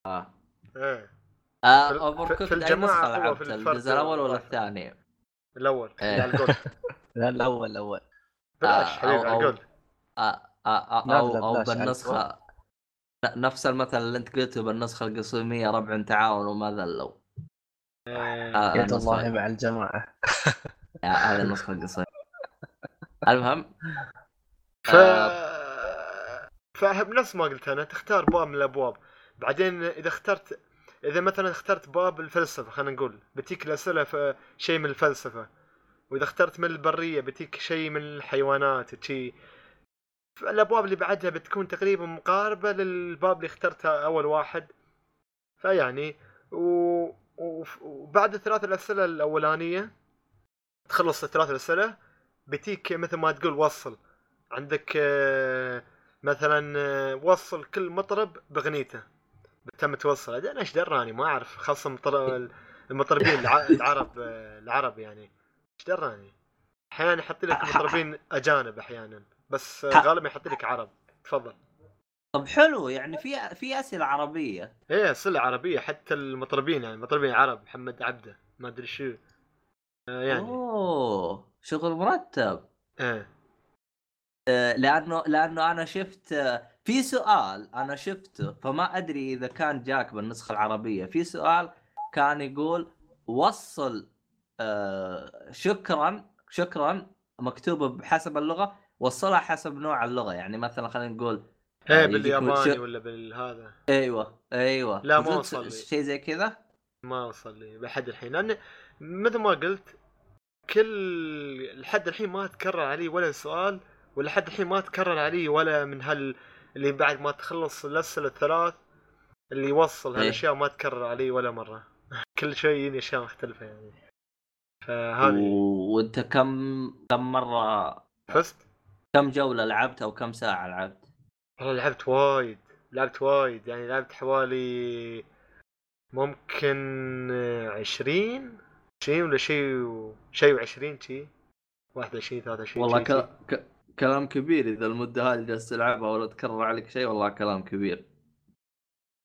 آه. إيه. آه في- اوفر في- كوك في هو لعبت الجزء الأول ولا. الثاني؟ الأول إيه. على الجولد لا الأول الأول. بلاش آه، حبيبي الجولد آه آه آه لا، أو لا، أو بالنسخة نفس المثل اللي أنت قلته بالنسخه القصيمية ربع تعاون وما ذلوا إيه. آه يد الله مع الجماعة آه، هذه النسخة القصيمه المهم ف آه. فنفس ما قلت أنا تختار باب من الأبواب بعدين إذا اخترت إذا مثلا اخترت باب الفلسفة خلينا نقول بتيك الأسئلة شيء من الفلسفة وإذا اخترت من البرية بتيك شيء من الحيوانات شيء الأبواب اللي بعدها بتكون تقريبا مقاربة للباب اللي اخترته أول واحد. فيعني و... وبعد الثلاث الأسئلة الأولانية تخلص الثلاث الأسئلة بتيك مثل ما تقول وصل. عندك مثلا وصل كل مطرب باغنيته تم توصل. أنا إيش دراني ما أعرف. خاصة مطر... المطربين الع... العرب العرب يعني. إيش دراني أحيانا يحط لك مطربين أجانب أحيانا. بس غالبا يحط لك عرب. تفضل. طب حلو يعني في في أسئلة عربية. إيه صله عربية. حتى المطربين يعني المطربين العرب محمد عبده ما أدري شو. آه، يعني. أوه شغل مرتب. إيه. آه، لأنه لأنه أنا شفت آه، في سؤال أنا شفته فما أدري إذا كان جاك بالنسخة العربية. في سؤال كان يقول وصل آه، شكرا شكرا مكتوبه بحسب اللغة وصلها حسب نوع اللغة. يعني مثلا خلينا نقول إيه آه، يجيك بالياباني ولا بالهذا. أيوه أيوه. لا، ما وصل لي. شيء زي كذا؟ ما وصل لي لحد الحين. لأن مثل ما قلت كل لحد الحين ما تكرر علي ولا سؤال ولحد الحين ما تكرر علي ولا من هال اللي بعد ما تخلص الأسئلة الثلاث اللي يوصل إيه. هالأشياء ما تكرر علي ولا مرة. كل شيء يجيني أشياء مختلفة يعني. فهذه. وأنت كم كم مرة فزت؟ كم جولة لعبت أو كم ساعة لعبت؟ والله لعبت وايد لعبت وايد يعني لعبت حوالي ممكن عشرين عشرين ولا شيء و... شيء وعشرين شي. واحد وعشرين ثلاثة وعشرين والله ك... ك... كلام كبير إذا المدة هذه جالس تلعبها ولا تكرر عليك شيء والله كلام كبير.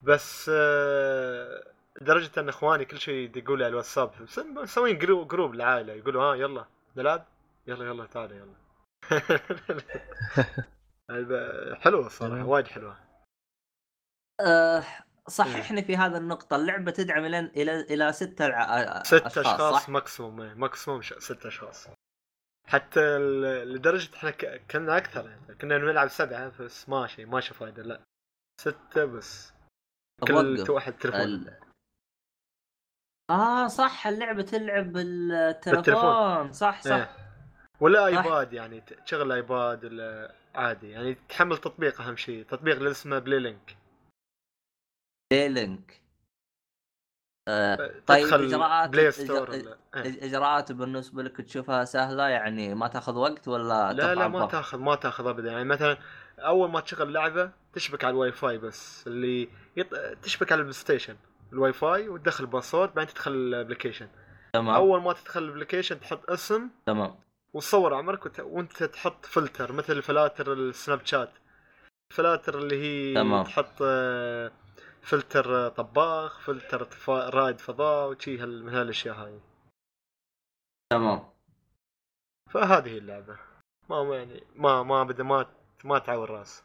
بس آه، لدرجة أن إخواني كل شيء لي على الواتساب مسوين group group العائلة يقولوا ها يلا نلعب يلا يلا تعال يلا. الصراحة تمام. وايد حلوة. أه صححني في هذا النقطة. اللعبة تدعم إلى إلى إلى ستة الع... ست أشخاص؟ maximum إيه، maximum ش- ست أشخاص. حتى ال- لدرجة إحنا ك- كنا أكثر يعني. كنا نلعب سبعة بس ماشي ماشي فايدة لا. ستة بس. كل. واحد تليفون. ال... آه صح. اللعبة تلعب بالتلفون بالتلفون. صح صح. إيه. ولا. iPad يعني تشغل iPad ولا عادي. يعني تحمل تطبيق أهم شيء تطبيق اللي اسمه PlayLink Link آه طيب تدخل إجراءات- Play Store إيه. إجراءات بالنسبة لك تشوفها سهلة؟ يعني ما تاخذ وقت ولا لا لا ما؟ تاخذ ما تاخذ ابدا. يعني مثلا أول ما تشغل لعبة تشبك على الواي فاي بس اللي يط... تشبك على ال PlayStation ال Wi-Fi وتدخل password بعدين تدخل ال application تمام. أول ما تدخل ال application تحط اسم. تمام. وتصور عمرك وت... وانت تحط فلتر مثل فلاتر ال Snapchat الفلاتر اللي هي تمام. تحط آه، فلتر طباخ فلتر. رائد فضاء وشي هال... من هالأشياء هاي تمام فهذه اللعبة ما ما يعني ما ما بدا ما ما تعور رأس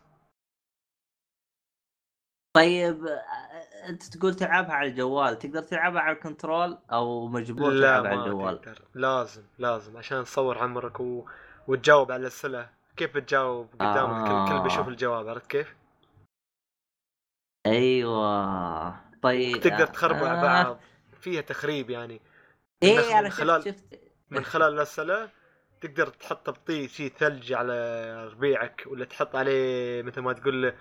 طيب أنت تقول تلعبها على الجوال تقدر تلعبها على الكنترول أو مجبور تلعبها على الجوال؟ تقدر لازم لازم عشان تصور عمرك و... وتجاوب على الأسئلة. كيف بتجاوب قدامك؟ آه. الكل بيشوف الجواب عرفت كيف؟ أيوه. طيب تقدر تخرب آه. بعض. فيها تخريب يعني. إيه من أنا خلال- شفت. من خلال الأسئلة تقدر تحط بطيء شيء ثلج على ربيعك ولا تحط عليه مثل ما تقول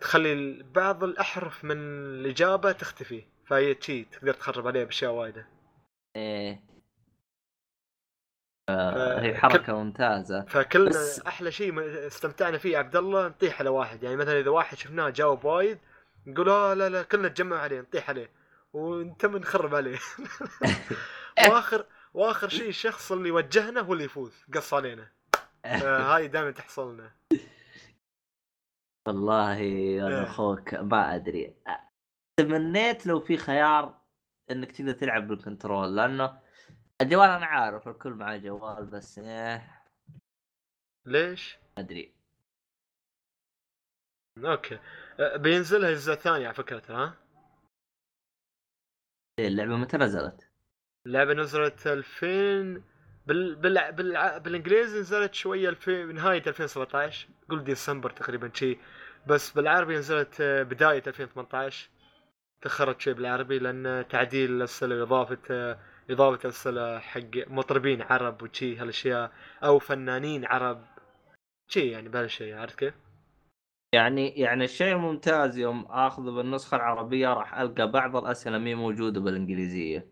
تخلي ال- بعض الأحرف من الإجابة تختفي. فهي شيء تقدر تخرب عليه بأشياء وايدة. إيه. آه هي حركة ممتازة. فكلنا بس- أحلى شيء استمتعنا فيه عبد الله نطيح على واحد. يعني مثلا إذا واحد شفناه جاوب وايد نقول آه لا لا كلنا نتجمع عليه نطيح عليه. وإنت نخرب عليه. واخر وآخر شيء الشخص اللي وجهنا هو اللي يفوز قص علينا. آه، هاي دائما تحصل لنا والله أنا إيه. أخوك ما أدري تمنيت لو في خيار إنك تقدر تلعب بالكنترول لأنه الجوال أنا عارف الكل معاه جوال بس إيه ليش؟ ما أدري أوكي آه، بينزلها الجزء الثاني على فكرة ها إيه، اللعبة متى نزلت؟ اللعبة نزلت 2000 بال... بال... بال... بالإنجليزي نزلت شوية 2000 نهاية 2017 قول ديسمبر تقريبا شي. بس بالعربي نزلت آه، بداية 2018 تأخرت شوي بالعربي لأن تعديل الأسئلة وإضافة آه، إضافة أسئلة حق مطربين عرب وشي هالأشياء أو فنانين عرب. شي يعني بهالشيء عرفت كيف؟ يعني يعني الشيء الممتاز يوم اخذه بالنسخة العربية راح ألقى بعض الأسئلة مي موجودة بالإنجليزية.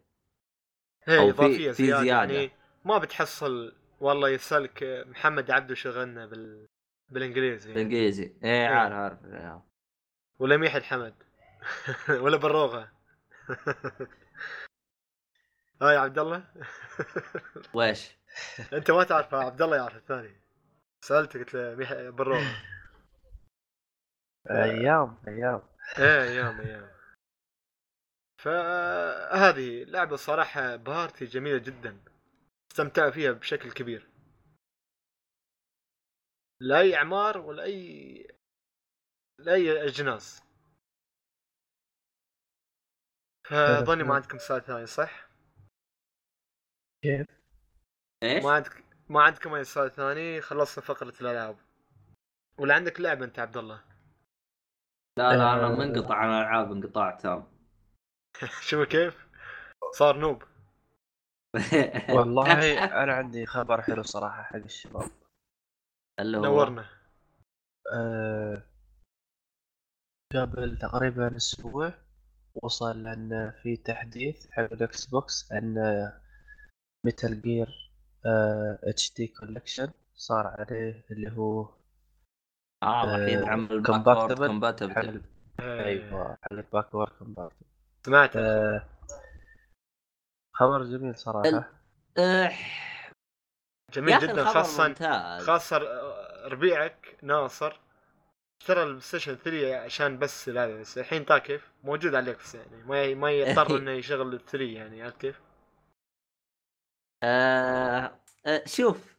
هي أو في- زيادة, زيادة. يعني. ما بتحصل والله يسألك محمد عبده شغلنا بال بالإنجليزي. بالإنجليزي. إيه عارف عارف. إيه. ولا ميح الحمد. ولا بروغه ها يا عبد الله ويش؟ أنت ما تعرف عبد الله يعرف الثاني. سالته قلت له ميح بروغه أيام أيام. إيه أيام أيام. فهذه لعبة صراحة party جميلة جدا. استمتع فيها بشكل كبير لا اي أعمار ولا اي لا اي اجناس فظني ما عندكم سؤال ثاني صح؟ كيف؟ إيش؟ ما عندك ما عندكم أي سؤال ثاني خلصنا فقرة الألعاب ولا عندك لعبة أنت عبد الله؟ لا لا أنا منقطع عن الالعاب انقطاع تام شوف كيف؟ صار نوب والله أنا عندي خبر حلو صراحة حق الشباب. اللي هو؟ نورنا. أه قبل تقريبا أسبوع وصل إن في تحديث حق ال Xbox إن Metal Gear HD Collection صار عليه اللي هو آه راح آه، يدعم ال backward compatible أيوه حق ال backward compatible سمعت أه خبر جميل صراحة. يا جميل جدا خاصة ممتاز. خاصة ربيعك ناصر اشترى ال PlayStation 3 عشان بس لا بس الحين طا كيف؟ موجود على ال X يعني ما ما يضطر إنه يشغل ال 3 يعني عرفت كيف؟ آه آه شوف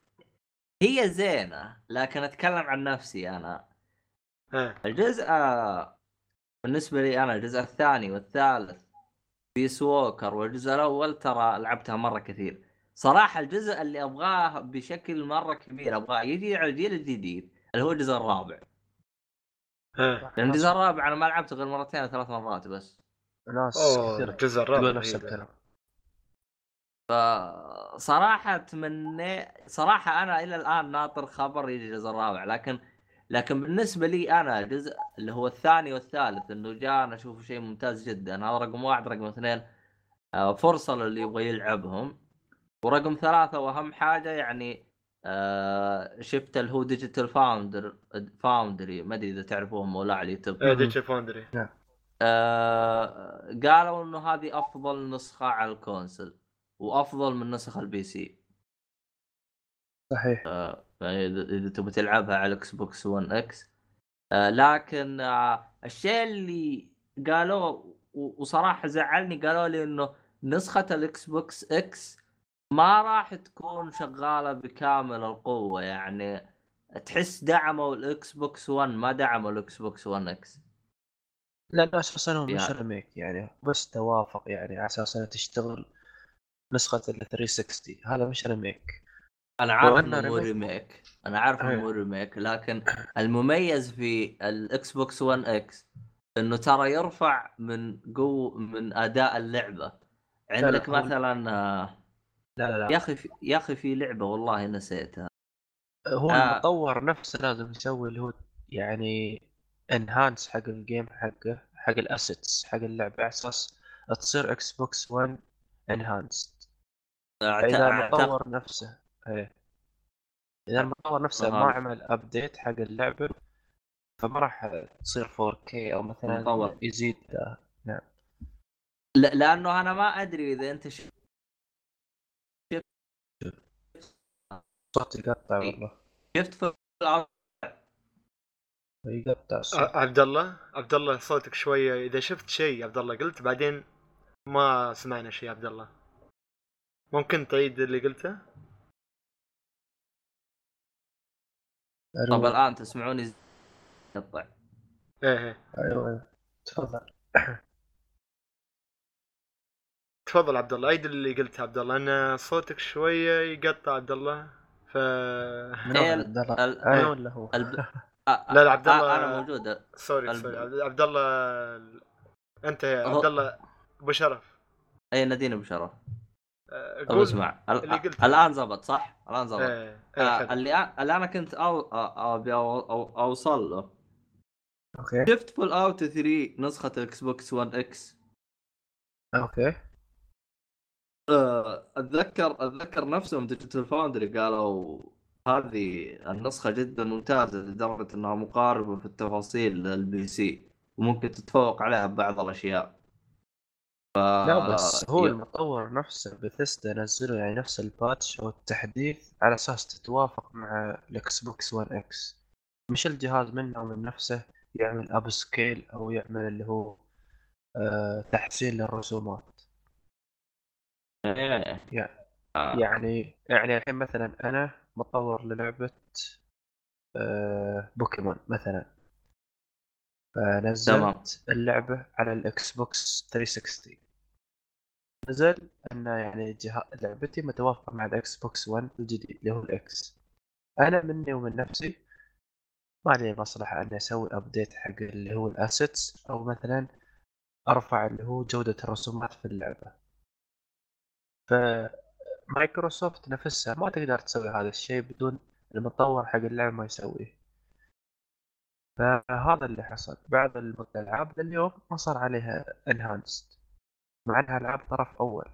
هي زينة لكن أتكلم عن نفسي أنا. الجزء آه بالنسبة لي أنا الجزء الثاني والثالث Peace Walker والجزء الأول ترى لعبتها مرة كثير. صراحة الجزء اللي أبغاه بشكل مرة كبير أبغاه يجي على الجيل الجديد اللي هو الجزء الرابع. لأن الجزء الرابع أنا ما لعبته غير مرتين أو ثلاث مرات بس. ناس كثير الجزء الرابع نفس. الكلام. فصراحة اتمنى صراحة أنا إلى الآن ناطر خبر يجي الجزء الرابع لكن لكن بالنسبة لي أنا الجزء اللي هو الثاني والثالث إنه جاء أنا أشوفه شيء ممتاز جدا. هذا رقم واحد رقم اثنين آه، فرصة للي يبغى يلعبهم. ورقم ثلاثة وأهم حاجة يعني آه شفت اللي هو Digital Found- Foundry ما أدري إذا تعرفوهم ولا على اليوتيوب. إيه Digi Foundry آه قالوا إنه هذه أفضل نسخة على ال console وأفضل من نسخ ال PC صحيح. آه اذا تبغى تلعبها على ال Xbox 1 X لكن آه الشيء اللي قالوه و- وصراحة زعلني قالوا لي إنه نسخة ال Xbox X ما راح تكون شغالة بكامل القوة. يعني تحس دعموا ال Xbox 1 ما دعموا ال Xbox 1 X لا لا أساسا هو مش remake يعني بس توافق يعني على أساس إنها تشتغل نسخة ال 360 هذا مش ريميك أنا عارف إنه مو remake. أنا عارف إنه. مو remake لكن المميز في ال Xbox 1 X إنه ترى يرفع من قو من أداء اللعبة عندك هو- مثلا آه، لا لا يا لا أخي في... يا أخي في لعبة والله نسيتها هو آه. المطور نفسه لازم يسوي اللي هو يعني enhance حق ال game حقه حق ال assets حق اللعبة على أساس تصير Xbox 1 enhanced أعت- اذا المطور نفسه إيه. إذا المطور نفسه ما. عمل ابديت حق اللعبة فما راح تصير 4K أو مثلا المطور. يزيد. لا لأنه أنا ما أدري إذا أنت ش... صوت يقطع والله. شفت في يقطع عبد الله عبد الله صوتك شوية. إذا شفت شيء عبد الله قلت بعدين ما سمعنا شيء عبد الله ممكن تعيد اللي قلته؟ طب الآن تسمعوني ز- يقطع إيه إيه. أيوه. تفضل. تفضل عبد الله عيد اللي قلته عبد الله أن صوتك شوية يقطع عبد الله ف من إيه، عبد الله؟ ال- أنا ولا هو؟ الب... آه، لا، لا، عبد آه، الله- أنا موجود. sorry الب- sorry. عبد الله أنت يا عبد الله أبو شرف. اي ناديني بشرف آه، طب قول اسمع. الآن زبط صح؟ الآن زبط إيه إيه آه. اللي اللي أنا كنت أو... أبي أو... أو... أوصل له okay شفت Fallout 3 نسخة ال Xbox 1 X okay آه، أتذكر أتذكر نفسهم Digital Foundry قالوا هذه النسخة جدا ممتازة لدرجة إنها مقاربة في التفاصيل لل PC وممكن تتفوق عليها ببعض الأشياء ف... لا بس هو المطور نفسه بثيستا نزلوا يعني نفس ال patch أو التحديث على أساس تتوافق مع ال Xbox 1 X مش الجهاز منه من نفسه يعمل upscale أو يعمل اللي هو آه تحسين للرسومات إيه. آه. يعني يعني الحين مثلا أنا مطور للعبة آه بوكيمون مثلا فنزلت تمام. اللعبة على ال Xbox 360 نزل أن يعني. لعبتي متوافقة مع ال Xbox 1 الجديد اللي هو ال X أنا مني ومن نفسي ما لي مصلحة أني أسوي update حق اللي هو ال assets أو مثلا أرفع اللي هو جودة الرسومات في اللعبة. فمايكروسوفت نفسها ما تقدر تسوي هذا الشيء بدون المطور حق اللعبة ما يسويه. فهذا اللي حصل. بعض الألعاب لليوم ما صار عليها enhanced مع إنها العاب طرف أول.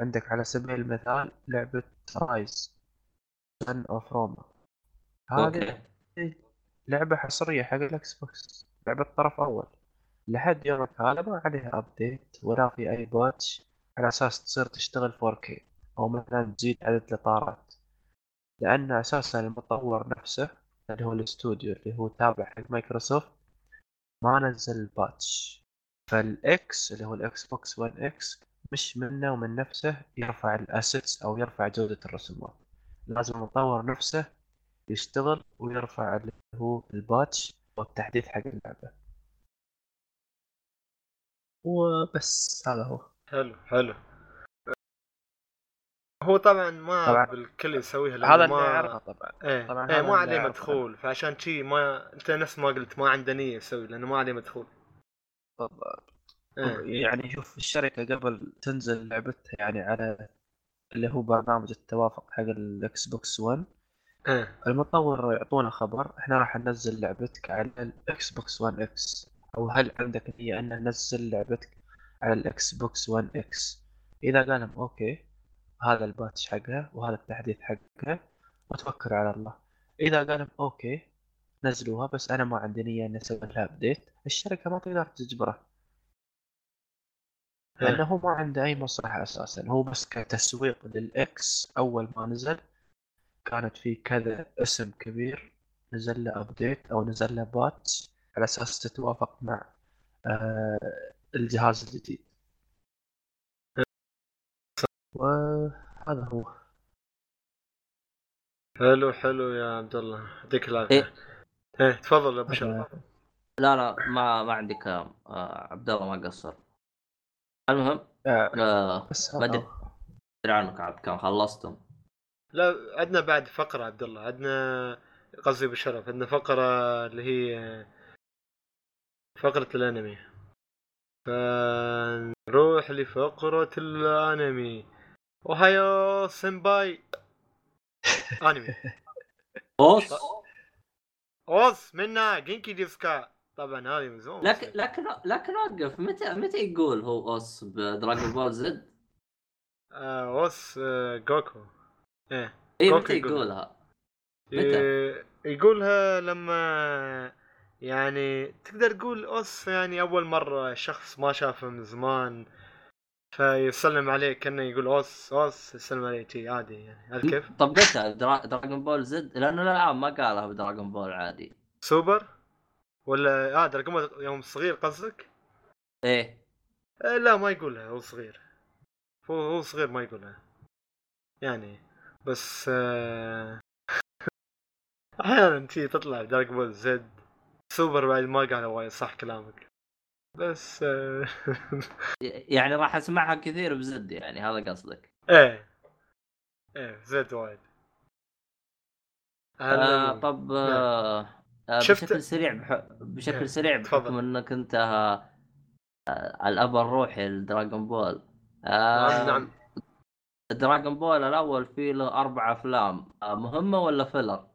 عندك على سبيل المثال لعبة Ryse: Son of Rome هذه لعبة حصرية حق ال Xbox لعبة طرف أول. لحد يومك هذا ما عليها update ولا في أي patch على أساس تصير تشتغل 4K أو مثلا تزيد عدد الإطارات. لأن أساسا المطور نفسه اللي هو الاستوديو اللي هو تابع حق مايكروسوفت ما نزل ال patch فالإكس اللي هو الإكس بوكس 1 إكس مش منه ومن نفسه يرفع ال assets أو يرفع جودة الرسومات لازم المطور نفسه يشتغل ويرفع اللي هو الباتش والتحديث حق اللعبة. وبس هذا هو. حلو حلو. هو طبعا ما طبعاً. بالكل يسويها هذا ما اعرفه طبعا. إيه, طبعاً هذا ما عليه. مدخول. فعشان شي ما أنت نفس ما قلت ما عنده نية يسوي لأنه ما عليه مدخول. بالضبط. إيه. يعني شوف الشركة قبل تنزل لعبتها يعني على اللي هو برنامج التوافق حق الإكس بوكس 1 إيه. المطور يعطونا خبر إحنا راح ننزل لعبتك على الإكس بوكس 1 إكس أو هل عندك نية أن ننزل لعبتك على الإكس بوكس 1 إكس إذا قال لهم okay هذا ال patch حقها وهذا التحديث حقها وتوكل على الله إذا قال لهم okay نزلوها بس أنا ما عندي نية إني أسوي لها update الشركة ما تقدر تجبره. لأنه هو ما عنده أي مصلحة أساسا. هو بس كتسويق للإكس أول ما نزل كانت في كذا اسم كبير. نزل له ابديت أو نزل له باتش على أساس تتوافق مع آه الجهاز الجديد. وهذا هو. حلو حلو يا عبد الله يعطيك العافية. إيه. إيه تفضل يا ابو شرف لا لا ما ما عندي كلام آه عبد الله ما قصر. المهم آه آه بس ما أدري. عنك عاد كم خلصتم. لا عندنا بعد فقرة عبد الله. عندنا قصدي بشرف عندنا فقرة اللي هي فقرة الأنمي. فنروح لفقرة الأنمي. ohayo senpai أنمي. osu osu minna genki desu ka طبعا هذه من زمان لكن لكن لكن وقف متى متى يقول هو osu بدراجون بول زد؟ آه osu آه جوكو إيه اي متى يقول. يقولها؟ متى؟ إيه، يقولها لما يعني تقدر تقول osu يعني أول مرة شخص ما شافه من زمان فيسلم عليه كأنه يقول osu osu يسلم عليه شي عادي يعني. عارف كيف؟ طب درا... دراجون بول زد؟ لأنه الألعاب ما قالها بدراجون بول عادي. سوبر؟ ولا آه دراجون بول يوم صغير قصدك؟ إيه. آه لا ما يقولها هو صغير. هو هو صغير ما يقولها. يعني بس آه، أحيانا تي تطلع دراجون بول زد سوبر بعد ما قالها وايد صح كلامك. بس آه، يعني راح اسمعها كثير بزد يعني هذا قصدك. إيه. إيه زد وايد. آه طب آه آه شفت- بشكل سريع بح... إيه، بشكل سريع تفضل. بحكم إنك أنت آه آه، الأب الروحي لدراغون بول. آه نعم نعم. دراغون بول الأول فيه له أربع أفلام آه مهمة ولا filler؟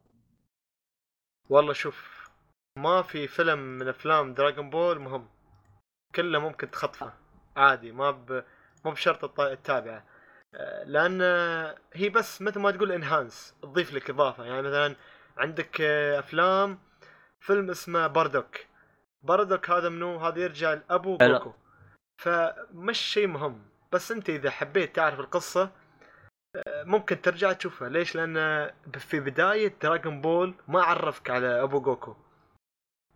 والله شوف ما في فيلم من أفلام دراغون بول مهم. كله ممكن تخطفه. عادي ما ب... مو بشرط تتابعه آه، لأن هي بس مثل ما تقول enhance تضيف لك إضافة. يعني مثلا عندك آه، أفلام فيلم اسمه باردوك باردوك هذا منو؟ هذا يرجع لأبو. جوكو فمش شيء مهم. بس أنت إذا حبيت تعرف القصة آه، ممكن ترجع تشوفها. ليش؟ لأن في بداية دراغون بول ما عرفك على أبو جوكو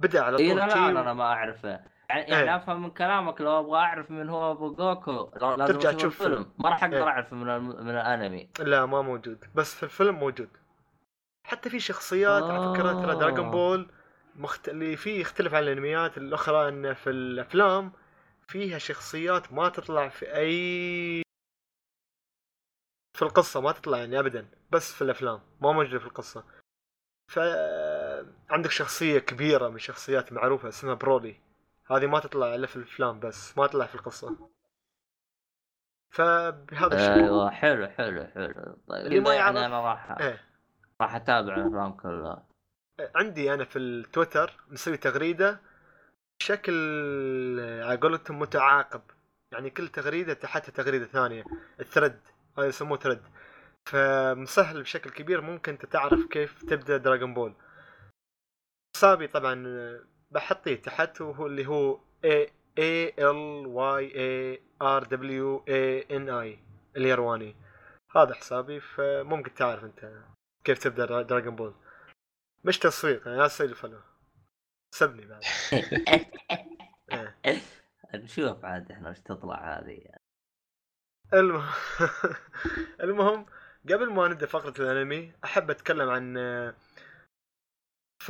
بدأ على طول اي لا لا لا أنا ما أعرفه. يعني. يعني أفهم من كلامك لو أبغى أعرف من هو أبو جوكو لازم ترجع تشوف الفيلم. ما راح أقدر إيه. اعرفه من من الأنمي. لا ما موجود. بس في الفيلم موجود. حتى في شخصيات على فكرة ترى آه. دراغون بول مخت... اللي فيه يختلف عن الأنميات. الأخرى إن في الأفلام فيها شخصيات ما تطلع في أي في القصة ما تطلع يعني ابدا. بس في الأفلام. ما موجودة في القصة. ف عندك شخصية كبيرة من شخصيات معروفة اسمها برولي. هذه ما تطلع إلا في الأفلام بس ما تطلع في القصة. فبهذا الشيء. أيوه حلو حلو حلو. طيب اللي ما يعني يعرف- أنا راح إيه. راح أتابع الأفلام كلها. عندي أنا في التويتر مسوي تغريدة بشكل على قولتهم متعاقب. يعني كل تغريدة تحتها تغريدة ثانية ال thread. هذا يسموه thread. فمسهل بشكل كبير ممكن أنت تعرف كيف تبدأ دراغون بول حسابي طبعا بحطيه تحت وهو اللي هو A A L Y A R W A N I اليرواني هذا حسابي فممكن تعرف أنت كيف تبدأ دراغون بول مش تسويق يعني لا تسوي لي فولو سبني بعد. إيه. نشوف عاد إحنا وش تطلع هذه. المهم المهم قبل ما نبدأ فقرة الأنمي أحب أتكلم عن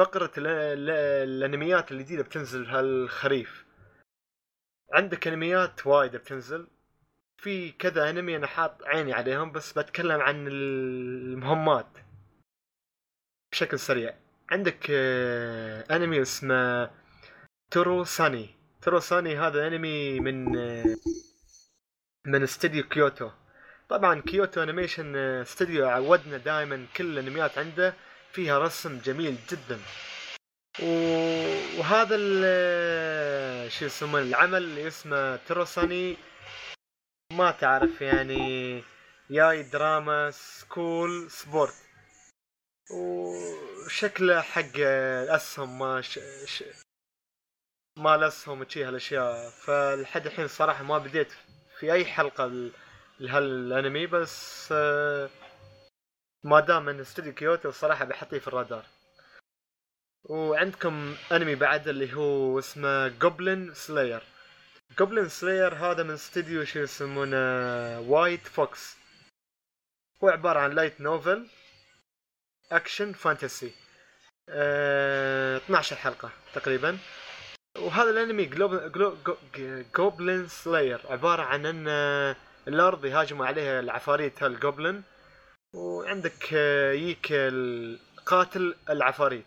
ال- الأنميات الجديدة بتنزل هالخريف. عندك أنميات وايد بتنزل. في كذا أنمي أنا حاط عيني عليهم بس بتكلم عن المهمات بشكل سريع. عندك آه، أنمي اسمه تسوروني. تسوروني هذا أنمي من آه، من استديو كيوتو. طبعا كيوتو أنيميشن آه، استديو عودنا دائما كل الأنميات عنده. فيها رسم جميل جدا. وهذا شو يسمونه العمل اللي اسمه تسوروني ما تعرف يعني جاي drama school sport. وشكله حق الأسهم ما ش... ش... ما الأسهم وشي هالأشياء. فلحد الحين صراحة ما بديت في أي حلقة لهالأنمي بس آه، ما دام من استوديو كيوتو الصراحه بحطيه في الرادار. وعندكم أنمي بعد اللي هو اسمه Goblin Slayer Goblin Slayer هذا من استوديو شو يسمونه؟ White Fox هو عبارة عن light novel action fantasy آه 12 حلقة تقريبا. وهذا الأنمي Goblin Slayer عبارة عن إن الأرض يهاجموا عليها العفاريت هالجوبلن وعندك آه، يجيك قاتل العفاريت.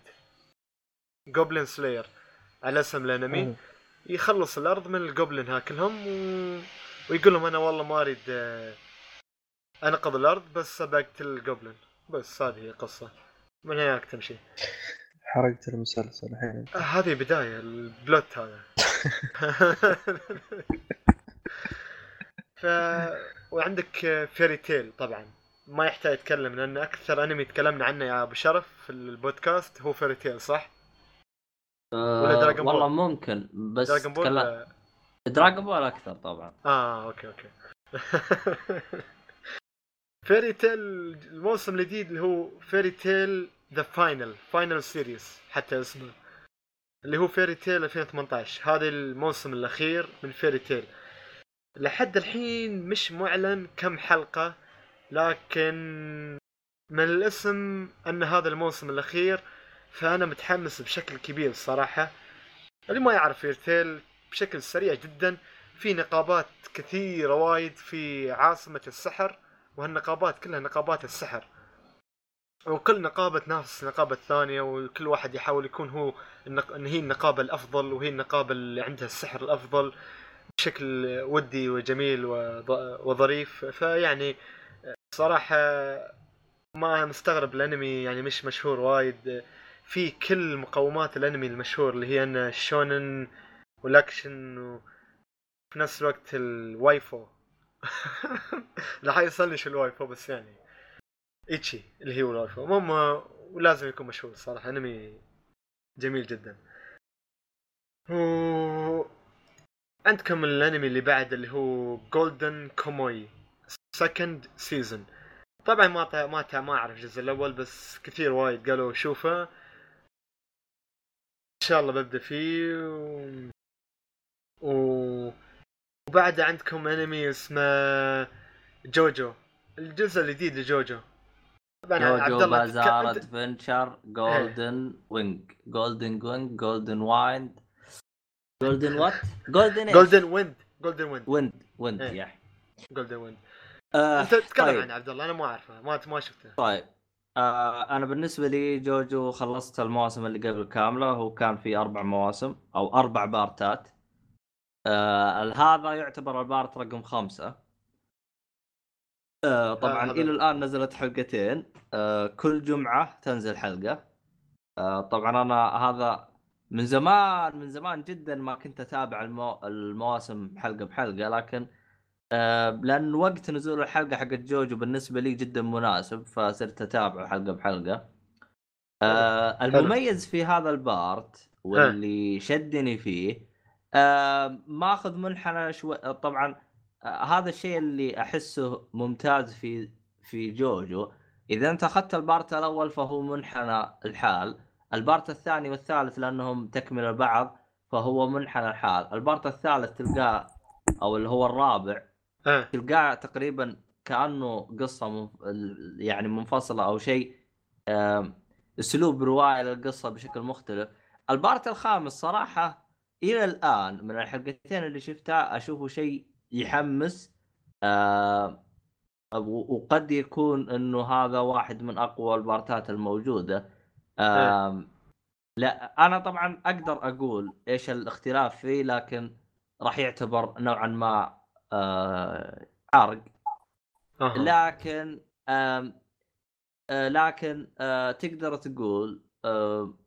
جوبلin سلاير على اسم الانمي. يخلص الأرض من الجوبلن ها كلهم و... ويقول لهم أنا والله ما أريد آه، أنقذ الأرض بس ابى اقتل الجوبلن بس هذه هي القصة من هناك تمشي. حرقت المسلسل الحين. آه، هذه بداية البلوت هذا. ف وعندك Fairy Tail طبعا. ما يحتاج يتكلم لأن أكثر أنمي تكلمنا عنه يا أبو شرف في البودكاست هو Fairy Tail صح؟ ولا أه Dragon Ball؟ والله ممكن بس Dragon Ball تكلم- ولا- Dragon Ball أكثر طبعا. آه okay okay. Fairy Tail الموسم الجديد اللي هو Fairy Tail the final final series حتى اسمه. اللي هو Fairy Tail 2018 هذا الموسم الأخير من Fairy Tail لحد الحين مش معلن كم حلقة لكن من الاسم أن هذا الموسم الأخير فأنا متحمس بشكل كبير الصراحة اللي ما يعرف فيري تيل بشكل سريع جدا في نقابات كثيرة وايد في عاصمة السحر وهالنقابات كلها نقابات السحر وكل نقابة تنافس النقابة الثانية وكل واحد يحاول يكون هو النق... إن هي النقابة الأفضل وهي النقابة اللي عندها السحر الأفضل بشكل ودي وجميل. وظريف فيعني صراحة ما مستغرب الأنمي يعني مش مشهور وايد. في كل مقومات الأنمي المشهور اللي هي إن ال shonen والأكشن وفي نفس الوقت ال waifu. راح يوصلني شو ال waifu بس يعني ecchi اللي هو ال waifu. المهم ولازم يكون مشهور صراحة. أنمي جميل جدا. و... عندكم الأنمي اللي بعد اللي هو Golden Kamuy second season طبعا ما. ما. ما أعرف الجزء الأول بس كثير وايد قالوا شوفه. إن شاء الله ببدأ فيه. و... و... وبعد عندكم أنمي اسمه JoJo. الجزء الجديد ل JoJo. طبعا عبد جوجو الله بازار ادفنشر جولدن وينج جولدن وينج جولدن وايند جولدن وات جولدن جولدن ويند جولدن ويند ويند ويند. يا جولدن ويند آه، أنت تتكلم طيب. عن عبد الله أنا ما أعرفه ما ما شفته. طيب. آه أنا بالنسبة لي جوجو خلصت المواسم اللي قبل كاملة هو كان في أربع مواسم أو أربع بارتات. آه هذا يعتبر البارت رقم خمسة. آه طبعا هذا- إلى الآن نزلت حلقتين. آه كل جمعة تنزل حلقة. آه طبعا أنا هذا من زمان من زمان جدا ما كنت أتابع المو... المواسم حلقة بحلقة لكن آه لأن وقت نزول الحلقة حقت جوجو بالنسبة لي جدا مناسب فصرت اتابعه حلقة بحلقة. آه المميز في هذا البارت واللي شدني فيه آه ماخذ منحنى شوي طبعا آه هذا الشيء اللي أحسه ممتاز في في JoJo. إذا أنت أخذت ال part الأول فهو منحنى الحال ال part الثاني والثالث لأنهم تكمله بعض فهو منحنى الحال. ال part الثالث تلقاه أو اللي هو الرابع آه. تلقاه تقريبا كأنه قصة منف... يعني منفصلة أو شيء أسلوب رواية للقصة بشكل مختلف. ال part الخامس صراحة إلى الآن من الحلقتين اللي شفتها أشوفه شيء يحمس و- وقد يكون إنه هذا واحد من أقوى البارتات الموجودة. آم، لا أنا طبعا أقدر أقول إيش الاختلاف فيه لكن راح يعتبر نوعا ما آه، آه. لكن آه، لكن آه، تقدر تقول آم،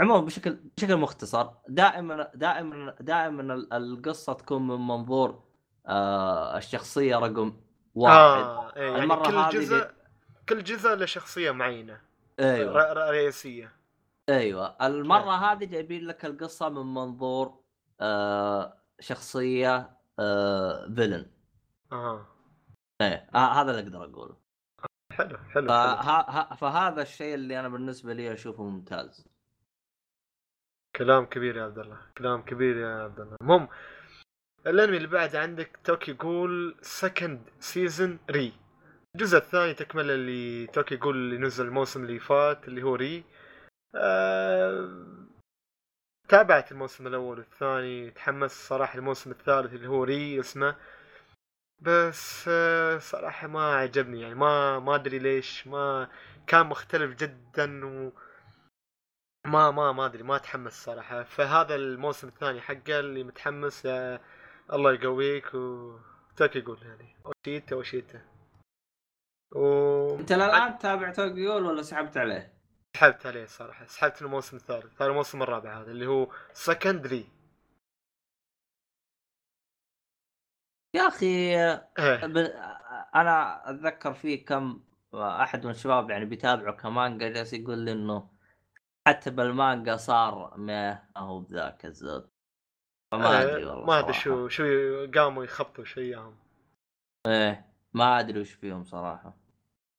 عموما بشكل بشكل مختصر دائما دائما دائما ال- القصة تكون من منظور آه، الشخصية رقم واحد. آه إيه يعني كل جزء كل جزء له شخصية معينة. أيوه. رئيسية. أيوه. المرة هذه جايبين لك القصة من منظور آه، شخصية آه، فيلن آه إيه آه، هذا اللي أقدر أقوله. حلو حلو, حلو. فه... فهذا الشيء اللي أنا بالنسبة لي أشوفه ممتاز. كلام كبير يا عبد الله كلام كبير يا عبد الله. المهم الأنمي اللي بعد عندك Tokyo Ghoul second season re. الجزء الثاني تكمل اللي Tokyo Ghoul اللي نزل الموسم اللي فات اللي هو re. آه... تابعت الموسم الأول والثاني تحمست صراحة الموسم الثالث اللي هو re اسمه. بس آه، صراحة ما عجبني يعني ما ما أدري ليش ما كان مختلف جدا و ما ما ما أدري ما اتحمس صراحة. فهذا الموسم الثاني حقه اللي متحمس يا الله يقويك و توكي يقول يعني اوشيتا اوشيتا و أنت الان تابع توكيول ولا سحبت عليه؟ سحبت عليه صراحة سحبت الموسم الثالث هذا الموسم الرابع هذا اللي هو سكندري يا أخي ب... أنا أتذكر في كم أحد من الشباب يعني بيتابعوا كمانجا جالس يقول لي إنه حتى بالمانجا صار ما هو بذاك الزود. فما أدري آه، والله ما أدري. شو شو قاموا يخبطوا شو اياهم إيه ما أدري وش فيهم صراحة.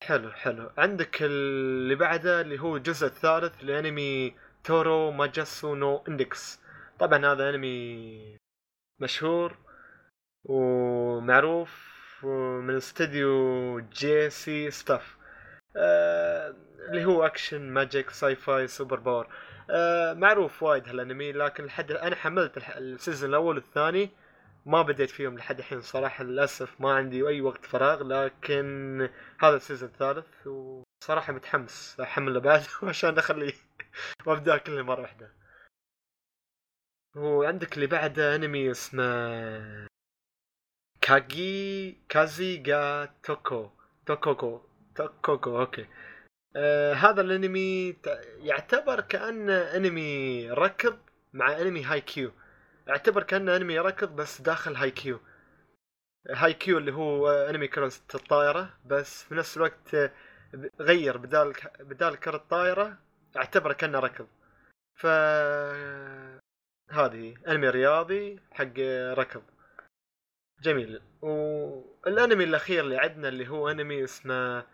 حلو حلو. عندك اللي بعده اللي هو الجزء الثالث لأنمي Toaru Majutsu no Index. طبعا هذا أنمي مشهور ومعروف من استوديو J.C.Staff آه اللي هو action magic sci-fi super power. آه معروف وايد هالأنمي لكن لحد أنا حملت ال season الأول والثاني. ما بديت فيهم لحد الحين صراحة للأسف ما عندي أي وقت فراغ لكن هذا ال season الثالث وصراحة متحمس احمله بعد عشان أخليه وأبدأ كله مرة واحدة. وعندك اللي بعده أنمي اسمه Kaji Kaze ga Tsuyoku Tsuyoku Tsuyoku okay. آه هذا الأنمي يعتبر كأنه أنمي ركض مع أنمي Haikyuu اعتبر كانه أنمي ركض بس داخل Haikyuu Haikyuu اللي هو أنمي كرة الطائرة بس في نفس الوقت آه، غير بدال بدال كرة الطائرة اعتبره كأنه ركض. ف هذه أنمي رياضي حق ركض. جميل. والأنمي الأخير اللي عندنا اللي هو أنمي اسمه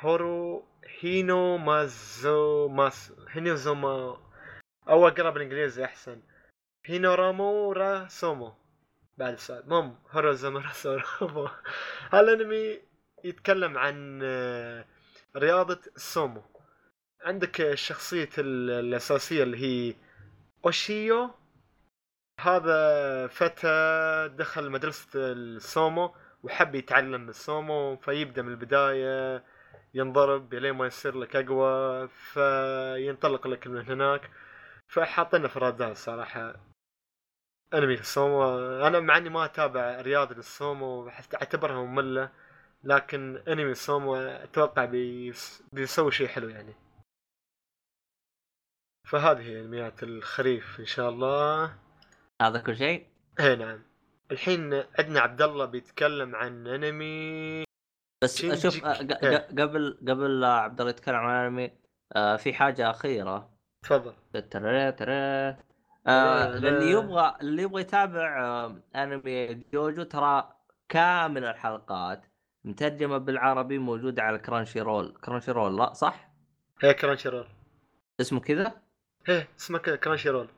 هورو هينو مازو ماس هينو ما أو اقرا بالإنجليزي أحسن. هينورامورا سومو بعد السؤال. مم هوروزامورا سومو هالانمي يتكلم عن آه، رياضة السومو؟ عندك شخصية ال- الأساسية اللي هي أوشيو. هذا فتى دخل مدرسة السومو وحب يتعلم السومو فيبدأ من البداية ينضرب لين ما يصير لك أقوى فينطلق لك من هناك. فحاطينه في الرادار صراحة. أنمي السومو أنا مع إني ما أتابع رياضة السومو بحس- أعتبرها مملة لكن أنمي السومو أتوقع بيس- بيسوي شيء حلو يعني. فهذه هي أنميات الخريف إن شاء الله. هذا كل شيء؟ اي نعم. الحين عندنا عبد الله بيتكلم عن أنمي بس شينجي- شوف آه، إيه. قبل قبل عبد الله يتكلم عن الانمي آه، في حاجة أخيرة. تفضل. ترى ترى آه لا. اللي يبغى اللي يبغى يتابع آه أنمي جوجو ترى كامل الحلقات مترجمة بالعربي موجودة على كرانشي رول كرانشي رول لا صح؟ هي كرانشي رول اسمه كذا؟ هي اسمه كذا كرانشي رول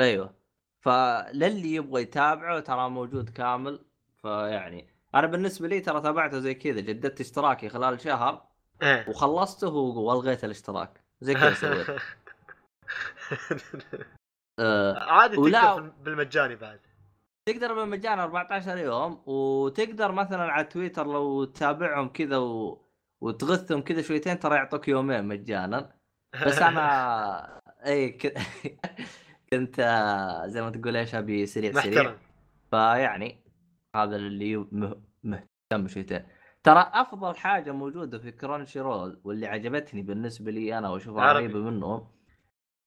أيوه. فللي يبغى يتابعه ترى موجود كامل. فيعني أنا بالنسبة لي ترى تابعته زي كذا جددت اشتراكي خلال شهر إيه. وخلصته والغيت الاشتراك. زي كذا سويت. آه عادي ولا- تقدر بالمجاني بعد. تقدر بالمجان 14 يوم وتقدر مثلا على تويتر لو تتابعهم كذا و... وتغثهم كذا شويتين ترى يعطوك يومين مجانا. بس أنا اي ك... كنت آه، زي ما تقول إيش أبي سريع سريع. محترم. فيعني هذا اللي مه... مهتم شويتين. ترى أفضل حاجة موجودة في كرانشي رول واللي عجبتني بالنسبة لي أنا وأشوفها. قريبة منهم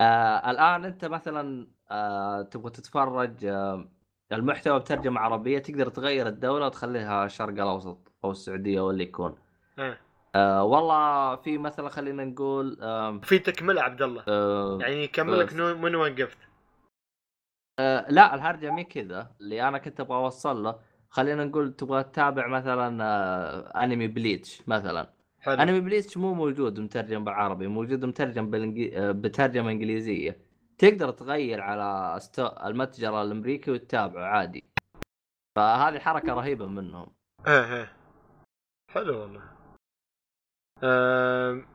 آه الآن أنت مثلا آه تبغى تتفرج آه المحتوى بترجمة عربية تقدر تغير الدولة وتخليها الشرق الأوسط أو السعودية أو اللي يكون. إيه. آه والله في مثلا خلينا نقول آه في تكملة عبد الله. آه يعني يكملك من وقفت آه لا الهرجة مو كذا اللي أنا كنت أبغى أوصل له. خلينا نقول تبغى تتابع مثلا آه أنمي بليتش مثلا. حلو. أنمي بليتش مو موجود مترجم بالعربي موجود مترجم بالإنجي... آه، بترجمة إنجليزية. تقدر تغير على الـ sto... المتجر الأمريكي وتتابعه عادي. فهذه حركة رهيبة منهم. إيه إيه. حلو والله. أم...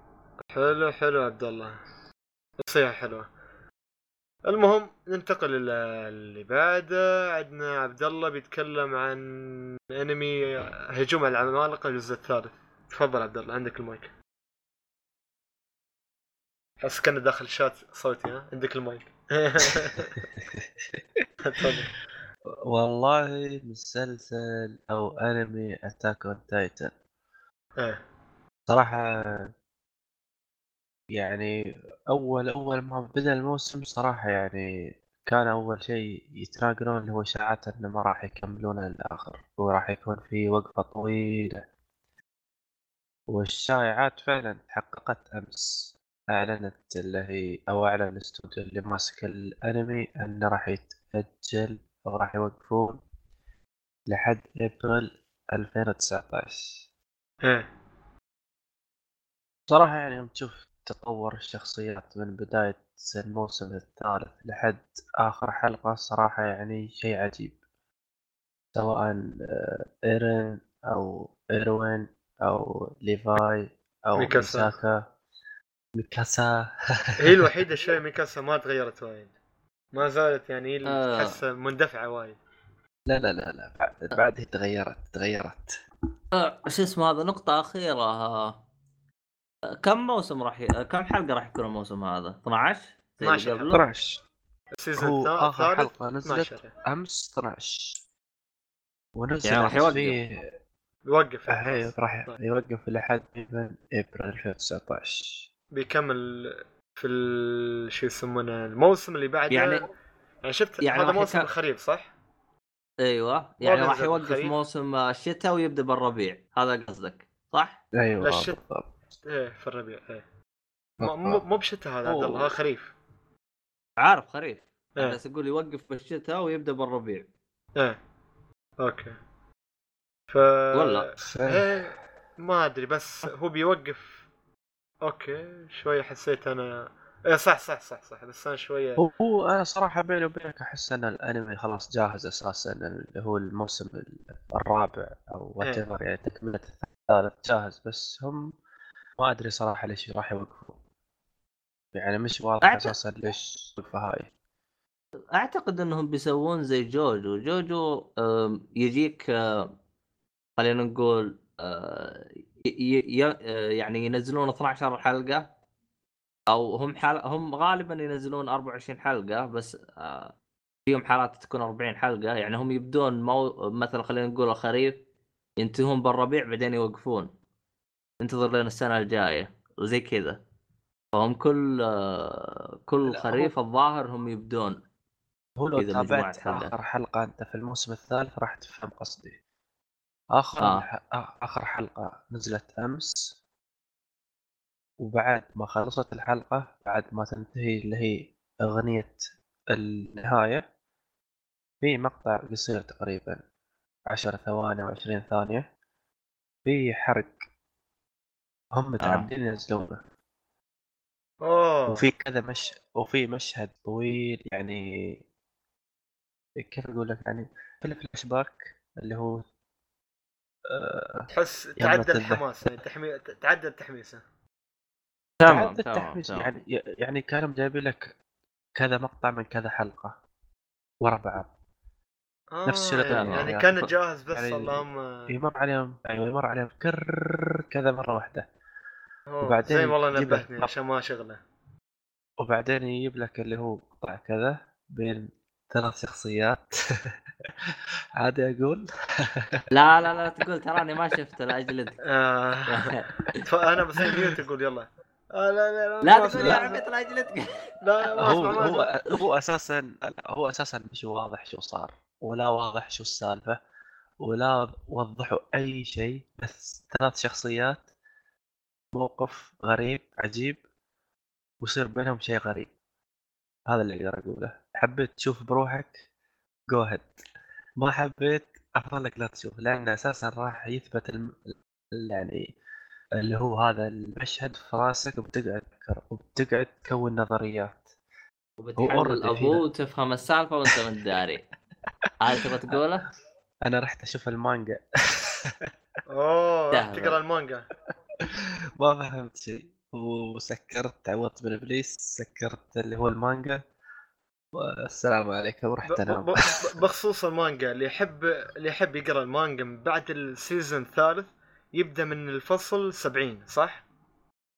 حلو حلو عبد الله. نصيحة حلوة. المهم ننتقل إلى اللي بعده. عندنا عبد الله بيتكلم عن أنمي هجوم على العمالقة الجزء الثالث. تفضل عبد الله عندك المايك. بس كان داخل شات صوتي ها؟ عندك المايك. تفضل. والله مسلسل أو أنمي Attack on Titan. إيه. صراحة يعني أول أول ما بدأ الموسم صراحة يعني كان أول شيء يتناقلون اللي هو إشاعات إنه ما راح يكملون للاخر وراح يكون في وقفة طويلة. والشائعات فعلا تحققت أمس. أعلنت اللي هي أو أعلن الاستوديو اللي ماسك الأنمي انه راح يتأجل أو راح يوقفون لحد أبريل 2019 إيه. صراحة يعني يوم تشوف تطور الشخصيات من بداية الموسم الثالث لحد آخر حلقة صراحة يعني شيء عجيب. سواء آه، إيرين أو إيروين أو ليفاي أو ميكاسا. ميساكا ميكاسا. هي الوحيدة شوي ميكاسا ما تغيرت وايد. ما زالت يعني هي آه. تحس مندفعة وايد. لا لا لا لا بعد بعد هي تغيرت تغيرت. آه شو اسمه هذا؟ نقطة أخيرة. آه كم موسم راح ي... كم حلقة راح يكون الموسم هذا؟ 12 زي اللي 12 قبله؟ 12 السيزون آخر الثالث؟ حلقة نزلت 12 أمس 12 ونزلت يعني راح يوقف. يوقف أيوة راح طيب. يوقف لحد إبريل 2019 بيكمل في. شو يسمونه الموسم اللي بعده يعني يعني شفت يعني هذا موسم يكا- الخريف صح؟ أيوه يعني راح يوقف بالخريف. موسم الشتاء ويبدأ بالربيع هذا قصدك صح؟ أيوه الشت- بالضبط إيه في الربيع إيه مو- مو بشتاء هذا عبد الله هذا خريف عارف خريف إيه. بس أقول يوقف بالشتاء ويبدأ بالربيع إيه أوكي ف ف- إيه ما أدري بس هو بيوقف. okay شوية حسيت أنا. إيه صح صح صح صح بس أنا شوية هو- أنا صراحة بيني وبينك أحس إن الأنمي خلاص جاهز أساسا اللي هو الموسم الرابع أو what إيه. يعني تكملة الثالث جاهز بس هم ما أدري صراحة ليش راح يوقفوا. يعني مش واضح أعتقد- أساسا ليش الوقفه هاي. أعتقد إنهم بيسوون زي جوجو. جوجو يجيك خلينا نقول آه، ي- ي- ي- آه، يعني ينزلون 12 حلقة أو هم حال هم غالبا ينزلون 24 حلقة بس آه، فيهم حالات تكون 40 حلقة. يعني هم يبدون مو... مثلا خلينا نقول الخريف ينتهون بالربيع بعدين يوقفون. انتظر لين السنة الجاية وزي كذا. فهم كل كل خريف الظاهر هم يبدون هو لو تابعت. آخر حلقة أنت في الموسم الثالث راح تفهم قصدي. آخر آه. الح... آ- آخر حلقة نزلت أمس. وبعد ما خلصت الحلقة بعد ما تنتهي اللي هي أغنية النهاية في مقطع قصير تقريبا عشر ثواني أو عشرين ثانية. في حرق. هم متعمدين ينزلونه. أوه. وفي كذا مش وفي مشهد طويل يعني كيف أقول لك يعني في الفلاش باك اللي هو آه، تحس تعدى. الحماس يعني تحمي... تعدى التحميسه تمام التحميس تمام. يعني يعني كانوا جايبين لك كذا مقطع من كذا حلقة ورا بعض. آه نفس الشيء يعني, الثاني. يعني كان جاهز بس يعني اللهم يمر عليهم أيوه يمر عليهم كر كذا مرة واحدة. وبعدين زي والله نبهتني عشان ما أشغله. وبعدين يجيب لك اللي هو قطع كذا بين ثلاث شخصيات. عادي أقول؟ لا لا لا تقول تراني ما شفته لاجلدك آه. أنا بسوي ميوت أقول يلا. آه لا لا لا لا تقول. يا عمي لا هو أسمع ما هو. هو أساسا لا، هو أساسا مش واضح شو صار ولا واضح شو السالفة ولا وضحوا أي شيء بس ثلاث شخصيات موقف غريب عجيب ويصير بينهم شيء غريب. هذا اللي أقدر أقوله. حبيت تشوف بروحك؟ جو هيد ما حبيت؟ أفضل لك لا تشوف لأن أساسا راح يثبت الم... ال- يعني اللي هو هذا المشهد في راسك وبتقعد تفكر وبتقعد تكون نظريات. أبوه فينا. وتفهم السالفة وأنت من داري هذا تبغى تقوله؟ أنا رحت أشوف المانجا. أوه. تقرأ المانجا. ما فهمت شيء. وسكرت تعوضت من ابليس سكرت اللي هو المانجا. والسلام عليكم ب- انام ب- بخصوص المانجا اللي يحب اللي يحب يقرأ المانجا من بعد ال season الثالث يبدأ من الفصل 70 صح؟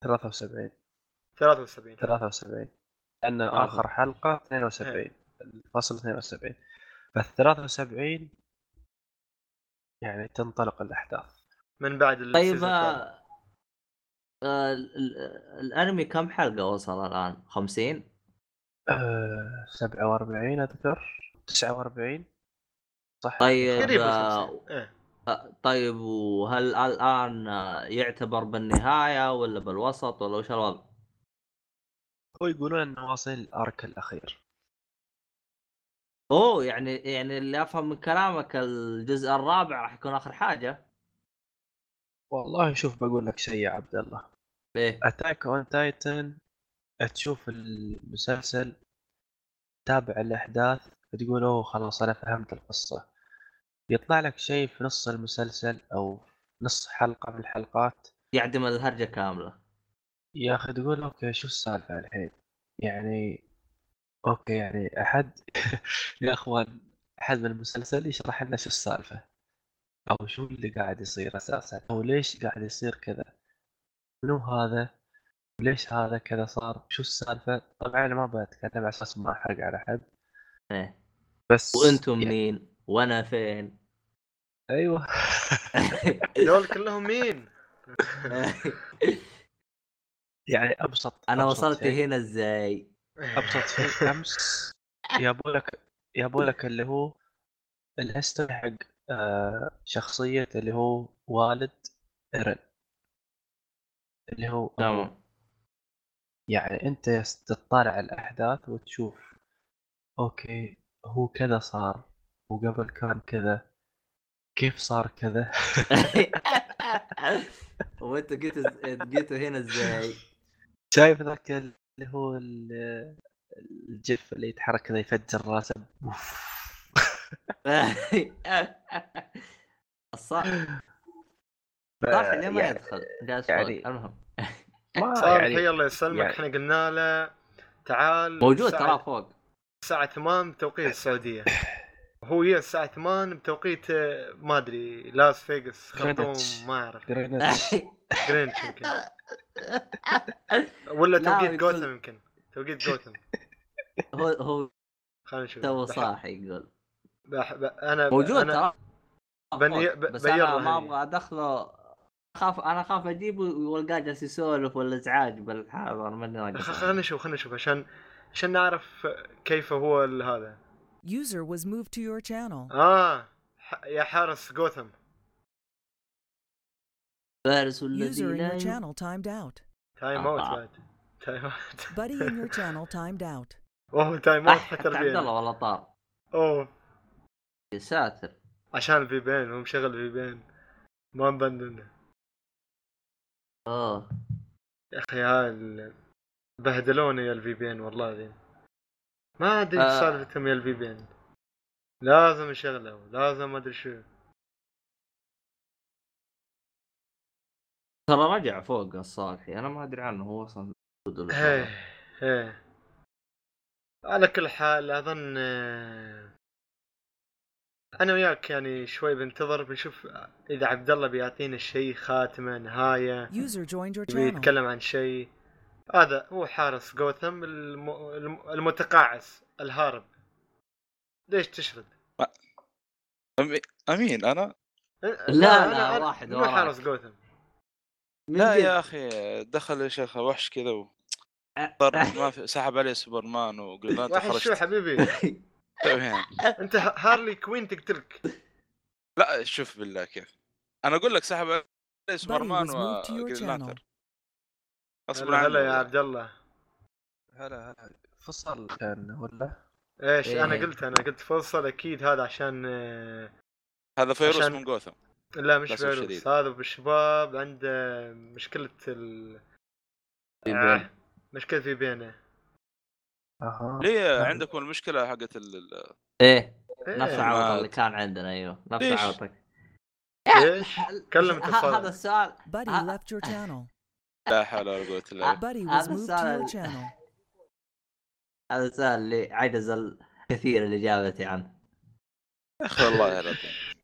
73 73 73 لأن آه. آخر حلقة 72 الفصل 72 فال 73 يعني تنطلق الأحداث. من بعد طيب آه، آه، ال- ال- الأنمي كم حلقة وصل الآن؟ 50 أه 47 أذكر. 49 صح. طيب آه، 50 إيه. آه، طيب وهل الآن آه، يعتبر بالنهاية ولا بالوسط ولا وش الوضع؟ هو يقولون إنه واصل ال arc الأخير. أوه يعني يعني اللي أفهم من كلامك الجزء الرابع راح يكون آخر حاجة. والله شوف بقول لك شيء يا عبد الله. إيه. Attack on Titan تشوف المسلسل تابع الأحداث تقول أوه خلاص أنا فهمت القصة. يطلع لك شيء في نص المسلسل أو نص حلقة من الحلقات. يعدم الهرجة كاملة. يا أخي تقول okay شو السالفة الحين؟ يعني okay يعني أحد يا أخوان أحد من المسلسل يشرح لنا شو السالفة؟ أو شو اللي قاعد يصير أساسا؟ أو ليش قاعد يصير كذا؟ منو هذا؟ ليش هذا كذا صار شو السالفة طبعا أنا ما بتكلم على أساس ما أحرق على حد إيه بس وأنتم يعني مين؟ وأنا فين؟ أيوه دول كلهم مين؟ يعني أبسط أنا أبسط وصلت شيء- هنا إزاي؟ أبسط شيء أمس يابوا لك يابوا لك اللي هو ال history حق آه، شخصية اللي هو والد ايرن اللي هو. تمام يعني أنت تطالع الأحداث وتشوف أوكي هو كذا صار وقبل كان كذا كيف صار كذا وانت جيت جيتوا هنا إزاي؟ شايف ذاك اللي هو ال- الجف اللي يتحرك كذا يفجر راسه. الصح صح اللي ما يعني- يدخل جالس يعني-. المهم ما صالح يعني الله يسلمك يعني- إحنا قلنا له تعال موجود ترى فوق. الساعة 8 بتوقيت السعودية. هو هي الساعة 8 بتوقيت آه، ما أدري لاس فيغاس خرطوم. ما أعرف. جرينتش. جرينتش يمكن. ولا لا، توقيت جوثم يمكن. توقيت جوثم. هو هو خلينا نشوف. تو صاحي يقول. بح... بح... أنا موجود أنا... ترى بني- بس أنا ما. أبغى أدخله. اخاف أنا اخاف اجيبه وألقاه جالس يسولف ولا إزعاج بالحاضر من خ- خلينا نشوف خلينا نشوف عشان عشان نعرف كيف هو هذا User was moved to your channel. آه. يا حارس جوثم فارس User الذي in لا your channel timed out. تايم اوت آه. بعد تايم اوت Buddy in your channel timed out. اوه تايم اوت حتى عبد الله والله طار أوه يا ساتر عشان الفي بين هو مشغل في بين ما مبندن اوه يا أخي هاي بهدلوني يا الفي بي إن والله ذي ما أدري إيش آه. سالفتهم يا الفي بي إن. لازم يشغله لازم ما أدري شو. ترى رجع فوق الصالحي أنا ما أدري عنه هو أصلا إيه. إيه على كل حال أظن أنا وياك يعني شوي بنتظر بنشوف إذا عبد الله بيعطينا شيء خاتمة نهاية User joined your يبي channel. يتكلم عن شيء هذا هو حارس جوثم الم... الم- المتقاعس الهارب ليش تشرد؟ أمي- أمين أنا لا، لا، واحد مو. حارس جوثم لا جد. يا أخي دخل يا شيخ وحش كذا و... أه. صار ما في سحب عليه سوبرمان وقلنا أنت شو حبيبي. أنت هارلي كوين تقتلك. لا شوف بالله كيف. أنا أقول لك سحب channel. لانترن غصب هلا هلا يا عبد الله. هلا هلا. فصل كان ولا؟ إيش؟ إيه. أنا قلت أنا قلت فصل أكيد هذا عشان آه، هذا فيروس عشان- من جوثم. لا مش فيروس. هذا بالشباب عنده مشكلة ال آه، بين. مشكلة في بينه أها ليه نعم. عندكم المشكلة حقت ال... إيه إيه. نفس ما- عوض اللي كان عندنا أيوه نفس ليش؟ عوضك ليش؟ كلم اتصال. هذا السؤال Buddy left your channel. لا حول ولا قوة إلا بالله هذا السؤال-. هذا السؤال اللي عجز الكثير الاجابه عنه يا أخي والله يا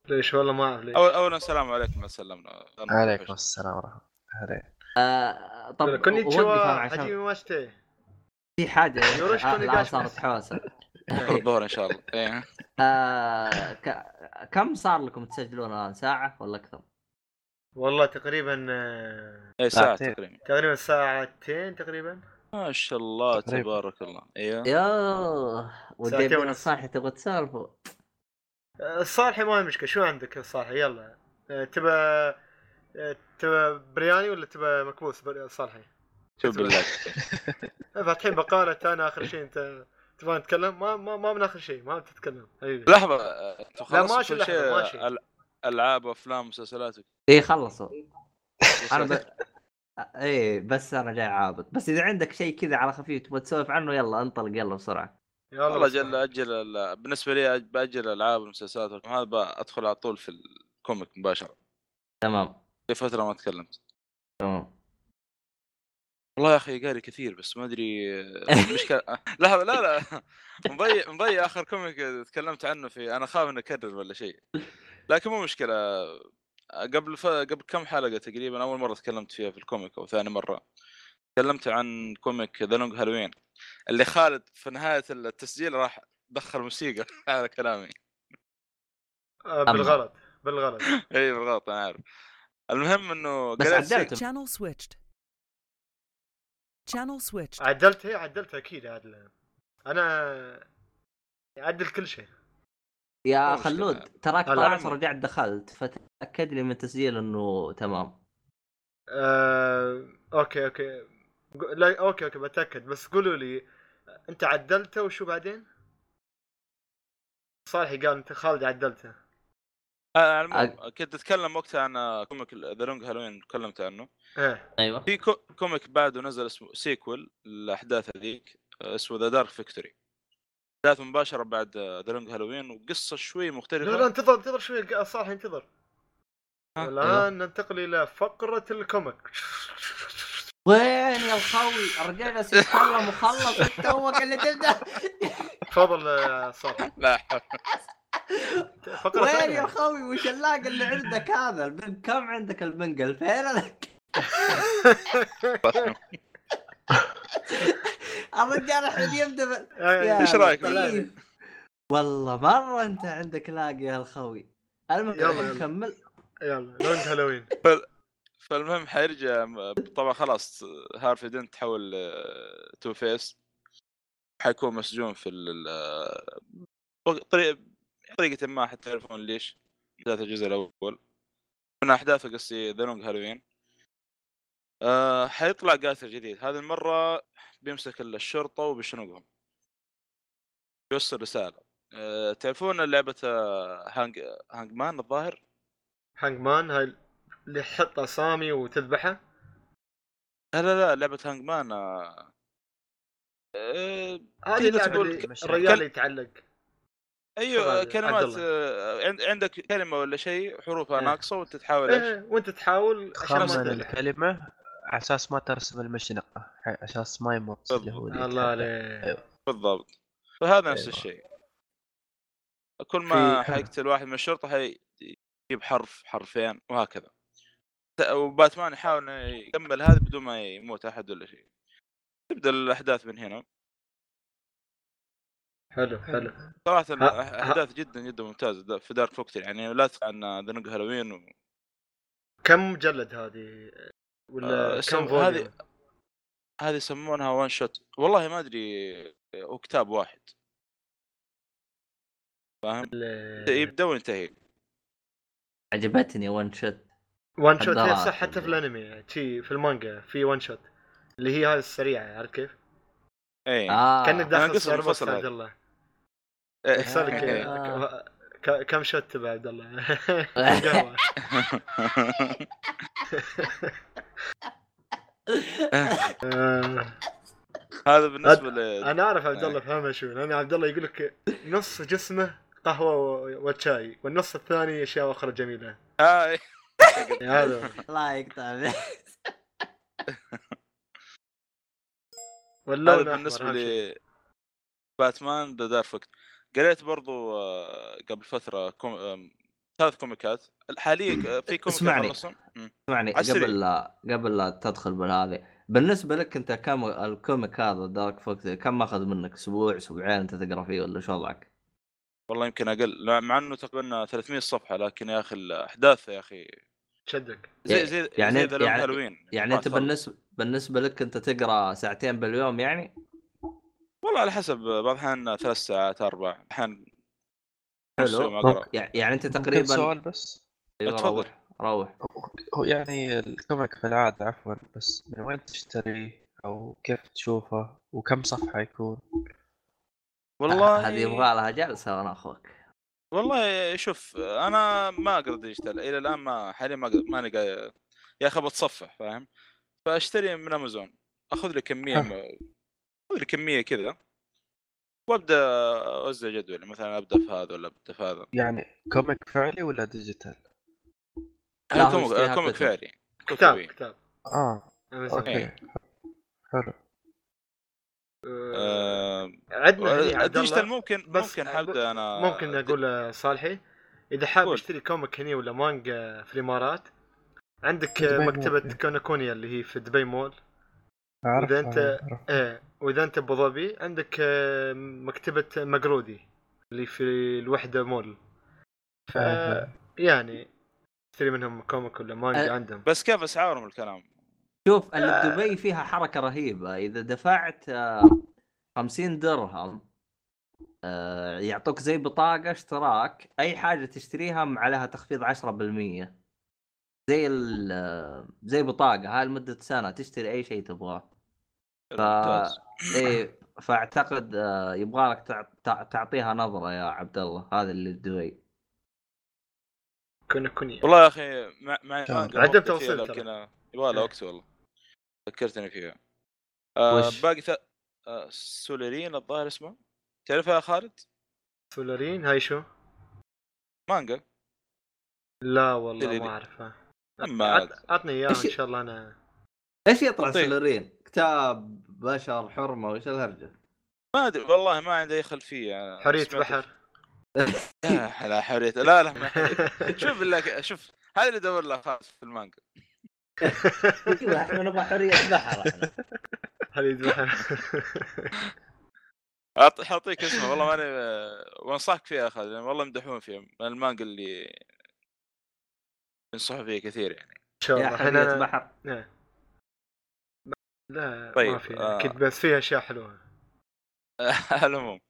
ليش والله ما أعرف ليش أول اولا السلام عليكم ما سلمنا عليكم السلام ورحمة الله آه طب كونيتشوا هجيمي واشتي في حاجة يوروشكو آه. صارت حوسة. الظهر إن شاء الله. إيه. آه ك... كم صار لكم تسجلون الآن؟ ساعة ولا أكثر؟ والله تقريبا آه، إيه ساعة ساعتين. تقريبا. تقريبا ساعتين تقريبا. ما شاء الله. تبارك الله. أيوه يوه ساعتين وجايبين ونص. الصالح تبغى تسولفوا آه، الصالحي ما هي مشكلة شو عندك الصالحي يلا. تبى تبى برياني ولا تبى مكبوس؟ صالحي؟ شوف بالله. آه، فاتحين بقالة أنا آخر شيء أنت تبغى نتكلم؟ ما ما ما من آخر شيء ما بتتكلم. حبيبي لحظة لا، ماشي لحظة، ماشي. أل- ألعاب وأفلام ومسلسلات إيه خلصوا أنا ب... إيه بس أنا جاي عابط بس إذا عندك شيء كذا على خفيف تبغى تسولف عنه يلا انطلق يلا بسرعة. يلا والله. جل أجل ال- بالنسبة لي بأجل الألعاب والمسلسلات هذا أدخل على طول في ال comic مباشرة. تمام. في فترة ما تكلمت. تمام. والله يا أخي قاري كثير بس ما أدري المشكلة لحظة لا لا مضيع مضيع آخر comic تكلمت عنه في أنا خاف اني اكرر ولا شيء. لكن مو مشكلة قبل ف... قبل كم حلقة تقريبا أول مرة تكلمت فيها في ال comic أو ثاني مرة تكلمت عن comic The Long Halloween اللي خالد في نهاية التسجيل راح دخل موسيقى على كلامي. آه، بالغلط بالغلط. اي بالغلط أنا عارف. المهم إنه بس عدلت Channel switched. Channel switched. عدلت هي عدلت أكيد عدل أنا عدل كل شيء يا مشكلة. خلود track. طلعت ورجعت دخلت فتأكد لي من تسجيل إنه تمام آه... أوكي أوكي لا أوكي أوكي بتأكد بس قولوا لي أنت عدلته وشو بعدين؟ صالح قال أنت خالد عدلته آه، على العموم كنت أتكلم وقتها عن آه، comic The Long Halloween تكلمت عنه. إيه. أيوه. في كو- comic بعده نزل اسمه sequel الأحداث هذيك آه، اسمه The Dark Victory أحداث مباشرة بعد ذا لونج هالوين وقصة شوي مختلفة. لا لا انتظر انتظر شوي صالح انتظر. ها؟ والان ننتقل إلى فقرة الكوميك. وين يا الخوي رجعنا سيتكلم وخلص توك اللي تبدا تفضل يا صالح. لا. فقرة وين يا خوي وش اللاق اللي عندك هذا؟ البن كم عندك البنقل فين لك الرجال الحين يبدأ يا إيش رأيك لطيف. والله مرة انت عندك laggy يا الخوي. المهم يلا، يلا. نكمل. يلا Long Halloween. فالمهم حيرجع طبعا خلاص Harvey Dent تحول آه، Two-Face. حيكون مسجون في ال طريقة طريقة ما حتى تعرفون ليش احداث الجزء الأول. من أحداثه قصدي The Long Halloween. آه حيطلع قاتل جديد. هذه المرة بيمسك الشرطة وبيشنقهم. بيوصل رسالة. آه تعرفون لعبة آه، hang hangman الظاهر؟ hangman هاي اللي تحط أسامي وتذبحه؟ لا لا لا لعبة hangman آه آه هذه تقول الرجال يتعلق. أيوه عبد كلمات. آه، عند- عندك كلمة ولا شيء حروفها إيه. ناقصة وأنت تحاول إيش؟ إيه وأنت تحاول تذبح الكلمة على أساس ما ترسم المشنقة على أساس ما اللي الله. عليك بالضبط فهذا نفس أيوة. الشيء كل ما حيقتل واحد من الشرطة حيجيب حرف حرفين وهكذا ت- وباتمان يحاول إنه يكمل هذا بدون ما يموت أحد ولا شيء تبدأ الأحداث من هنا حلو حلو. صراحة ها- الاحداث جدا جدا ممتازة دا- في دارك فوكتر يعني لا تسمع عن ذنق هالوين و... كم مجلد هذه؟ ولا آه، كم هذه هذه يسمونها one shot والله ما أدري هو كتاب واحد. فاهم؟ يبدأ وينتهي. عجبتني one shot one shot هي صح حتى في اللي- الأنمي. شي في المانجا في one shot اللي هي هذه السريعة عارف كيف؟ اي آه. كأنك داخل منفصلة عبد. الله. إيه. يسالك آه. ك- كم شوت تبع عبد الله قهوة. آه، هذا بالنسبة ل أنا أعرف عبد الله فهمها شو لأن عبد الله يقول لك نص جسمه قهوة و- وشاي والنص الثاني أشياء أخرى جميلة آه، إيه. هذا الله يقطع واللون هذا بالنسبة. ل باتمان ذا دارك قريت برضو آه، قبل فترة كوم... ثلاث كوميكات حاليا آه، في كوميك اسمعني. اسمعني. قبل لا قبل لا تدخل بالهذه بالنسبة لك أنت كم الكوميك هذا دارك فوكس كم ماخذ منك أسبوع أسبوعين انت تقرا فيه ولا شو وضعك؟ والله يمكن أقل مع إنه تقريبا 300 صفحه لكن يا أخي الأحداث يا أخي شدك زي زي يعني زي يعني- هالوين يعني أنت. بالنسبة بالنسبة لك أنت تقرأ ساعتين باليوم يعني؟ والله على حسب بعض الأحيان ثلاث ساعات أربع احيان حلو. يعني أنت تقريبا سؤال بس؟ أيوة، اتفضل. روح روح. هو يعني ال comic في العادة عفوا بس من وين تشتريه أو كيف تشوفه وكم صفحة يكون؟ والله هذه يبغى لها جلسة وأنا أخوك. والله شوف أنا ما اقرا digital إلى الآن ما حاليا ما ماني قا- يا أخي بتصفح فاهم؟ فأشتري من أمازون. أخذ لي كمية لي كمية كذا وأبدأ أوزع جدولي مثلا أبدأ في هذا ولا أبدأ في هذا يعني comic فعلي ولا digital؟ لا، comic comic. فعلي كتاب. كتاب آه. أوكي حلو آه، آه، عندنا عبد ال digital الله ممكن بس ممكن حبدا أنا ممكن أقول آه، صالحي إذا حاب. تشتري comic هني ولا مانجا في الإمارات عندك آه، مول. Kinokuniya اللي هي في دبي مول أعرف أنت- أعرف. إيه وإذا أنت بابو ظبي عندك آه، مكتبة Magrudy اللي في الوحدة مول ف فاهم. يعني تشتري منهم comic ولا مانجا أه، عندهم بس كيف أسعارهم الكلام شوف اللي آه. بدبي فيها حركة رهيبة إذا دفعت آه، 50 درهم آه، يعطوك زي بطاقة اشتراك أي حاجة تشتريها عليها تخفيض 10% زي ال آه، زي بطاقة هاي لمدة سنة تشتري أي شيء تبغاه ف إيه فأعتقد آه، يبغى لك تع- تع- تعطيها نظرة يا عبد الله هذا اللي بدبي كنا كوني والله يا أخي مع مع كان. مانجا عدم وقت توصيل. لكن يبغى لها إيه. وقت والله ذكرتني فيها آه وش؟ باقي ث... آه سوليرين الظاهر اسمه تعرفها يا خالد؟ سولارين هاي شو؟ مانجا لا والله. ما أعرفها اما عط- عطني إياها إن شاء الله أنا إيش يطلع. سولارين؟ كتاب بشر حرمة وش الهرجة؟ ما أدري والله ما عندي أي خلفيه حرية سمعت- بحر. لا لا حرية. لا لا ما حرية. شوف بالله شوف هذا اللي ادور له خالد في المانجا. إحنا نبغى حرية بحر إحنا. حرية بحر. حاعطيك اسمه والله ماني وأنصحك فيها خالد لأن والله يمدحون فيها من المانجا اللي ينصحوا فيها كثير يعني. إن شاء الله. حرية إحنا بحر. لا ما طيب، في آه. أكيد بس فيها أشياء حلوة. على العموم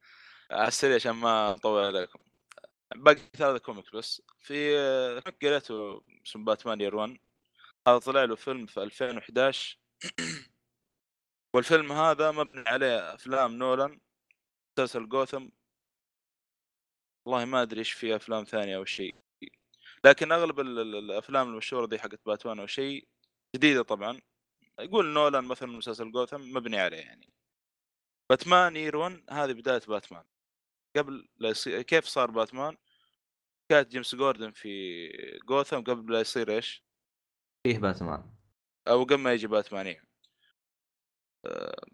على السريع عشان ما أطول عليكم. باقي ثلاثة كوميكس بس. في آه، comic قريته اسمه باتمان Year 1 هذا طلع له فيلم في 2011 والفيلم هذا مبني عليه أفلام نولان مسلسل جوثم. والله ما أدري إيش في أفلام ثانية أو شيء. لكن أغلب ال- ال- الأفلام المشهورة دي حقت باتمان أو شيء جديدة طبعا. يقول نولان مثلا مسلسل جوثم مبني عليه يعني. باتمان يير 1 هذه بداية باتمان. قبل لا يصير كيف صار باتمان؟ كانت جيمس جوردن في جوثم قبل لا يصير إيش؟ فيه باتمان. أو قبل ما يجي باتمان. آه،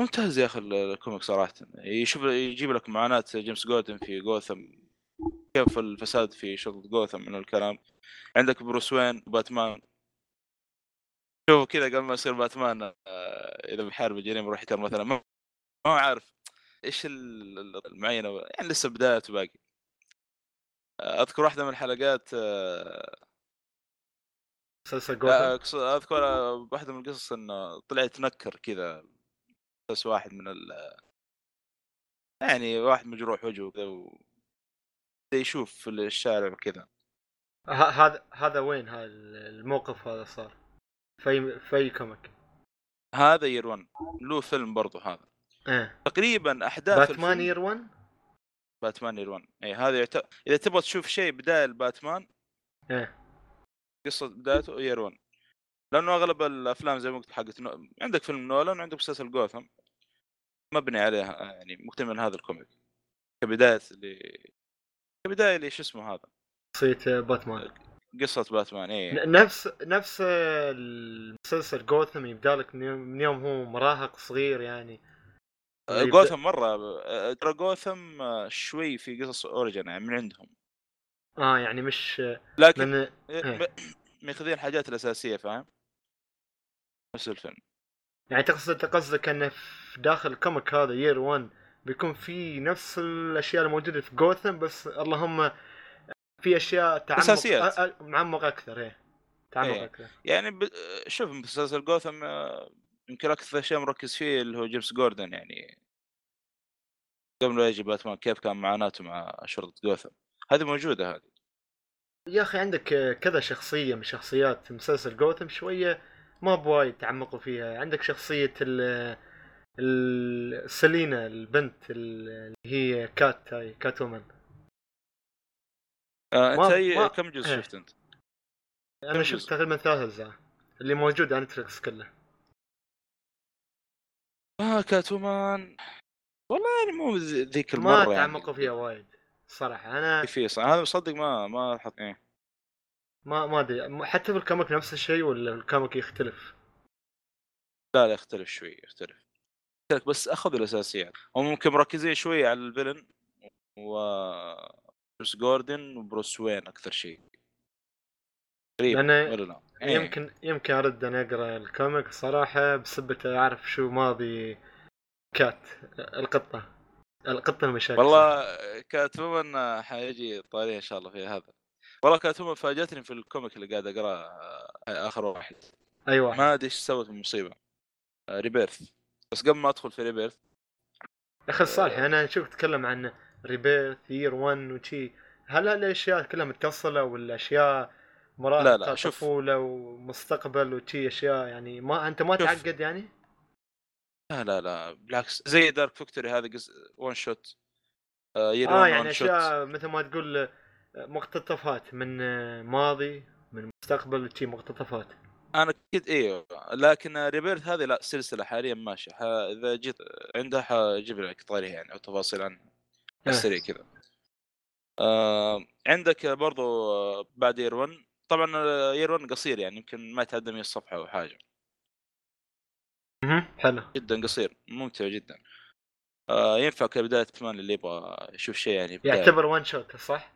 ممتاز يا أخي ال- ال comic صراحة. يشوف يجيب لك معاناة جيمس جوردن في جوثم. كيف الفساد في شغل جوثم من الكلام. عندك بروس وين باتمان. شوفوا كذا قبل ما يصير باتمان آه، إذا بيحارب الجريمة يروح يحتر مثلا. ما هو عارف إيش ال- ال- المعينة يعني لسه بدايته باقي آه، أذكر واحدة من الحلقات آه، مسلسل أذكر واحدة من القصص إنه طلع يتنكر كذا بس واحد من ال يعني واحد مجروح وجهه كذا و... يشوف في الشارع وكذا. هذا هذا وين هذا الموقف هذا صار؟ في في أي كوميك هذا Year 1 له فيلم برضو هذا. إيه. تقريبا أحداث باتمان Year 1 باتمان Year 1 اي هذا يعت... إذا تبغى تشوف شيء بداية لباتمان إيه. قصة بدايته Year 1 لأنه أغلب الأفلام زي ما قلت حقت نو... عندك فيلم نولان وعندك مسلسل جوثم. مبني عليها يعني مكتمل هذا ال comic. كبداية ل... كبداية لشو اسمه هذا؟ شخصية باتمان. قصة باتمان اي نفس نفس المسلسل جوثم يبدأ لك من يوم- هو مراهق صغير يعني. يبدأ- جوثم مرة آه، ترى جوثم آه، شوي في قصص origin يعني من عندهم. آه يعني مش لكن من ماخذين الحاجات الأساسية فاهم؟ نفس الفيلم. يعني تقصد قصدك انه في داخل ال comic هذا Year 1 بيكون في نفس الأشياء الموجودة في جوثم بس اللهم في أشياء تعمق. أ- أ- معمق أكثر إيه. تعمق إيه. أكثر. يعني ب... شوف مسلسل جوثم آه، يمكن أكثر شيء مركز فيه اللي هو جيمس جوردن يعني قبل لا يجي باتمان كيف كان معاناته مع شرطة جوثم. هذه موجودة هذه. يا أخي عندك كذا شخصية من شخصيات مسلسل جوثم شوية ما بوايد تعمقوا فيها. عندك شخصية ال سيلينا البنت ال- اللي هي كات هاي كات وومن آه ما- انت أي... ما- كم جزء إيه. شفت أنت؟ أنا شفت؟ تقريبا ثلاث أجزاء. اللي موجود على نتفلكس كله. آه كاتومان. والله يعني مو ذي- ذيك المرة ما يعني. تعمقوا فيها وايد صراحة. أنا في صح هذا مصدق ما ما حط إيه. ما ما أدري. حتى في ال comic نفس الشيء ولا ال comic يختلف؟ لا لا يختلف شوي يختلف يختلف. بس أخذوا الأساسيات. هم ممكن مركزين شوي على ال villain و جيمس جوردن وبروس وين أكثر شيء؟ تقريبا لأن ولا لا؟ إيه. يمكن يمكن أرد ان أقرأ ال comic صراحة بسبة أعرف شو ماضي كات القطة القطة المشاكل. والله كاتومن حيجي طاري إن شاء الله في هذا. والله كاتومن فاجأتني في ال comic اللي قاعد أقرأه آه، آخر واحد. أي واحد؟ ما أدري إيش سوت المصيبه Rebirth. بس قبل ما أدخل في ريبيرث أخي صالح أنا شوف تتكلم عن Rebirth Year 1 وشي هل هالأشياء كلها متصله ولا اشياء مراحل لا، لا، شوف. طفولة ومستقبل وشي أشياء يعني ما أنت ما شوف. تعقد يعني؟ لا لا لا بالعكس زي Dark Victory هذا قص... one shot آه آه one يعني أشياء مثل ما تقول آه، مقتطفات من آه، ماضي من مستقبل وشي مقتطفات أنا أكيد أيوه لكن ريبيرث هذه لا سلسلة حاليا ماشية. إذا جيت عندها حجيب لك طاريها يعني أو تفاصيل عنها آه. السريع كذا. آه عندك برضو آه، بعد يير 1 طبعا يير 1 قصير يعني يمكن ما يتعدى 100 صفحة أو حاجة. مهم. حلو. جدا قصير. ممتع جدا. آه ينفع كبدايه كمان اللي يبغى يشوف شيء يعني بداية. يعتبر ون شوت صح؟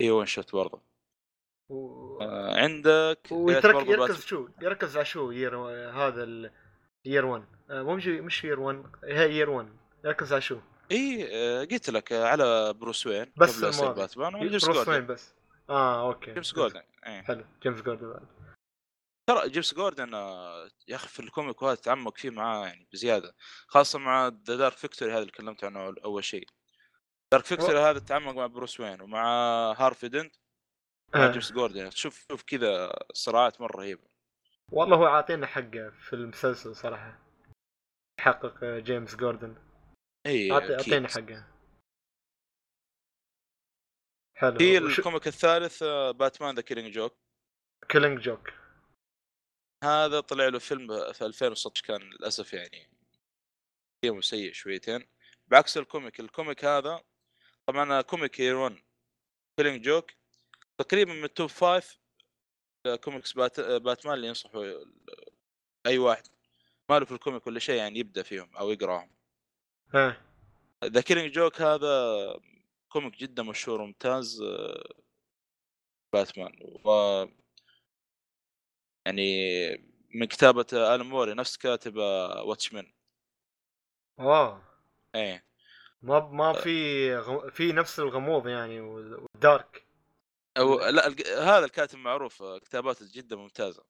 اي one shot برضه و... آه عندك ويترك بات- يركز شو؟ يركز على شو Year هذا ال Year 1 آه، مو مش مش Year 1 هي Year 1 يركز على شو؟ إي آه، قلت لك آه، على بروس وين بس قبل يصير. باتمان وجيمس بروس وين بس. آه أوكي. جيمس جوردن إيه. حلو. جيمس جوردن بعد. ترى جيمس جوردن آه، يا أخي في ال comic وهذا تعمق فيه معاه يعني بزيادة خاصة مع ذا Dark Victory هذا اللي تكلمت عنه اول شيء. Dark Victory هذا تعمق مع بروس وين ومع هارفي دنت مع آه. جيمس جوردن. شوف شوف كذا صراعات مرة رهيبة. والله هو عاطينا حقه في المسلسل صراحة. حقق جيمس جوردن. إي. اعطينا حقه. حلو. في وش- ال comic الثالث آه، باتمان The Killing Joke. كيلينج جوك. هذا طلع له فيلم في 2016 كان للأسف يعني سيء شويتين. بعكس ال comic ال comic هذا طبعا comic 1 Killing Joke. تقريبا من ال top five comics بات... باتمان اللي ينصحوا أي واحد. ما له في ال comic ولا شيء يعني يبدأ فيهم أو يقراهم. ها. The Killing Joke هذا comic جدا مشهور وممتاز آه، باتمان. و يعني من كتابة آلان مور نفس كاتب Watchmen اوه إيه. ما ما في غم... في نفس الغموض يعني وال- وال dark أو لا الق- هذا الكاتب معروف آه، كتاباته جدا ممتازة.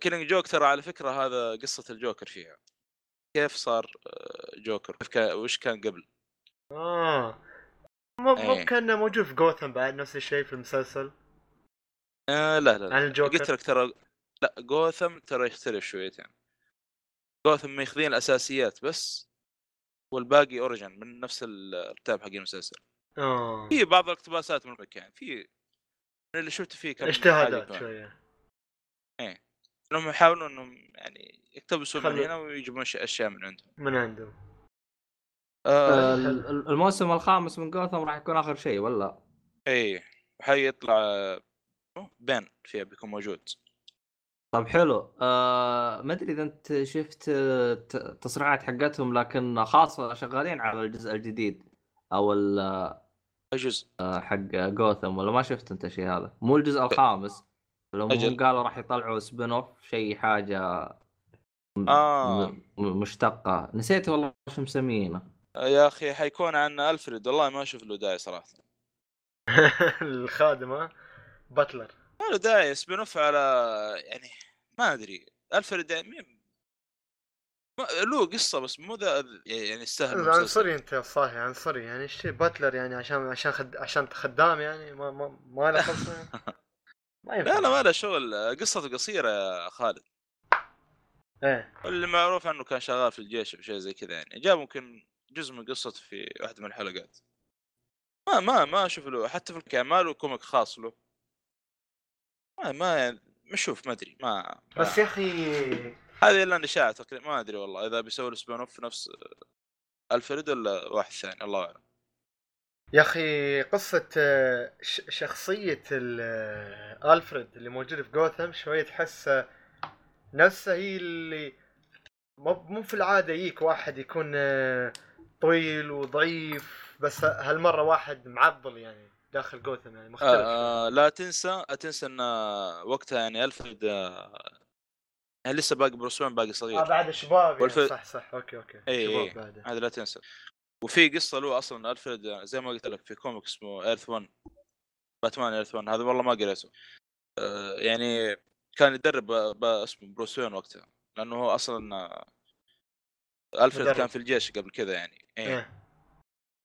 Killing Joke ترى على فكرة هذا قصة الجوكر فيها. كيف صار آه، جوكر؟ كيف كان وش كان قبل؟ آه. مو مو إيه. كان موجود في جوثم بعد نفس الشيء في المسلسل؟ آه لا لا, لا. عن الجوكر. قلت لك ترى لا جوثم ترى يختلف شويتين جوثم ماخذين الأساسيات بس والباقي اوريجن من نفس الكتاب حق المسلسل. آه. في بعض الاقتباسات من المكان في اللي شفت فيه كم اجتهادات. شوية. انهم يحاولوا إنهم يعني يقتبسوا من هنا ويجيبون أشياء من عندهم. من عندهم. آه ال- ال- الموسم الخامس من جوثم راح يكون آخر شيء ولا؟ اي حيطلع آه، بين فيها بيكون موجود. طب حلو. آه ما أدري إذا أنت شفت آه، ت- تصريحات حقتهم لكن خاصة شغالين على الجزء الجديد أو ال- اي جزء آه، حق جوثم ولا ما شفت أنت شيء هذا؟ مو الجزء الخامس. لهم أجل. قالوا راح يطلعوا spin-off شيء حاجة آه. مشتقة. نسيت والله شو مسمينه. يا أخي حيكون عن ألفريد. والله ما أشوف له داعي صراحة. الخادمة butler. ما له داعي. spin-off على يعني ما أدري. ألفريد يعني له قصة بس مو ذا يعني يستاهل المسلسل. عنصري أنت صاحي عنصري. يعني إيش butler يعني عشان عشان خد... عشان خدام يعني؟ ما ما ما له خلصه يعني. ما ينفع. لا لا ما له شغل. قصته قصيرة يا خالد. إيه. اللي معروف عنه كان شغال في الجيش أو شيء زي كذا يعني. جاب ممكن جزء من قصته في واحدة من الحلقات. ما ما ما أشوف له حتى في الكلام ما له comic خاص له. ما ما يعني مشوف ما أدري ما بس يا أخي هذه إلا اشاعه تقريبا ما أدري والله إذا بيسوي spin-off نفس ألفريد ولا واحد ثاني الله أعلم. يا أخي قصة آه، شخصية آه، ألفريد اللي موجودة في جوثم شوية تحس آه، نفسها هي اللي مو في العادة يجيك واحد يكون آه، طويل وضعيف بس هالمرة واحد معضل يعني داخل جوثم يعني مختلف آه لا تنسى لا تنسى إن وقتها يعني ألفريد آه يعني لسه باقي بروس باقي صغير. آه بعد شباب يعني صح صح okay okay اي شباب بعد هذا لا تنسى. وفي قصة له أصلا ألفريد زي ما قلت لك في comic اسمه Earth 1 Batman Earth 1 هذا والله ما قريته آه يعني كان يدرب اسمه بروس وين وقتها لأنه هو أصلا آه، ألفريد مدرب. كان في الجيش قبل كذا يعني. إيه.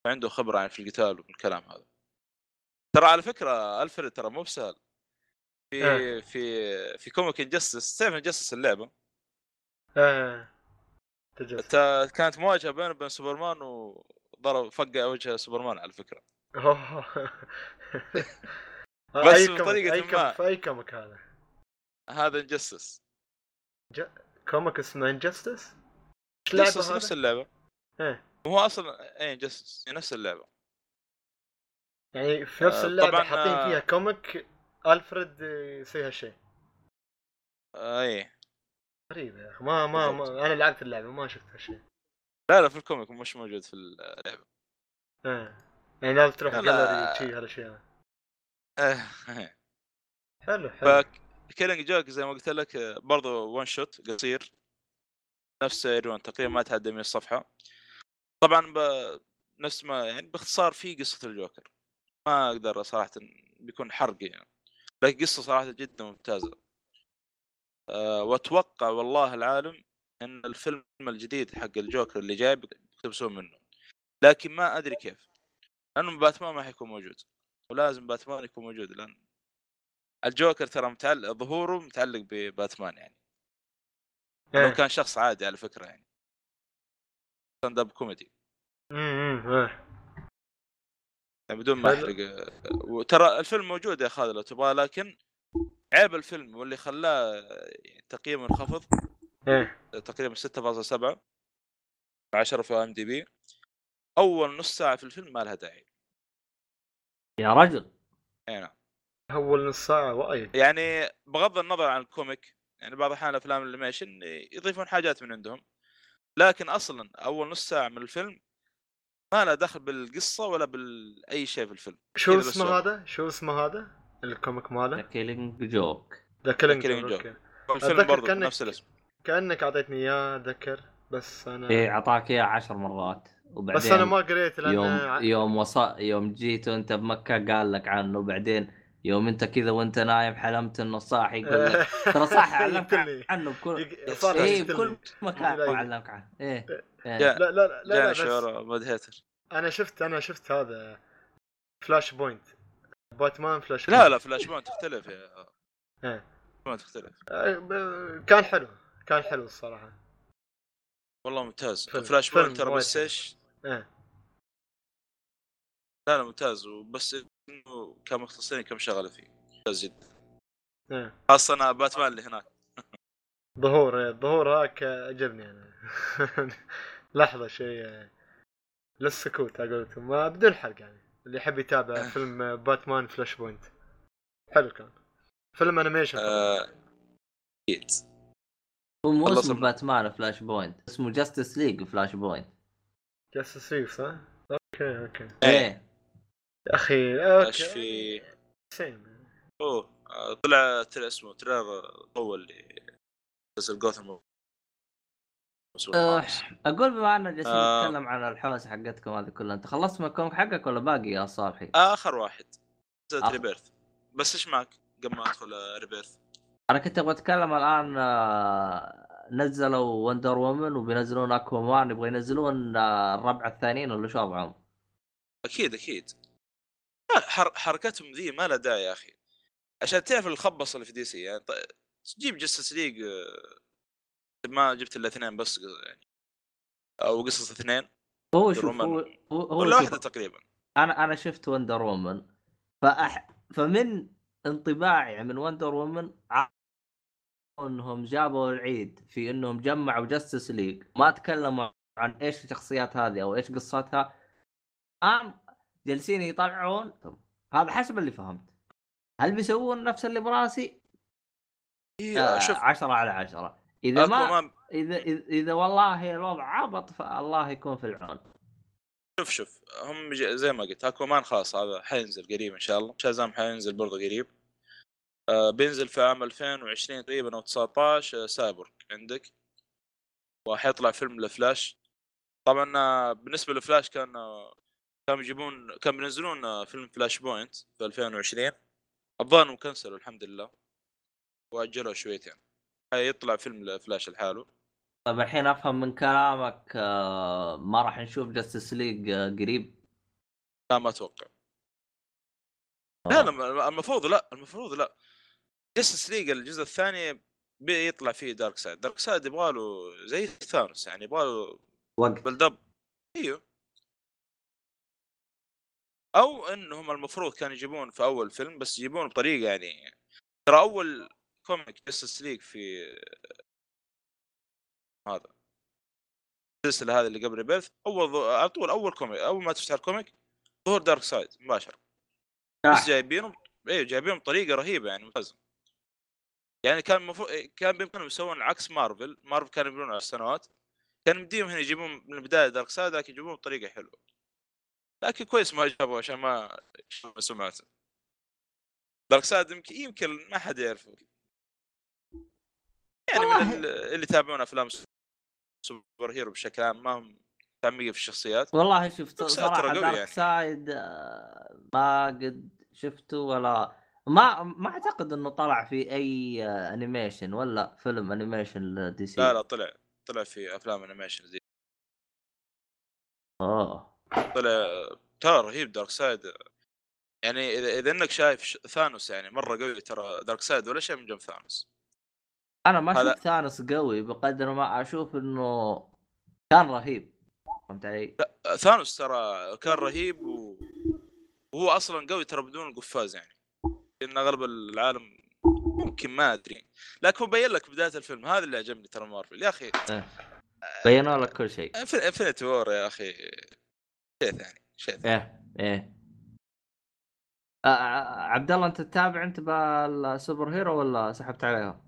عنده خبرة يعني في القتال والكلام هذا. ترى على فكرة ألفريد ترى مو بسهل. في إيه. في في comic Injustice تعرف Injustice اللعبة. إيه. تجلس كانت مواجهة بينه وبين سوبرمان وضرب فقع وجه سوبرمان على فكره. بس أي بطريقة أي ما. في أي comic هذا؟ هذا Injustice comic اسمه Injustice Injustice نفس؟ اللعبة. إيه. هو أصلا إيه Injustice نفس اللعبة. يعني في نفس آه، اللعبة طبعاً، حاطين آه. فيها comic ألفريد يسوي هالشيء. آه إيه. غريب يا أخي. ما ما. ما أنا لعبت اللعبة ما شفت هالشيء. لا لا في ال comic مش موجود في اللعبة. إيه يعني لازم تروح لا، لا. جاليري شيء هالأشياء. إيه حلو حلو. ف Killing Joke زي ما قلت لك آه، برضو one shot قصير. نفس Earth One تقريبا ما تعدى 100 صفحة. طبعا ب... نفس ما يعني باختصار في قصة الجوكر. ما أقدر صراحة بيكون حرق يعني. لكن قصة صراحة جدا ممتازة. أه واتوقع والله العالم إن الفيلم الجديد حق الجوكر اللي جاي بيقتبسون منه. لكن ما أدري كيف. لأنه باتمان ما حيكون موجود. ولازم باتمان يكون موجود لأن الجوكر ترى متعلق ظهوره متعلق بباتمان يعني. لو إيه. كان شخص عادي على فكرة يعني. stand-up comedy امم يعني بدون ما. أحرق. آه، وترى الفيلم موجود يا خالد لو تبغاه لكن عيب الفيلم واللي خلاه تقييمه انخفض إيه. تقريبا 6.7 10 في IMDb. أول نص ساعة في الفيلم ما لها داعي. يا رجل. اي نعم. أول نص ساعة وايد. يعني بغض النظر عن ال comic يعني بعض الاحيان افلام ال animation يضيفون حاجات من عندهم. لكن أصلا أول نص ساعة من الفيلم ما له دخل بالقصة ولا باي شيء في الفيلم. شو اسمه. هذا؟ شو اسمه هذا؟ الكوميك ماله؟ كيلينج جوك ذا كيلينج Killing جوك أتذكر برضه كأنك- نفس الاسم. كأنك أعطيتني إياه أتذكر. بس أنا إيه أعطاك إياه عشر مرات. وبعدين بس أنا ما قريت لأن يوم ع- يوم وصل يوم جيت وأنت بمكة قال لك عنه. وبعدين يوم أنت كذا وأنت نايم حلمت إنه صاحي يقول لك ترى صح علمك. عنه بكل يقتل بكل. مكان لا. علمك عنه. إيه إيه. جاء- لا لا لا, لا, لا جاني بس شعور مود هيتر أنا شفت أنا شفت هذا. Flashpoint Batman Flash لا. لا Flashpoint تختلف يا إيه. ما تختلف. آه، كان حلو. كان حلو الصراحة. والله ممتاز. فيلم- Flashpoint ترى بس. إيش؟ إيه. لا لا ممتاز. وبس إنه كان مختصرين كم شغلة فيه. ممتاز جدا. إيه. خاصة أنا باتمان اللي هناك. ظهور إيه، الظهور هاك عجبني أنا. لحظة شيء آه، للسكوت على ما بدون حرق يعني. اللي يحب يتابع فيلم آه، باتمان فلاش بوينت. حلو كان فيلم انيميشن أكيد هو مو اسمه باتمان فلاش بوينت اسمه جاستس ليج فلاش بوينت. جاستس ليج صح؟ أوكي أوكي. إيه. إيه. يا أخي إيش أوكي في؟ سيم أوه آه، طلع ترى اسمه تريلر طول اللي مسلسل جوثم أه، أقول بما أننا جالسين آه. نتكلم عن الحوسه حقتكم هذه كلها أنت خلصت من ال comic حقك ولا باقي يا صالحي؟ آخر واحد نزلت آخر. Rebirth بس إيش معك قبل ما أدخل آه، Rebirth أنا كنت أبغى أتكلم الآن آه، نزلوا Wonder Woman وبينزلون Aquaman يبغى ينزلون آه، الربع الثانيين ولا شو وضعهم؟ أكيد أكيد حر... حركتهم ذي ما لها داعي يا أخي عشان تعرف الخبص اللي في DC يعني ط- جيب Justice League ما جبت إلا اثنين بس يعني. أو قصص اثنين. هو شوف هو. هو, واحدة تقريبا. أنا أنا شفت Wonder Woman فأح... فمن انطباعي من Wonder Woman إنهم جابوا العيد في إنهم جمعوا Justice League ما تكلموا عن إيش الشخصيات هذه أو إيش قصتها. أم جالسين يطلعون. هذا حسب اللي فهمت. هل بيسوون نفس اللي براسي؟ إيه آه شوف. عشرة على عشرة. إذا ما إذا إذا إذا والله الوضع عبط فالله يكون في العون. شوف شوف هم زي ما قلت اكوامان خلاص هذا حينزل قريب إن شاء الله. شازام حينزل برضه قريب. آه بينزل في عام 2020 تقريبا أو 19 آه سايبورغ عندك. وحيطلع فيلم لفلاش طبعا آه، بالنسبة لفلاش كان آه، كانوا يجيبون كانوا بينزلون آه، فيلم Flashpoint في 2020 الظاهر انهم كنسلوا الحمد لله. واجلوا شويتين. حيطلع فيلم لفلاش لحاله. طيب الحين أفهم من كلامك آه، ما راح نشوف Justice League قريب؟ لا ما أتوقع. لا لا المفروض لا المفروض لا. Justice League الجزء الثاني بيطلع فيه Darkseid Darkseid يبغى له زي Thanos يعني يبغى له وقت. build up أيوه. أو إنهم المفروض كانوا يجيبون في أول فيلم بس يجيبون بطريقة يعني ترى أول comic Justice League في هذا. السلسلة هذه اللي قبل Rebirth أول على طول أول comic أول ما تفتح ال comic ظهور Darkseid مباشرة. بس جايبينهم أيوه جايبينهم بطريقة رهيبة يعني ممتازة. يعني كان المفروض كان بإمكانهم يسوون عكس Marvel Marvel كانوا يبنون على السنوات. كان بديهم هنا يجيبون من البداية Darkseid لكن يجيبون بطريقة حلوة. لكن كويس ما جابوا عشان ما سمعته Darkseid يمكن يمكن ما حد يعرفه. يعني من ال- اللي يتابعون أفلام super hero بشكل عام ما هم متعمقين في الشخصيات. والله شفت صراحة Dark يعني. seid آه، ما قد شفته ولا ما ما أعتقد إنه طلع في أي animation ولا فيلم animation ل DC لا لا طلع طلع في أفلام animation زي أوه. طلع ترى رهيب Darkseid يعني إذا إذا إنك شايف Thanos يعني مرة قوي ترى Darkseid ولا شيء من جنب Thanos أنا ما هذا- شفت Thanos قوي بقدر ما أشوف إنه كان رهيب فهمت علي؟ Thanos ترى كان رهيب و... وهو أصلا قوي ترى بدون القفاز يعني. لأن أغلب العالم ممكن ما أدري. لكن هو بين لك بداية الفيلم هذا اللي عجبني ترى مارفل. يا أخي بينوا لك كل شيء. Infinity War يا أخي. شيء ثاني شيء ثاني. إيه إيه. آه، آه، عبد الله أنت تتابع أنت بال super hero ولا سحبت عليها؟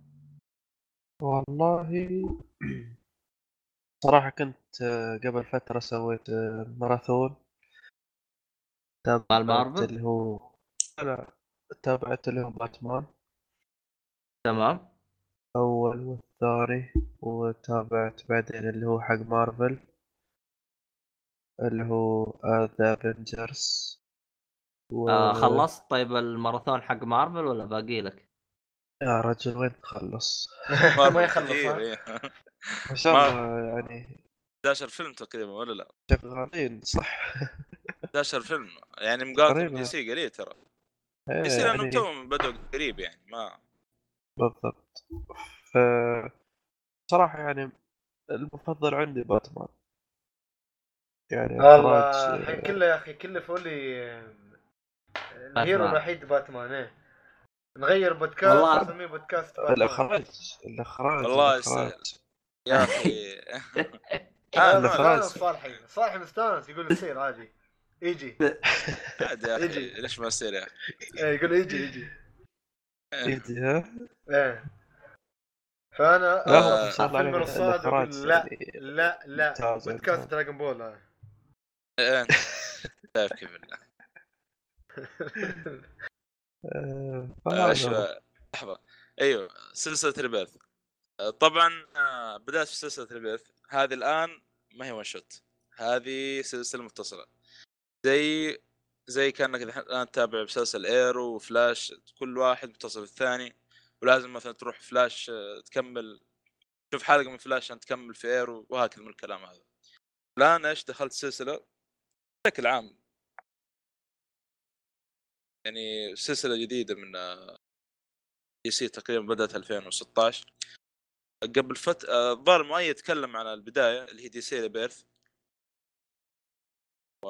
والله صراحة كنت آه، قبل فترة سويت آه، ماراثون تابعت؟ اللي هو لا تابعت اللي هو باتمان تمام أول والثاني وتابعت بعدين اللي هو حق مارفل اللي هو The Avengers و... آه خلصت طيب الماراثون حق مارفل ولا باقي لك؟ يا رجل وين تخلص؟ ما يخلص؟ إيه. ما شاء الله يعني 11 فيلم تقريبا ولا لا شغالين صح 11 فيلم يعني تقريباً. DC قليل ترى إيه، DC لأنهم يعني توهم بدوا قريب يعني ما بالضبط ف صراحة يعني المفضل عندي باتمان يعني والله الحين كله يا أخي كله فولي الهيرو باتمان. الوحيد باتمان إيه نغير بودكاست والله- نسميه بودكاست باتمان الإخراج الإخراج والله الإخراج. يا أخي. آه،. مستانس صالحي. صالحي مستانس يقول يصير عادي. يجي عادي يا أخي يجي. ليش ما يصير يا أخي؟ إيه، يقول يجي يجي يدي ها؟ إيه. فأنا لا آه، هو ما شاء الله فيلم عليه الرصاد الإخراج أقول لا لا لا. بودكاست. دراجون بول هذا. إيه، شايف كيف آه،. لحظة. أيوه سلسلة Rebirth. آه، طبعا آه، بدات في سلسلة Rebirth هذه الآن ما هي one shot هذه سلسلة متصله زي زي كأنك الان تتابع مسلسل Arrow و Flash كل واحد متصل بالثاني ولازم مثلا تروح فلاش تكمل تشوف حلقة من فلاش عشان تكمل في Arrow وهكذا من الكلام هذا. الآن إيش دخلت سلسله بشكل عام يعني سلسلة جديدة من DC تقريبا بدأت 2016 قبل فت آه، الظاهر المؤيد تكلم عن البداية اللي هي DC Rebirth و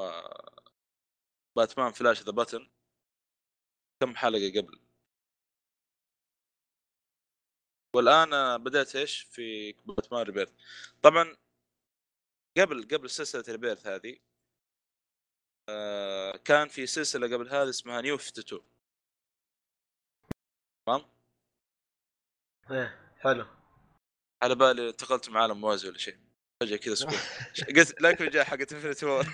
Batman Flash The Button كم حلقة قبل. والآن آه، بدأت إيش؟ في Batman Rebirth طبعا قبل قبل سلسلة Rebirth هذه آه، كان في سلسلة قبل هذه اسمها New 52 تمام؟ إيه حلو. على بالي انتقلت من عالم موازي ولا شيء. فجأة كذا سكوت. قلت لكن جاء حقت Infinity War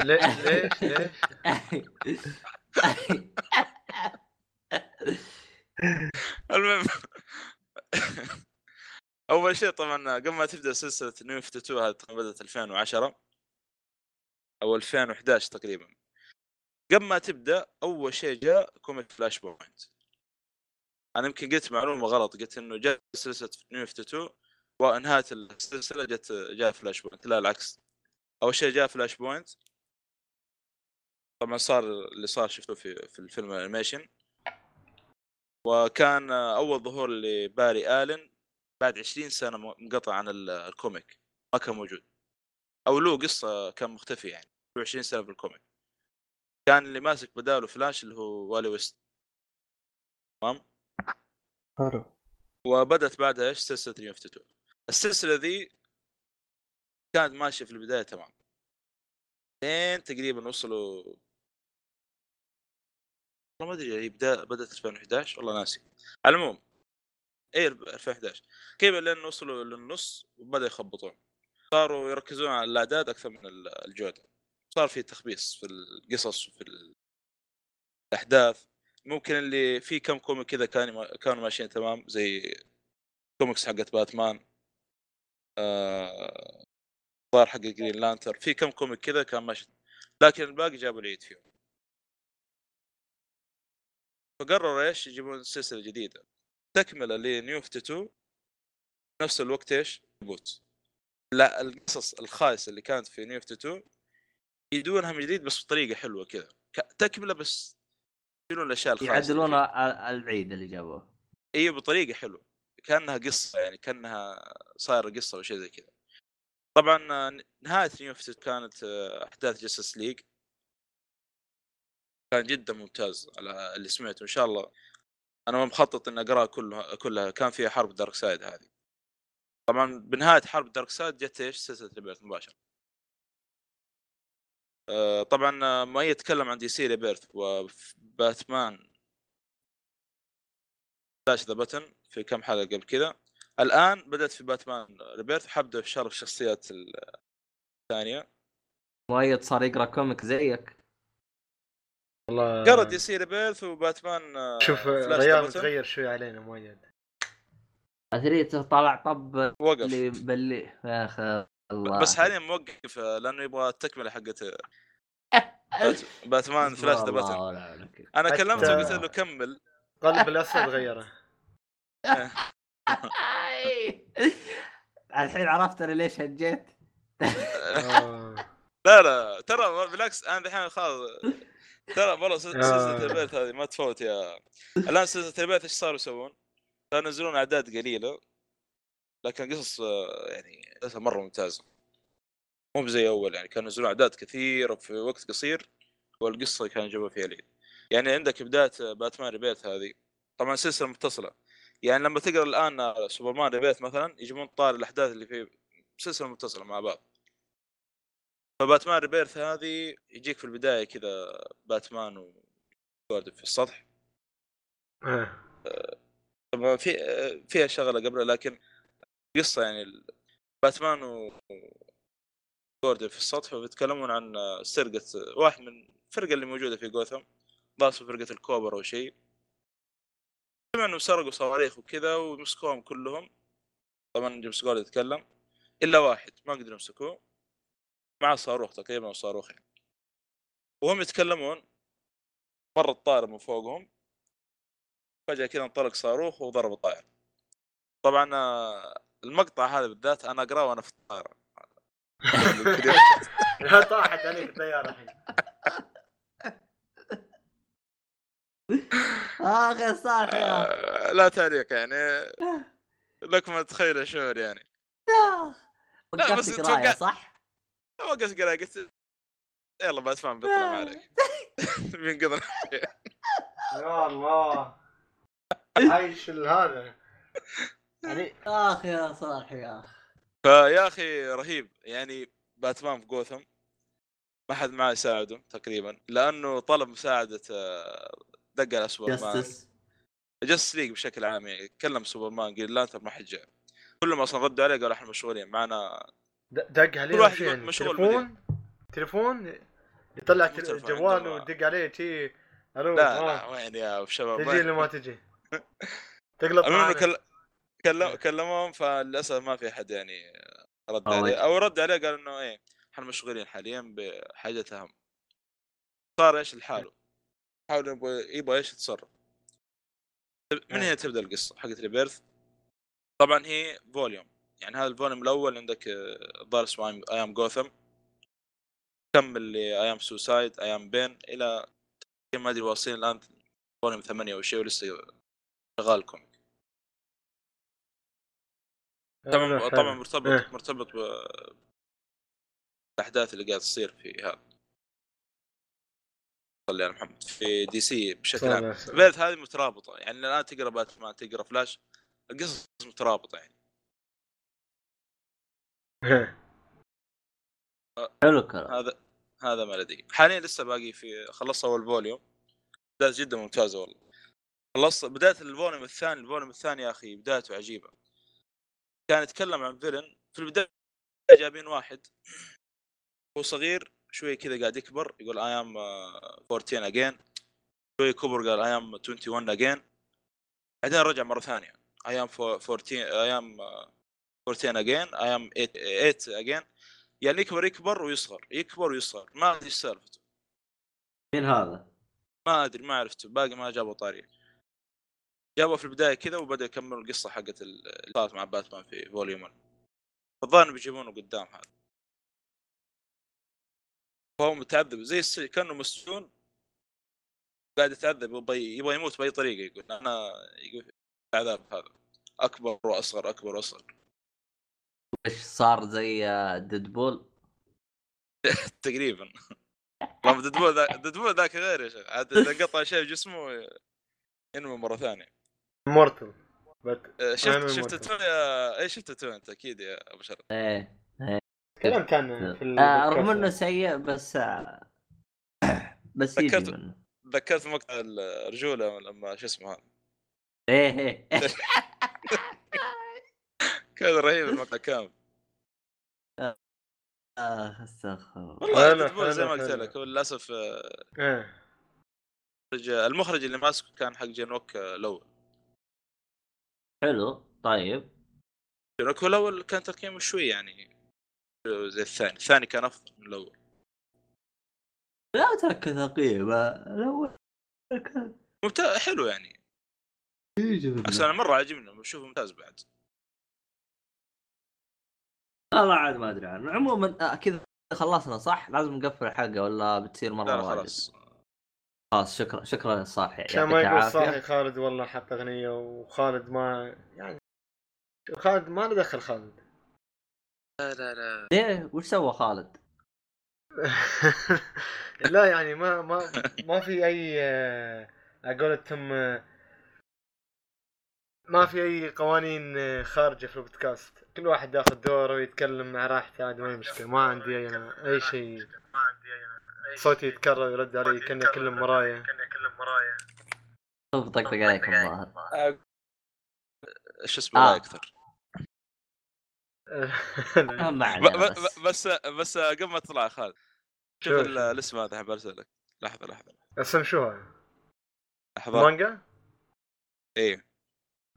ليش ليش ليش؟ المهم. أول شيء طبعا قبل ما تبدأ سلسلة New 52 هذه بدأت 2010 أو 2011 تقريبا. قبل ما تبدأ أول شيء جاء comic Flashpoint. أنا يمكن قلت معلومة غلط قلت إنه جاء سلسلة New 52 ونهاية السلسلة جت جاء Flashpoint لا العكس. أول شيء جاء Flashpoint. طبعا صار اللي صار شفته في في الفيلم ال animation. وكان أول ظهور لباري آلن. بعد 20 سنة منقطع عن ال- ال comic. ما كان موجود. أو له قصة كان مختفي يعني. 20 سنة في ال comic. كان اللي ماسك بداله فلاش اللي هو والي ويست. تمام؟ حلو. وبدت بعدها إيش؟ سلسلة New 52 السلسلة ذي كانت ماشية في البداية تمام. لين تقريبا وصلوا والله ما أدري هي بدا بدأت 2011 والله ناسي. على العموم اي 2011 كيف لين وصلوا للنص وبدا يخبطون. صاروا يركزون على الأعداد أكثر من ال- الجودة. صار في تخبيص في القصص وفي ال- الأحداث. ممكن اللي في كم comic كذا كانوا كانوا ماشيين تمام زي كوميكس حقت باتمان آه... حق Green Lantern. في كم comic كذا كان ماشي لكن الباقي جابوا العيد فيهم. فقرروا إيش؟ يجيبون سلسلة جديدة. تكملة ل New 52 نفس الوقت إيش؟ reboot لا القصص الخايسة اللي كانت في New 52 يدونها من جديد بس بطريقة حلوة كذا. تكمله بس يشيلون الأشياء اللي يعدلون العيد اللي جابوه. إي بطريقة حلوة. كأنها قصة يعني كأنها صايرة قصة أو شيء زي كذا. طبعا نهاية New كانت آه، أحداث Justice League كان جدا ممتاز على اللي سمعته. إن شاء الله أنا مخطط إني أقرأها كلها كلها. كان فيها حرب Darkseid هذه. طبعا بنهاية حرب Darkseid جت إيش؟ سلسلة Rebirth مباشرة. آه، طبعا آه، ما يتكلم عن DC Rebirth وباتمان Flash The Button في كم حلقة قبل كذا الآن بدأت في باتمان ريبيرث حبدا في شرح الشخصيات الثانية. مؤيد صار يقرأ كوميك زيك. والله قرأ دي سي ريبيرث وباتمان آه، شوف بتن تغير شوي علينا مؤيد اثريته طلع طب وقف. اللي بلي يا أخي. الله بس حاليا موقف آه، لأنه يبغى التكملة حقت آه، بات- باتمان فلاش ذا عليك. أنا كلمته وقلت له كمل قلب الاسد غيره الحين عرفت أنا ليش هجيت. لا لا ترى بالعكس أنا الحين خلاص ترى والله سلسله آه. سلسلة البيت هذه ما تفوت يا الآن سلسلة البيت إيش صاروا يسوون؟ صاروا ينزلون أعداد قليلة لكن قصص آه، يعني قصص مرة ممتازة. مو زي أول يعني كانوا ينزلون أعداد كثيره في وقت قصير والقصة كانوا جابوا فيها العيد يعني عندك بداية باتمان Rebirth هذه. طبعا سلسلة متصلة. يعني لما تقرأ الآن سوبرمان Rebirth مثلا يجيبون طار الأحداث اللي في سلسلة متصلة مع بعض. فباتمان Rebirth هذه يجيك في البداية كذا باتمان وجوردن في السطح. آه. طبعا في فيها شغلة قبل لكن قصة يعني باتمان و جوردن في السطح وبيتكلمون عن سرقة واحد من الفرقة اللي موجودة في جوثم ضاس فرقة الكوبر أو شيء سمع انهم سرقوا صواريخ وكذا ومسكوهم كلهم. طبعا جيمس جوردن يتكلم. إلا واحد ما قدروا يمسكوه. مع صاروخ تقريبا أو صاروخين وهم يتكلمون. مر الطائره من فوقهم. فجأة كذا انطلق صاروخ وضرب الطائره طبعا المقطع هذا بالذات أنا أقرأه وأنا في الطائرة. لا طاحت عليك الطيارة الحين. اخ يا صالح يا آه، لا تعليق يعني. لكم ان تتخيلوا شعور يعني. وقفت بس قراية توقعت- صح؟ ما قلت قراءة قلت يلا باتمان بيطلع ما عليك. بينقذنا يا الله. عايش هذا. يعني آخ يا صالح يا آخ. فيا أخي رهيب. يعني باتمان في جوثم ما حد معاه يساعده تقريبا لأنه طلب مساعدة آه، دق على سوبرمان. Justice Just League بشكل عام يعني كلم سوبرمان قال Lantern ما حد جاء كلهم أصلا ردوا عليه قالوا إحنا مشغولين معنا د- دق كل عليه واحد شو يقول يعني مشغول تليفون؟ تليفون؟ يطلع مو تل- تليفون، جوال عنده- ودق عليه تي ألو لا آه. لا وين يا شباب؟ تجي؟ ولا ما تجي. تقلب المهم. كل... كلم... كلموهم فللأسف ما في احد يعني رد. عليه أو رد عليه قال إنه إيه إحنا مشغولين حاليا بحاجه اهم صار إيش لحاله؟ حاول يبغى يبغى إيش يتصرف. من هنا تبدأ القصة حقت ريبيرث؟ طبعا هي فوليوم يعني هذا ال volume الأول عندك آه، الظاهر اسمه I Am Gotham كمل ل I Am Suicide I Am Bane إلى ما أدري واصلين الآن volume ثمانية أو شيء ولسه شغال ال comic طبعا حلو، طبعا. مرتبط إيه. مرتبط بالأحداث اللي قاعد تصير في هذا صلي على محمد. في DC بشكل عام. Rebirth هذه مترابطه يعني الان تقرأ باتمان تقرأ فلاش. القصص مترابطه يعني. إيه. حلو الكلام. هذا هذا ما لدي. حاليا لسه باقي في خلصت أول volume. بداية جدا ممتازة والله. خلصت بداية ال volume الثاني ال volume الثاني يا أخي بدايته عجيبة. كان يتكلم عن villain في البداية جايبين واحد هو صغير شوي كذا قاعد يكبر يقول I am 14 again شوي كبر قال I am 21 again بعدين رجع مرة ثانية. I am 14 I am 14 again I am 8 again يعني يكبر يكبر ويصغر يكبر ويصغر. ما أدري إيش سالفته. مين هذا؟ ما أدري ما عرفته. باقي ما جابوا طارية. جابوا في البداية كذا وبدا يكملوا القصة حقت ال- اللي صارت مع باتمان في volume 1 الظاهر بيجيبونه قدام هذا. فهو متعذب زي الس... كأنه مسجون. قاعد يتعذب يبغى يبغى يموت بأي طريقة يقول. أنا يقول العذاب هذا. أكبر وأصغر أكبر وأصغر. إيش صار زي Deadpool؟ تقريبا. والله Deadpool ذاك Deadpool ذاك غير يا شيخ. عاد إذا قطع شيء بجسمه ينمو مرة ثانية. immortal أنا شفت شفت مرتب. تو يا اي شفت تو أنت أكيد يا أبو شرف. إيه تكلمت عنه في آه رغم. إنه سيء بس آه بس ذكرت- منه. تذكرت مقطع الرجولة لما شو اسمه هذا؟ إيه إيه. كان رهيب المقطع كامل آه أستغفر والله زي ما قلت. لك هو للأسف آه، إيه. المخرج اللي ماسكه كان حق جنوك آه، الأول. حلو طيب جنوك الأول كان تقييمه شوي يعني زي الثاني الثاني كان أفضل من الأول لا ترك تقييم الأول كان ممتاز حلو يعني بس. أنا مرة عجبني بشوفه ممتاز بعد والله عاد ما أدري عنه عموما آه كذا خلصنا صح؟ لازم نقفل الحلقة ولا بتصير مرة لا؟ خلاص خلاص شكرا شكرا صالح عشان ما يقول صاحي خالد والله حط أغنية وخالد ما يعني خالد ما له دخل خالد. لا لا لا. ليه؟ وش سوى خالد؟ لا يعني ما ما ما في أي آه، على قولتهم آه، ما في أي قوانين آه، خارجة في البودكاست. كل واحد ياخذ دوره ويتكلم مع راحته عادي ما هي مشكلة ما عندي اي أي شيء. صوتي يتكرر ويرد علي كاني اكلم مرايا طب طقطق عليك الظاهر إيش اسمه آه. أكثر بس بس قبل ما تطلع خالد شوف شوف. ال- الاسم هذا حاب ارسلك لحظة لحظة اسم شو هذا؟ لحظة مانجا؟ إيه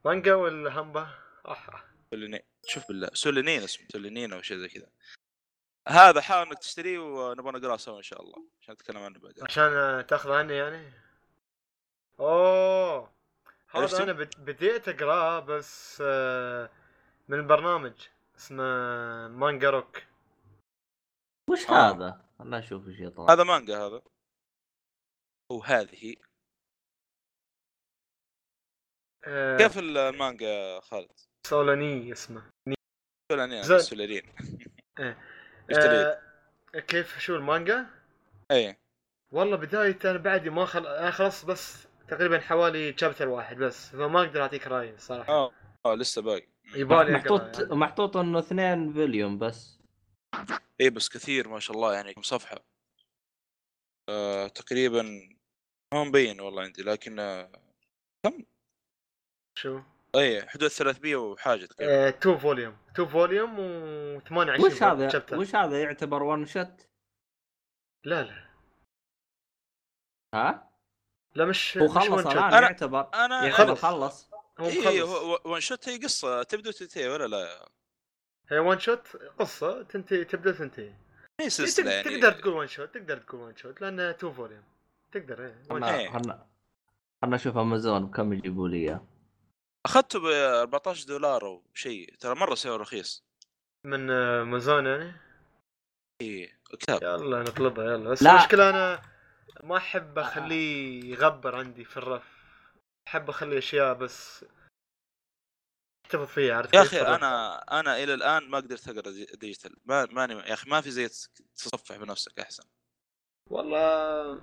مانجا ولا همبا؟ أح. سولينين شوف بالله سولينين اسمه سولينين أو شيء زي كذا هذا حاول إنك تشتريه ونبغى نقرأه سوا إن شاء الله عشان نتكلم عنه بعدين عشان تأخذ عني يعني؟ أوه؟ هذا أنا بد- بديت أقرأه بس آه، من البرنامج اسمه مانجا روك وش آه. هذا؟ خلنا نشوف وش يطلع هذا مانجا هذا وهذه آه، كيف المانجا خالد؟ سولاني اسمه سولينين زين. اشتريت آه، كيف شو المانجا؟ إي. والله بداية أنا بعدي ما خل... أنا خلصت بس تقريبا حوالي chapter واحد بس فما أقدر أعطيك راي الصراحة آه آه لسه باقي. يبالي محطوط يعني. محطوط إنه اثنين volume بس. إي بس كثير ما شاء الله يعني كم صفحه آه تقريبا ما مبين والله عندي لكن آه شو؟ اي حدود 300 وحاجة تقريبا آه، two volume two volume و 28 وش هذا chapter وش هذا يعتبر one shot؟ لا لا ها؟ لا مش هو مش خلص one shot. الآن أنا- يعتبر أنا يعتبر خلص. خلص هو اي مخلص one shot هي قصة تبدا وتنتهي ولا لا؟ هي one shot قصة تنتهي تبدأ تنتهي هي سلسلة تق- يعني تقدر تقول one shot تقدر تقول one shot لانها two volume تقدر إيه one shot. خلنا إيه. خلنا خلنا نشوف امازون كم يجيبوا لي إياه أخذته ب 14 دولار أو شيء ترى مرة سعره رخيص. من آه، امازون يعني؟ إي كتاب. يلا نطلبها يلا. بس لا. المشكلة أنا ما أحب أخليه يغبر عندي في الرف. أحب أخلي أشياء بس أحتفظ فيها عرفت يا؟ أخي. أنا أنا إلى الآن ما قدرت أقرأ دي- digital. ما ماني يا أخي ما في زي تصفح بنفسك أحسن. والله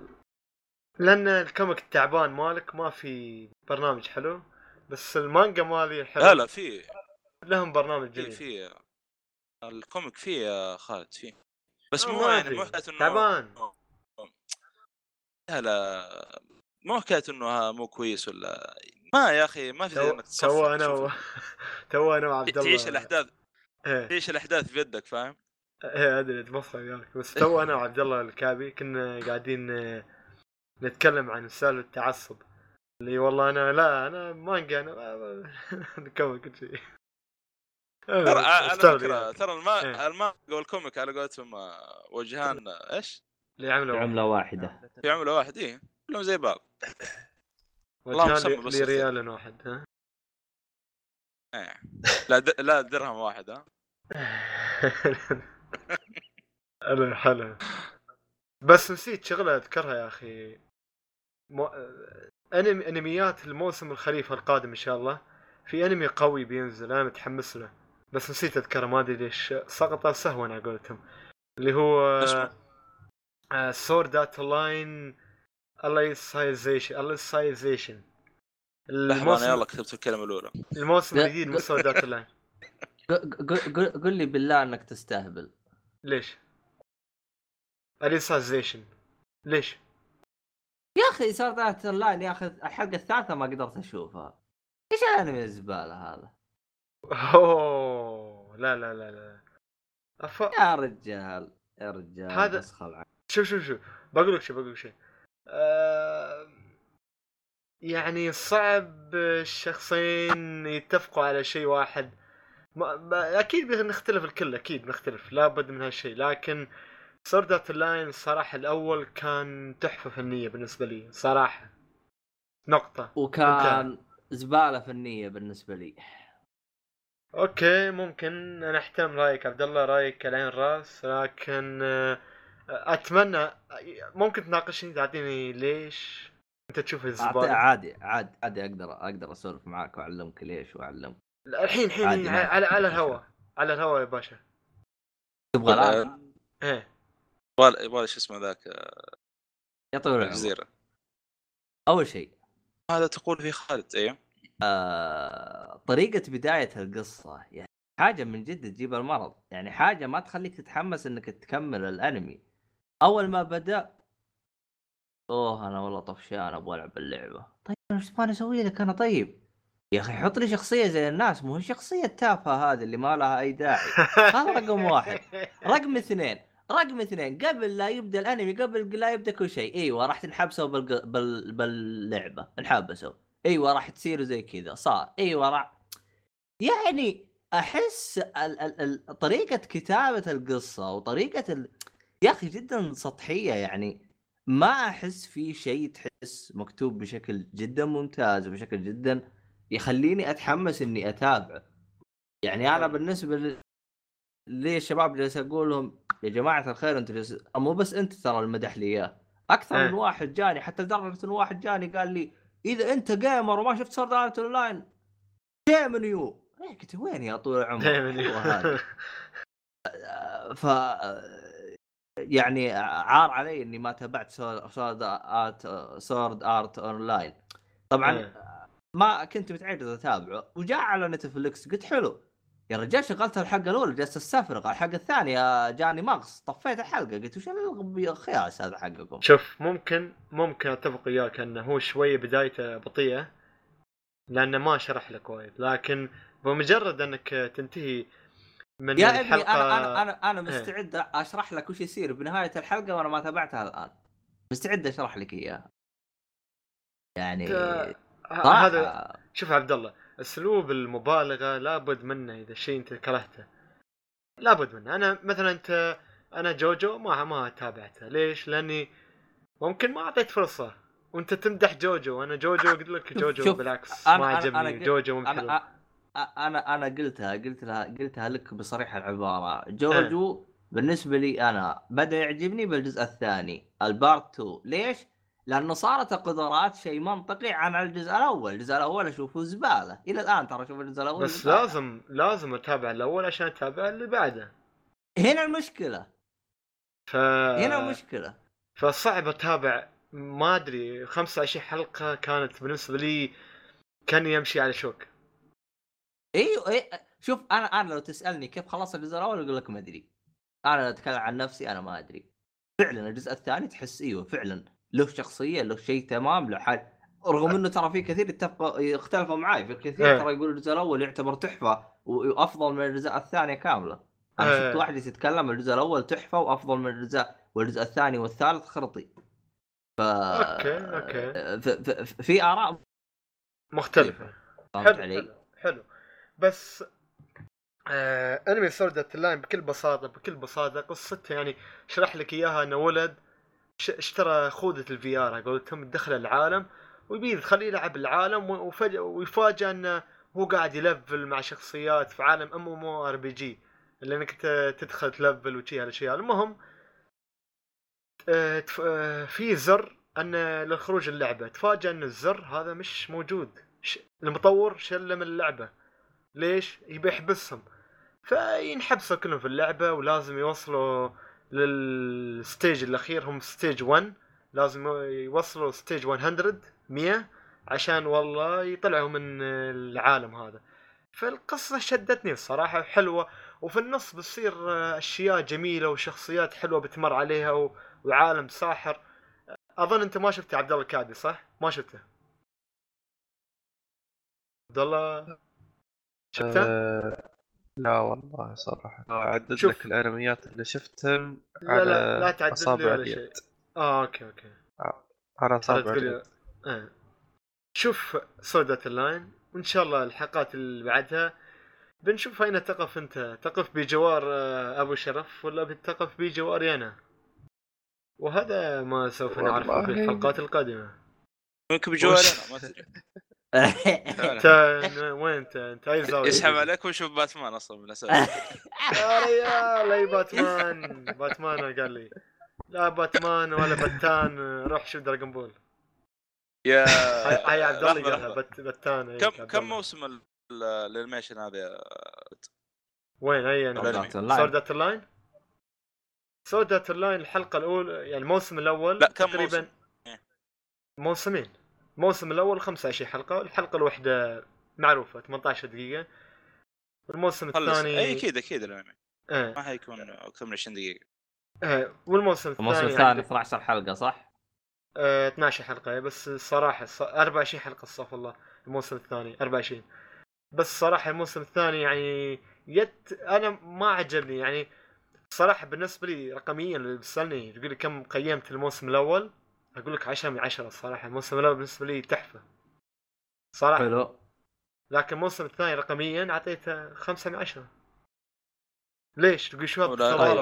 لأن ال comic التعبان مالك ما في برنامج حلو. بس المانجا مالي حلو. لا لا في لهم برنامج في جميل. في ال comic فيه يا خالد فيه بس آه، مو يعني في. مو حكاية إنه تعبان. لا لا مو حكاية إنه مو كويس ولا ما يا أخي ما في زي إنك تو أنا و... تو أنا وعبد الله تعيش الأحداث إيه. تعيش الأحداث بيدك فاهم؟ إيه أدري اتبصر وياك. بس تو أنا وعبد الله الكعبي كنا قاعدين آه، نتكلم عن سالفة التعصب. اللي والله أنا لا أنا مانجا أنا comic كل شيء. ترى على أستغرب فكرة وياك. ترى الما... إيه. المانجا وال comic على قولتهم آه، وجهان آه، إيش؟ اللي عملوا عملة واحدة. في عملة واحد إيه. كلهم زي بعض. وجهان ريال واحد ها. إيه. لا د... لا درهم واحد ها. حلو حلو بس نسيت شغلة أذكرها يا أخي. مو... انمي أنميات الموسم الخريف القادم إن شاء الله في أنمي قوي بينزل أنا متحمس له بس نسيت أذكره ما أدري ليش سقط سهوا على قولتهم اللي هو؟ Sword Art Online Alicization لحظة أنا يلا كتبت الكلمة الأولى الموسم الجديد من. Sword Art Online قل لي بالله إنك تستهبل ليش؟ Alicization ليش؟ أخي Sword Art Online يا أخي الحلقة الثالثة ما قدرت أشوفها. إيش الانمي الزباله هذا؟ أوه لا لا لا لا. أف... يا رجال يا رجال هذا- شوف شوف شوف. بقول لك شيء بقول لك شيء. آه... يعني صعب الشخصين يتفقوا على شيء واحد. ما... ما... أكيد بنختلف الكل أكيد بنختلف. لابد من هالشيء. لكن Sword Art Online الصراحه الأول كان تحفة فنية بالنسبة لي صراحة. نقطة. وكان زبالة فنية بالنسبة لي. أوكي ممكن أنا احترم رأيك عبد الله رأيك العين راس لكن آه، أتمنى ممكن تناقشني تعطيني ليش أنت تشوف الزبالة؟ عادي عادي عادي أقدر أقدر أسولف معاك وأعلمك ليش وأعلمك. الحين الحين على, على, الهواء. على الهواء يا باشا. تبغى الآن؟ إيه. يبغى يبغى شو اسمه ذاك يا طويل العمر. الجزيره أول شيء. هذا تقول فيه خالد أيوه آه، طريقة بداية القصة يعني حاجة من جد تجيب المرض. يعني حاجة ما تخليك تتحمس إنك تكمل الأنمي. أول ما بدأ أوه أنا والله طفشان أبغى ألعب اللعبة. طيب أنا إيش أسوي لك أنا طيب؟ يا أخي حط لي شخصية زي الناس. مو الشخصية التافهة هذه اللي ما لها أي داعي. هذا رقم واحد. رقم اثنين رقم اثنين قبل لا يبدأ الأنمي قبل لا يبدأ كل شيء إيوه راح تنحبسوا بالق... بال... باللعبة انحبسوا. إيوه راح تصير زي كذا صار. إيوه راح. يعني أحس ال... ال... ال... طريقة كتابة القصة وطريقة ال... يا أخي جدا سطحية يعني. ما أحس في شيء تحس مكتوب بشكل جدا ممتاز وبشكل جدا يخليني أتحمس إني أتابعه. يعني أنا بالنسبة ل... ليه الشباب جالس أقول لهم يا جماعة الخير أنتم جالس مو بس أنت ترى المدح لي إياه. أكثر إيه. من واحد جاني حتى لدرجة إن واحد جاني قال لي إذا أنت gamer وما شفت Sword Art Online shame you. إيه، قلت وين يا طول العمر. ف يعني عار علي إني ما تابعت Sword Art Sword Art Online طبعا إيه. ما كنت متعود أتابعه. وجاء على Netflix قلت حلو. يا رجال شغلت الحلقة الأولى جلست أستفرغ الحلقة الثانية جاني مغص طفيت الحلقة قلت وش الخياس هذا حقكم؟ شوف ممكن ممكن أتفق وياك أنه هو شوية بدايته بطيئة لأنه ما شرح لك وايد لكن بمجرد أنك تنتهي من يا ابني الحلقة أنا أنا أنا أنا إيه. مستعد أشرح لك وش يصير بنهاية الحلقة وأنا ما تابعتها الآن. مستعد أشرح لك اياها يعني هذا شوف عبد الله اسلوب المبالغة لابد منه إذا شيء أنت كرهته. لابد منه. أنا مثلا أنت أنا جوجو ما ما تابعته. ليش؟ لأني ممكن ما أعطيت فرصة. وأنت تمدح جوجو. وأنا جوجو قلت لك جوجو بالعكس ما عجبني. أنا جوجو مو أنا أنا قلتها قلت لها قلتها لك بصريح العبارة. جوجو أه. بالنسبة لي أنا بدأ يعجبني بالجزء الثاني ال part 2 ليش؟ لأنه صارت القدرات شيء منطقي عن الجزء الأول، الجزء الأول أشوفه زبالة، إلى الآن ترى أشوف الجزء الأول بس زبالة. لازم لازم أتابع الأول عشان أتابع اللي بعده. هنا المشكلة. ف هنا المشكلة. فصعب أتابع. ما أدري 25 حلقة كانت بالنسبة لي كان يمشي على شوك. إيوه إيه شوف أنا أنا لو تسألني كيف خلصت الجزء الأول أقول لك ما أدري. أنا أتكلم عن نفسي أنا ما أدري. فعلا الجزء الثاني تحس إيوه فعلا. له شخصية له شيء تمام له حال رغم إنه ترى في كثير يتفقوا يختلفوا معي في الكثير إيه. ترى يقول الجزء الأول يعتبر تحفة وأفضل من الجزء الثانية كاملة أنا إيه. شفت واحد يتكلم الجزء الأول تحفة وأفضل من الجزء والجزء الثاني والثالث خرطي ف أوكي أوكي ف... ف... في آراء مختلفة فهمت حلو علي؟ حلو. بس آه انمي Sword Art Online بكل بساطة بكل بساطة قصته يعني شرح لك إياها انه ولد اشترى خوذة ال VR قولتهم دخل العالم ويبي تخليه يلعب العالم وفجأة ويفاجئ إنه هو قاعد ي level مع شخصيات في عالم ام ام ار بي جي اللي إنك تدخل ت level وشي هالأشياء. المهم آه، آه، في زر للخروج اللعبة. تفاجأ إن الزر هذا مش موجود. المطور شله من اللعبة. ليش؟ يبي يحبسهم. فينحبسوا كلهم في اللعبة ولازم يوصلوا لل stage الأخير هم stage 1 لازم يوصلوا stage 100 100 عشان والله يطلعوا من العالم هذا فالقصة شدتني الصراحة حلوة وفي النص بتصير أشياء جميلة وشخصيات حلوة بتمر عليها. وعالم ساحر أظن أنت ما شفت عبد الله الكادي صح؟ ما شفته عبد الله شفته؟ آه، لا والله صراحة. أعدد شوف. لك الأنميات اللي شفتهم لا لا لا على تعدد أصابع لي ولا اليد. شيء. آه أوكي أوكي. على ترى أصابع تقول اليد. آه. شوف سودة اللاين وإن شاء الله الحلقات اللي بعدها بنشوف أين تقف أنت. تقف بجوار آه، أبو شرف ولا بتقف بجواري أنا وهذا ما سوف نعرفه في. الحلقات القادمة. يمكن بجواري أنا ما تدري انت وين انت؟ انت اي زاويه يسحب عليك ويشوف باتمان أصلا من الأساس. يا ريال أي باتمان؟ باتمان قال لي؟ لا باتمان ولا بتان. روح شوف Dragon Ball. يا هاي عبد الله قالها بتان كم كم. موسم ال- ال- ال animation هذا وين اي. سورد ارت اللاين سورد ارت اللاين الحلقة الاولى يعني الموسم الأول لا كم تقريبا موسم؟ موسمين. الموسم الأول 25 حلقة الحلقة الواحدة معروفة 18 دقيقة والموسم خلص الثاني اي أكيد أكيد الأنمي آه. ما حيكون أكثر من 20 دقيقة آه. والموسم الثاني الموسم الثاني عندك- 12 حلقة صح؟ آه 12 حلقة بس الصراحه الص- 24 حلقة استغفر الله الموسم الثاني 24 بس صراحة الموسم الثاني يعني يت أنا ما عجبني يعني صراحة بالنسبة لي رقميا اللي بتسالني تقول لي كم قيمت الموسم الأول أقول لك 10 من 10 الصراحة الموسم الأول بالنسبة لي تحفة صراحة حلو لكن الموسم الثاني رقميا أعطيته 5 من 10 ليش تقول شو طيب. هذا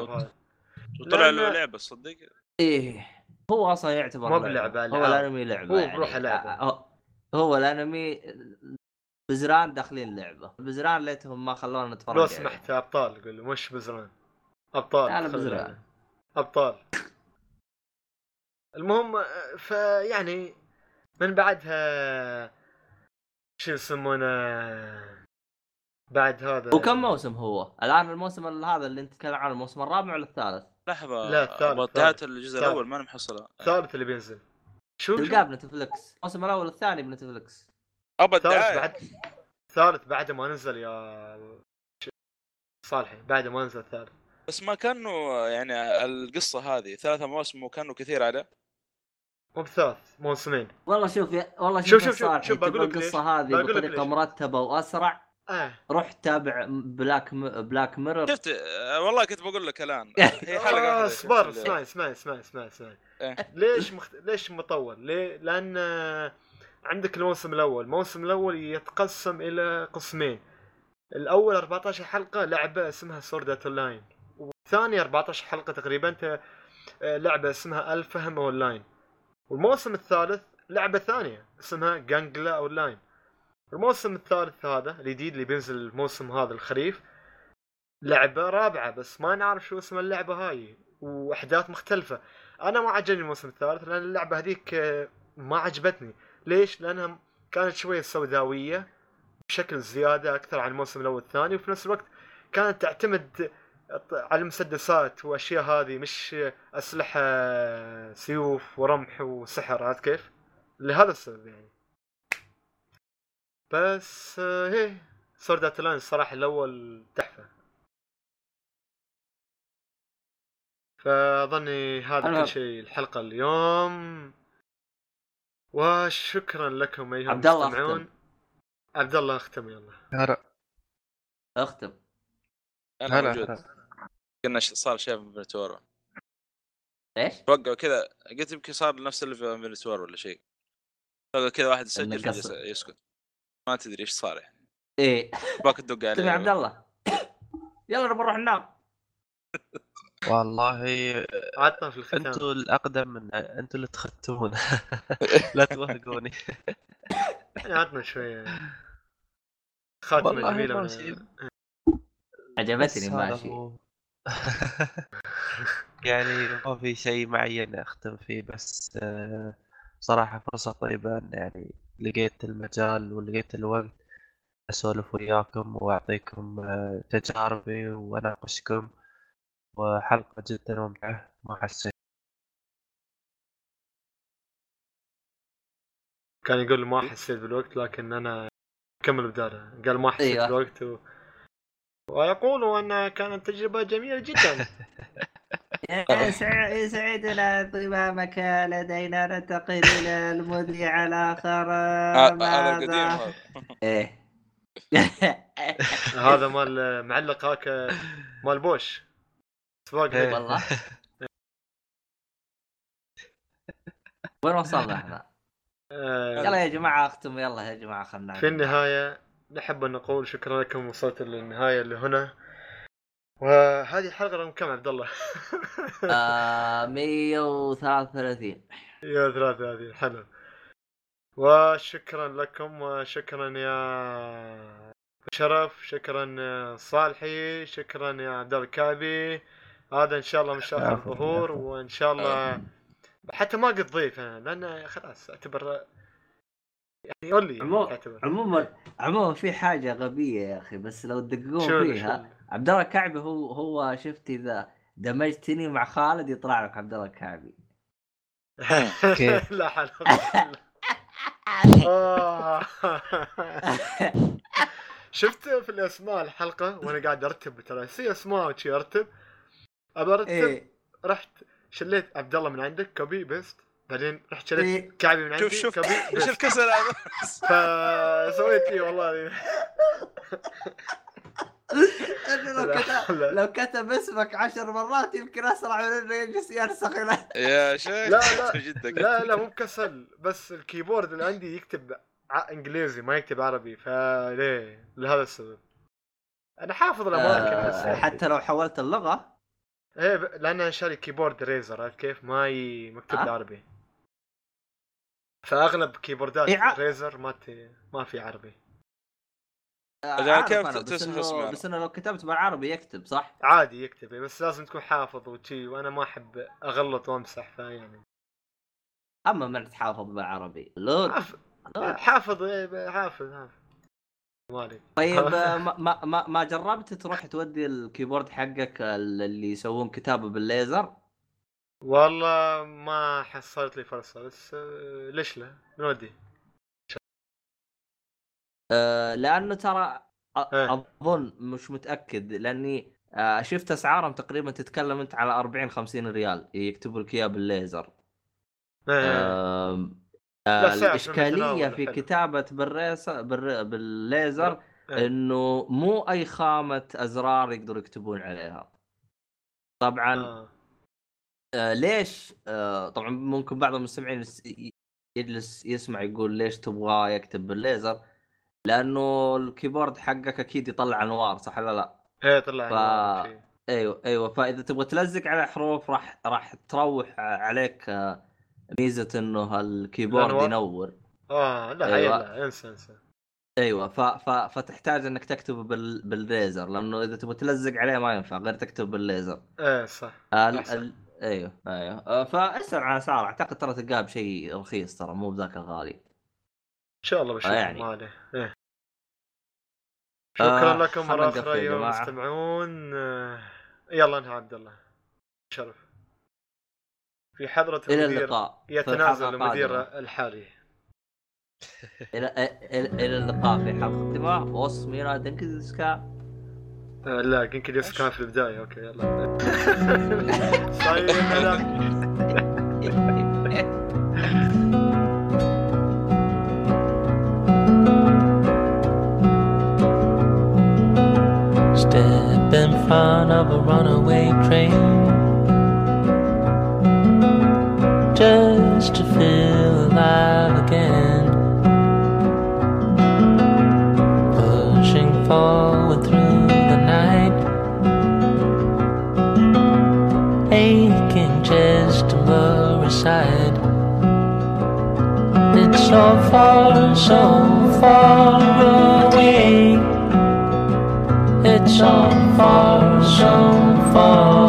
وطلع له لعبة صدق إيه هو أصلا يعتبر مو لعبة. بلعبة، هو. الأنمي لعبة هو يعني. بروحه لعبة. هو- هو الأنمي بزران داخلين لعبة بزران ليتهم ما خلونا نتفرج لو. سمحت أبطال قول مش بزران أبطال خلي بزران. أبطال المهم فيعني من بعدها شو يسمونه بعد هذا. وكم موسم هو؟ الآن الموسم ال- هذا اللي أنت تتكلم عنه الموسم الرابع ولا الثالث؟ لحظة لا، الثالث، انتهت. الجزء الثالث. الأول ماني محصلها الثالث اللي بينزل. شو تلقاه بنتفلكس الموسم الأول والثاني بنتفلكس ابى الثالث بعد الثالث بعد ما نزل يا صالحي بعد ما نزل الثالث. بس ما كانوا يعني القصة هذه ثلاثة مواسم وكانوا كثير على مو بثلاث موسمين والله شوف يا والله شوف- شوف شوف- شوف- بقول لك. القصة هذه بطريقة. مرتبة وأسرع آه روح تابع بلاك م... بلاك ميرور شفت آه، والله كنت بقول لك الآن هي حلقة آه اصبر اسمعي اسمعي اسمعي اسمعي اسمعي إيه. ليش مخت... ليش مطول؟ ليه؟ لأن آه، عندك الموسم الأول، الموسم الأول يتقسم إلى قسمين. الأول 14 حلقة لعبة اسمها Sword Art Online والثاني 14 حلقة تقريبا ت- آه، لعبة اسمها ALfheim Online. والموسم الثالث لعبة ثانية اسمها Gun Gale Online الموسم الثالث هذا الجديد اللي بينزل الموسم هذا الخريف لعبة رابعة بس ما نعرف شو اسم اللعبة هاي وأحداث مختلفة. أنا ما عجبني الموسم الثالث لأن اللعبة هذيك آه، ما عجبتني. ليش؟ لأنها كانت شوية سوداوية بشكل زيادة أكثر عن الموسم الأول والثاني وفي نفس الوقت كانت تعتمد على المسدسات واشياء هذه مش أسلحة سيوف ورمح وسحر عرفت كيف؟ لهذا السبب يعني. بس آه، هي Sword Art Online الصراحه الأول تحفة. فأظني هذا كل شيء الحلقة اليوم. وشكرا لكم أيها عبد الله المستمعون. أختم. عبد الله أختم يلا. هلا. أختم. أنا هلا. موجود. هلا. كنا ش- صار شيء في انفنتورا إيش؟ توقعوا كذا قلت يمكن صار نفس اللي في انفنتورا ولا شيء. توقع كذا واحد يسجل. يسكت. ما تدري إيش صار يعني. إيه. باك تدق عليه. عبد الله. يلا نبغى نروح ننام. والله عطنا في الختام. أنتوا الأقدم من أنتوا اللي تختمون. لا توهقوني. يعني عطنا شوية. خاتمة جميلة. عجبتني ماشي هو. يعني ما في شيء معين أختم فيه بس آه، صراحة فرصة طيبة إن يعني لقيت المجال ولقيت الوقت أسولف وياكم وأعطيكم آه، تجاربي وأناقشكم وحلقة جدا ممتعة. ما حسيت كان يقول ما حسيت بالوقت لكن أنا كمل بداره قال ما حسيت أيوة. بالوقت و... ويقول انها كانت تجربة جميلة جدا. يسعدنا انضمامك لدينا. ننتقل إلى المذيع الآخر. آه، أنا القديم هذا إيه. هذا مال معلق هاك مال بوش. سباق إيه. والله. وين وصلنا إحنا؟ آه، يلا يا جماعة أختم. يلا يا جماعة خلنا في النهاية نحب أن نقول شكرا لكم وصلت للنهاية اللي هنا. وهذه الحلقة رقم كم عبد الله؟ آه 133 يا ثلاثة هذه حلو. وشكرا لكم وشكرا يا شرف شكرا صالحي شكرا يا عبد الله الكعبي. هذا إن شاء الله مش اخر العفو، ظهور العفو. وإن شاء الله حتى ما قد ضيف أنا لأن خلاص أعتبر يعني قول لي اعتبر عموما عموما في حاجة غبية يا أخي بس لو تدققون فيها عبد الله الكعبي هو هو شفت إذا دمجتني مع خالد يطلع لك عبد الله الكعبي. كيف؟ لا حول آه. شفت في الأسماء الحلقة وأنا قاعد أرتب ترى في أسماء وشي أرتب أبى أرتب إيه. رحت شليت عبد الله من عندك copy paste بعدين رحت شليت إيه. كعبي من عندي شوف شوف إيش الكسل هذا فسويت إيه والله لو كتب. لو كتب اسمك عشر مرات يمكن أسرع من إنه يجلس يرسخ يا شيخ لا، لا. لا لا مو بكسل بس ال keyboard اللي عندي يكتب ع- إنجليزي ما يكتب عربي فليه لهذا السبب أنا حافظ الأماكن بس آه، حتى لو حولت اللغة إيه. لأن أنا شاري keyboard Razer عرفت كيف؟ ما ي... مكتوب آه. بالعربي فأغلب كيبوردات إيه، ع- Razer ما ت... ما في عربي آه، عارف كيف أنا، بس انه اسمه؟ بس إنه لو كتبت بالعربي يكتب صح؟ عادي يكتب بس لازم تكون حافظ وشي وأنا ما أحب أغلط وأمسح فيعني أما من تحافظ بالعربي لود حافظ. حافظ إيه، حافظ حافظ مالك طيب آه، ما ما ما, ما جربت تروح تودي الكيبورد حقك اللي يسوون كتابة بالليزر؟ والله ما حصلت لي فرصة بس آه، ليش لا؟ نودي آه، لأنه ترى إيه. أظن مش متأكد لأني آه، شفت أسعارهم تقريبا تتكلم أنت على 40 50 ريال يكتبوا لك اياه بالليزر آه، سعر الإشكالية في. كتابة بالريس بال- بالليزر. إنه مو أي خامة أزرار يقدروا يكتبون عليها طبعا آه. ليش؟ آه طبعا ممكن بعض المستمعين يجلس يسمع يقول ليش تبغاه يكتب بالليزر؟ لأنه ال keyboard حقك أكيد يطلع أنوار صح ولا لا؟ إيه طلع ف-. أيوه أيوه. فإذا تبغى تلزق على حروف راح راح تروح عليك آه ميزة إنه الكيبورد؟ ينور. آه لا أيوة. لا انسى انسى. أيوه. ف... ف... فتحتاج إنك تكتب بال... بالليزر لأنه إذا تبغى تلزق عليه ما ينفع غير تكتب بالليزر. إيه صح. ال... ال... أيوه أيوه. آه، فأسأل عن اسعار أعتقد ترى تلقاه بشيء رخيص ترى مو بذاك الغالي. إن شاء الله بشوف يعني. ما عليه. إيه. آه، شكرا لكم خلنا مرة أخرى يا ايها. المستمعون آه، يلا انهى عبد الله. شرف. في حضرة إلى المدير اللقاء. يتنازل المدير. الحالي. إلى إلى إلى اللقاء في حلقة قادمه وصميرا دنكزكا آه، لا يمكن يوسف كان في البداية اوكي يلا سايونارا Step in front of a runaway train just to feel alive again. Pushing forward Side. It's so far, so far away. It's so far, so far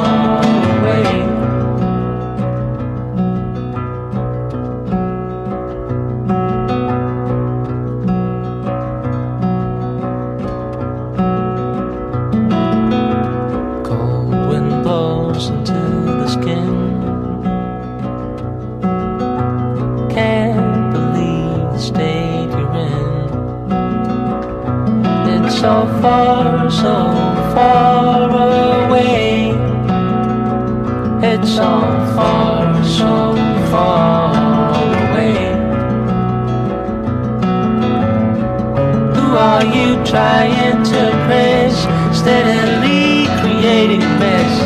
so far away. It's so far, so far away. Who are you trying to press? Steadily creating mess.